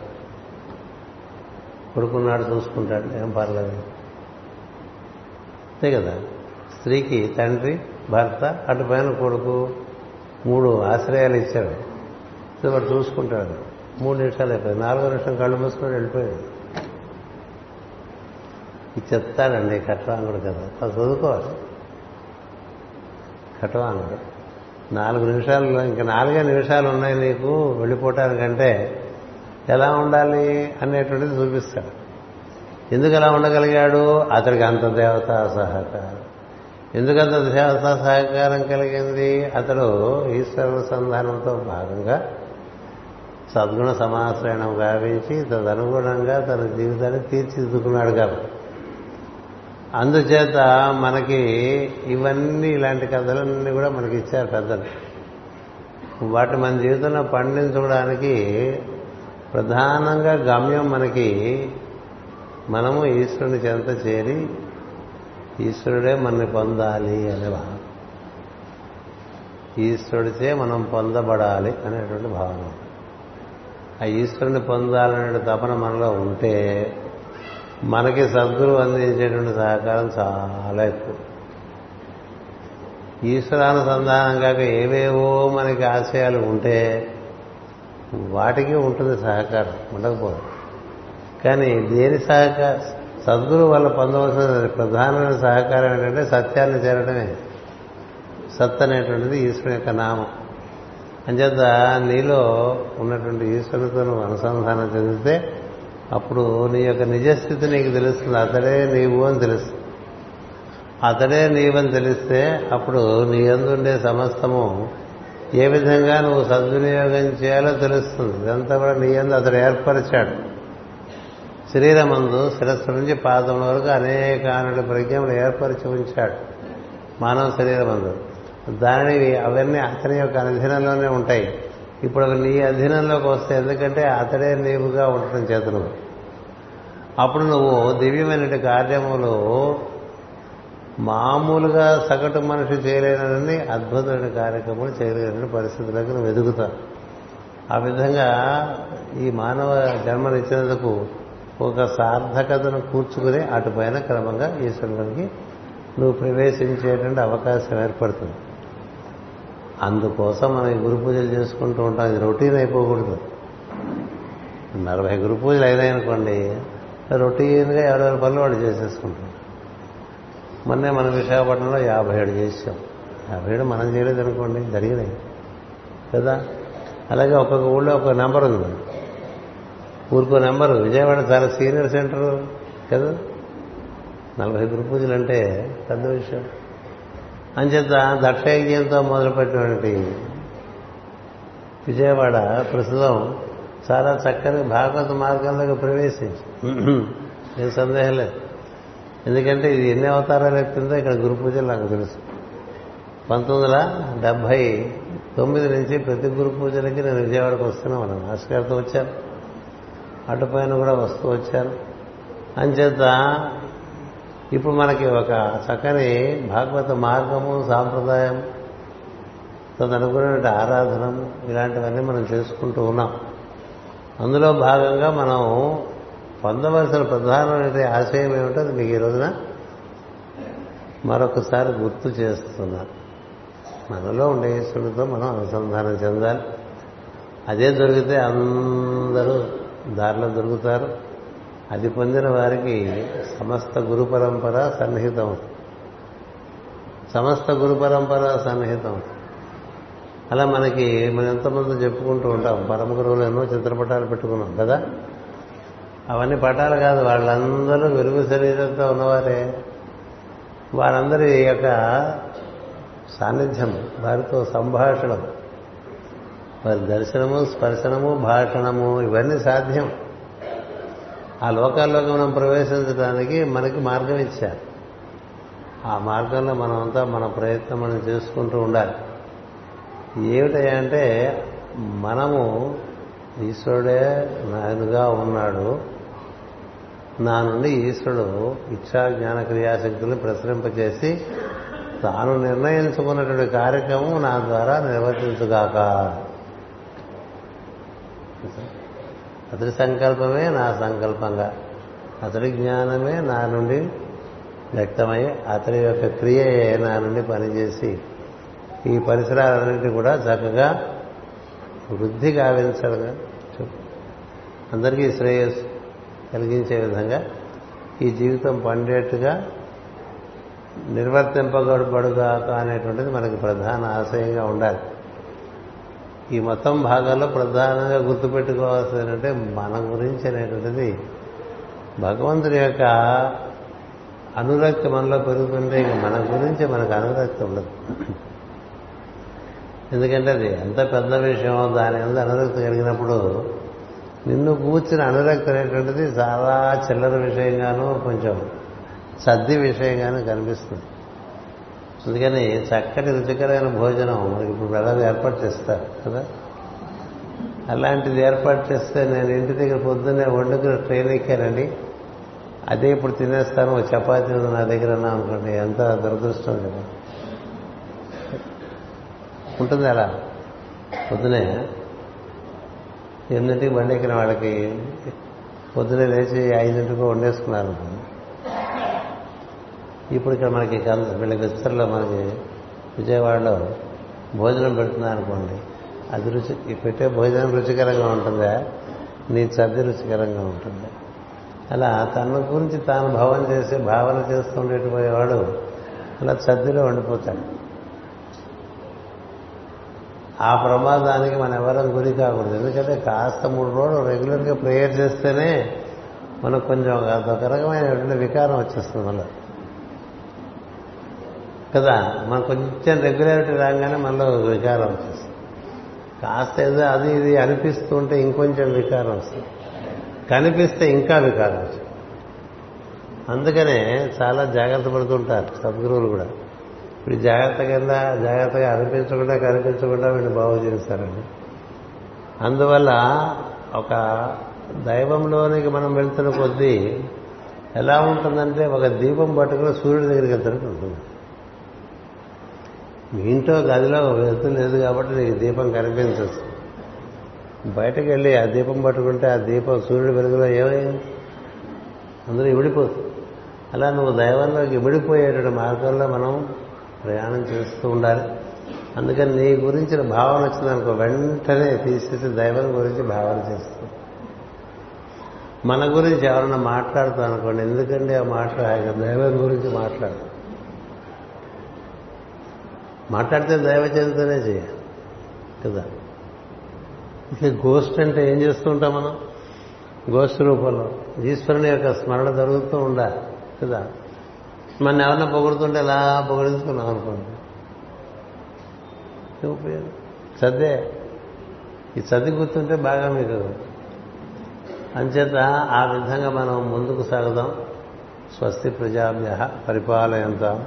కొడుకున్నాడు చూసుకుంటాడు ఏం పర్లేదు. అంతే కదా? స్త్రీకి తండ్రి భర్త అటు పైన కొడుకు మూడు ఆశ్రయాలు ఇచ్చాడు. వాడు చూసుకుంటాడు. మూడు నిమిషాలు అయిపోయింది. నాలుగో నిమిషం కళ్ళు మూసుకొని వెళ్ళిపోయాడు. ఇది చెప్తాడండి కట్వాంగుడు కదా. అది చదువుకోవాలి. కట్వాంగుడు నాలుగు నిమిషాలు ఇంకా నాలుగే నిమిషాలు ఉన్నాయి నీకు వెళ్ళిపోవటానికంటే ఎలా ఉండాలి అనేటువంటిది చూపిస్తాడు. ఎందుకు ఎలా ఉండగలిగాడు? అతడికి అంత దేవతా సహకారం. ఎందుకంత దేవత సహకారం కలిగింది. అతడు ఈశ్వరానుసంధానంతో భాగంగా సద్గుణ సమాశ్రయణం గావించి తదనుగుణంగా తన జీవితాన్ని తీర్చిదిద్దుకున్నాడు కాబట్టి అందుచేత మనకి ఇవన్నీ ఇలాంటి కథలన్నీ కూడా మనకి ఇచ్చారు పెద్దలు. వాటి మన జీవితంలో పండించుకోవడానికి ప్రధానంగా గమ్యం మనకి మనము ఈశ్వరుని చెంత చేరి ఈశ్వరుడే మనని పొందాలి అనే భావన ఈశ్వరుడితే మనం పొందబడాలి అనేటువంటి భావన. ఆ ఈశ్వరుని పొందాలనే తపన మనలో ఉంటే మనకి సద్గురు అందించేటువంటి సహకారం చాలా ఎక్కువ. ఈశ్వరానుసంధానం కాక ఏవేవో మనకి ఆశయాలు ఉంటే వాటికి ఉంటుంది సహకారం ఉండకపోదు. కానీ దేని సహకారం? సద్గురు వల్ల పొందవలసిన ప్రధానమైన సహకారం ఏంటంటే సత్యాన్ని చేరడమే. సత్ అనేటువంటిది ఈశ్వరుని యొక్క నామం. అంచేత నీలో ఉన్నటువంటి ఈశ్వరునితో నువ్వు అనుసంధానం చెందితే అప్పుడు నీ యొక్క నిజస్థితి నీకు తెలుస్తుంది. అతడే నీవు అని తెలుస్తుంది అతడే నీవని తెలిస్తే అప్పుడు నీ అందుండే సమస్తము ఏ విధంగా నువ్వు సద్వినియోగం చేయాలో తెలుస్తుంది. ఇదంతా కూడా నీ అందు అతడు ఏర్పరిచాడు. శరీరమందు శిరస్సు నుంచి పాదం వరకు అనేకానటు ప్రజ్ఞములు ఏర్పరిచి ఉంచాడు మానవ శరీరమందు. దానిని అవన్నీ అతని యొక్క అధీనంలోనే ఉంటాయి. ఇప్పుడు అవి నీ అధీనంలోకి వస్తాయి ఎందుకంటే అతడే నీవుగా ఉండటం చేత నువ్వు అప్పుడు నువ్వు దివ్యమైన కార్యములు మామూలుగా సగటు మనిషి చేయలేనని అద్భుతమైన కార్యక్రమాలు చేయలేనని పరిస్థితులకు నువ్వు ఎదుగుతావు. ఆ విధంగా ఈ మానవ జన్మనిచ్చినందుకు ఒక సార్థకతను కూర్చుకుని అటుపైన క్రమంగా ఈశ్వరునికి నువ్వు ప్రవేశించేటువంటి అవకాశం ఏర్పడుతుంది. అందుకోసం మనం గురు పూజలు చేసుకుంటూ ఉంటాం. ఇది రొటీన్ అయిపోకూడదు. నలభై గురు పూజలు అయినాయనుకోండి రొటీన్గా ఎవరెవరి పనులు వాళ్ళు చేసేసుకుంటాం మొన్నే మన విశాఖపట్నంలో యాభై ఏడు చేసాం యాభై ఏడు మనం చేయలేదు అనుకోండి జరిగినాయి. కదా? అలాగే ఒక్కొక్క ఊళ్ళో ఒక నెంబర్ ఉంది. ఊరికో నెంబరు. విజయవాడ చాలా సీనియర్ సెంటర్ కదా? నలభై గురు పూజలు అంటే పెద్ద విషయం. అంచేత దక్షయజ్ఞంతో మొదలుపెట్టినటువంటి విజయవాడ ప్రస్తుతం చాలా చక్కని భాగవత మార్గంలోకి ప్రవేశించి నేను సందేహం లేదు. ఎందుకంటే ఇది ఎన్ని అవతారాలు ఎత్తిందో ఇక్కడ గురు పూజలు నాకు తెలుసు. పంతొమ్మిది వందల డెబ్భై తొమ్మిది నుంచి ప్రతి గురు పూజలకి నేను విజయవాడకు వస్తున్నాను. మన మాస్టర్ గారితో వచ్చాను. అటుపైన కూడా వస్తూ వచ్చారు. అంచేత ఇప్పుడు మనకి ఒక చక్కని భాగవత మార్గము సాంప్రదాయం తదనుగుణమైన ఆరాధనము ఇలాంటివన్నీ మనం చేసుకుంటూ ఉన్నాం. అందులో భాగంగా మనం పొందవలసిన ప్రధానమైన ఆశయం ఏమిటో అది మీకు ఈ రోజున మరొకసారి గుర్తు చేస్తున్నా. మనలో ఉండే ఈశ్వరుడితో మనం అనుసంధానం చెందాలి. అదే దొరికితే అందరూ దారిలో దొరుకుతారు. అది పొందిన వారికి సమస్త గురు పరంపర సన్నిహితం. సమస్త గురు పరంపర సన్నిహితం. అలా మనకి మనం ఎంతమంది చెప్పుకుంటూ ఉంటాం. పరమ గురువులు ఎన్నో చిత్రపటాలు పెట్టుకున్నాం కదా. అవన్నీ పటాలు కాదు వాళ్ళందరూ వెలుగు శరీరంతో ఉన్నవారే. వారందరి యొక్క సాన్నిధ్యం వారితో సంభాషణం. వారి దర్శనము స్పర్శనము భాషణము ఇవన్నీ సాధ్యం. ఆ లోకాల్లోకి మనం ప్రవేశించడానికి మనకి మార్గం ఇచ్చారు. ఆ మార్గంలో మనమంతా మన ప్రయత్నం మనం చేసుకుంటూ ఉండాలి. ఏమిటంటే మనము ఈశ్వరుడే నాయనుగా ఉన్నాడు. నా నుండి ఈశ్వరుడు ఇచ్చా జ్ఞాన క్రియాశక్తులను ప్రసరింపజేసి తాను నిర్ణయించుకున్నటువంటి కార్యక్రమం నా ద్వారా నిర్వర్తించుగాక. అతడి సంకల్పమే నా సంకల్పంగా. అతడి జ్ఞానమే నా నుండి వ్యక్తమై అతడి యొక్క క్రియయే నా నుండి పనిచేసి ఈ పరిసరాలన్నింటినీ కూడా చక్కగా వృద్ధి గావించగా అందరికీ శ్రేయస్సు కలిగించే విధంగా ఈ జీవితం పండేట్టుగా నిర్వర్తింపబడుగాక అనేటువంటిది మనకి ప్రధాన ఆశయంగా ఉండాలి. ఈ మొత్తం భాగంలో ప్రధానంగా గుర్తుపెట్టుకోవాల్సిందంటే మన గురించి అనేటువంటిది భగవంతుడి యొక్క అనురక్తి మనలో పెరుగుతుంటే ఇక మన గురించి మనకు అనురక్తి ఉండదు. ఎందుకంటే అది ఎంత పెద్ద విషయం దాని మీద అనురక్తి కలిగినప్పుడు నిన్ను కూర్చుని అనురక్తి అనేటువంటిది చాలా చిల్లర విషయంగానూ కొంచెం సర్ది విషయంగానూ కనిపిస్తుంది. అందుకని చక్కటి రుచికరమైన భోజనం మనకి ఇప్పుడు వెళ్ళాలి ఏర్పాటు చేస్తారు కదా? అలాంటిది ఏర్పాటు చేస్తే నేను ఇంటి దగ్గర పొద్దున్నే వండుకుని ట్రైన్ ఎక్కానండి. అదే ఇప్పుడు తినేస్తాను ఒక చపాతీ ఉంది నా దగ్గర అన్నా అనుకోండి ఎంత దురదృష్టం కదా? ఉంటుంది అలా. పొద్దునే ఎనిమిదింటికి బండి ఎక్కిన వాళ్ళకి పొద్దునే లేచి ఐదింటికి వండేసుకున్నారు ఇప్పుడు ఇక్కడ మనకి వీళ్ళకి విస్తరలో మనకి విజయవాడలో భోజనం పెడుతున్నారు అనుకోండి అది రుచి పెట్టే భోజనం రుచికరంగా ఉంటుందా? నీ చది రుచికరంగా ఉంటుంది? అలా తన గురించి తాను భావన చేసి భావన చేస్తూ ఉండేటిపోయేవాడు అలా చద్దిలో ఉండిపోతాడు. ఆ ప్రమాదానికి మనం ఎవరం గురి కాకూడదు. ఎందుకంటే కాస్త మూడు రోజులు రెగ్యులర్గా ప్రేయర్ చేస్తేనే మనకు కొంచెం అదొక రకమైనటువంటి వికారం వచ్చేస్తుంది మనలో కదా మనం కొంచెం రెగ్యులారిటీ రాగానే మనలో వికారం వచ్చేస్తుంది. కాస్త ఏదో అది ఇది అనిపిస్తూ ఉంటే ఇంకొంచెం వికారం వస్తుంది. కనిపిస్తే ఇంకా వికారం వస్తుంది. అందుకనే చాలా జాగ్రత్త పడుతుంటారు సద్గురువులు కూడా. ఇప్పుడు జాగ్రత్త కింద జాగ్రత్తగా అనిపించకుండా కనిపించకుండా వీళ్ళు బాగు చేస్తారండి. అందువల్ల ఒక దైవంలోనికి మనం వెళ్తున్న కొద్దీ ఎలా ఉంటుందంటే ఒక దీపం పట్టుకుని సూర్యుడి దగ్గరికి వెళ్తున్నట్టు ఉంటుంది. మీ ఇంట్లో గదిలో వెళ్తూ లేదు కాబట్టి నీకు దీపం కనిపించదు. బయటకు వెళ్ళి ఆ దీపం పట్టుకుంటే ఆ దీపం సూర్యుడి వెలుగులో ఏమైంది అందులో ఇమిడిపోతుంది అలా నువ్వు దైవంలోకి ఇమిడిపోయేటువంటి మార్గంలో మనం ప్రయాణం చేస్తూ ఉండాలి. అందుకని నీ గురించిన భావన వచ్చిందనుకో వెంటనే తీసేసి దైవం గురించి భావన చేస్తూ. మన గురించి ఎవరన్నా మాట్లాడుతాం అనుకోండి ఎందుకండి ఆ మాట్లాడ దైవం గురించి మాట్లాడు మాట్లాడితే దైవ చరితనే చేయాలి. కదా? ఇట్లా గోస్ట్ అంటే ఏం చేస్తూ ఉంటాం మనం? గోస్ట్ రూపంలో. ఈశ్వరుని యొక్క స్మరణ జరుగుతూ ఉండాలి. కదా? మన ఎవరన్నా పొగుడుతుంటే ఎలా పొగిడించుకున్నాం అనుకోండి. ఉపయోగం? చదివే ఈ చదివి గుర్తుంటే బాగా మీకు అంచేత ఆ విధంగా మనం ముందుకు సాగుదాం. స్వస్తి ప్రజాభ్య పరిపాలయంత.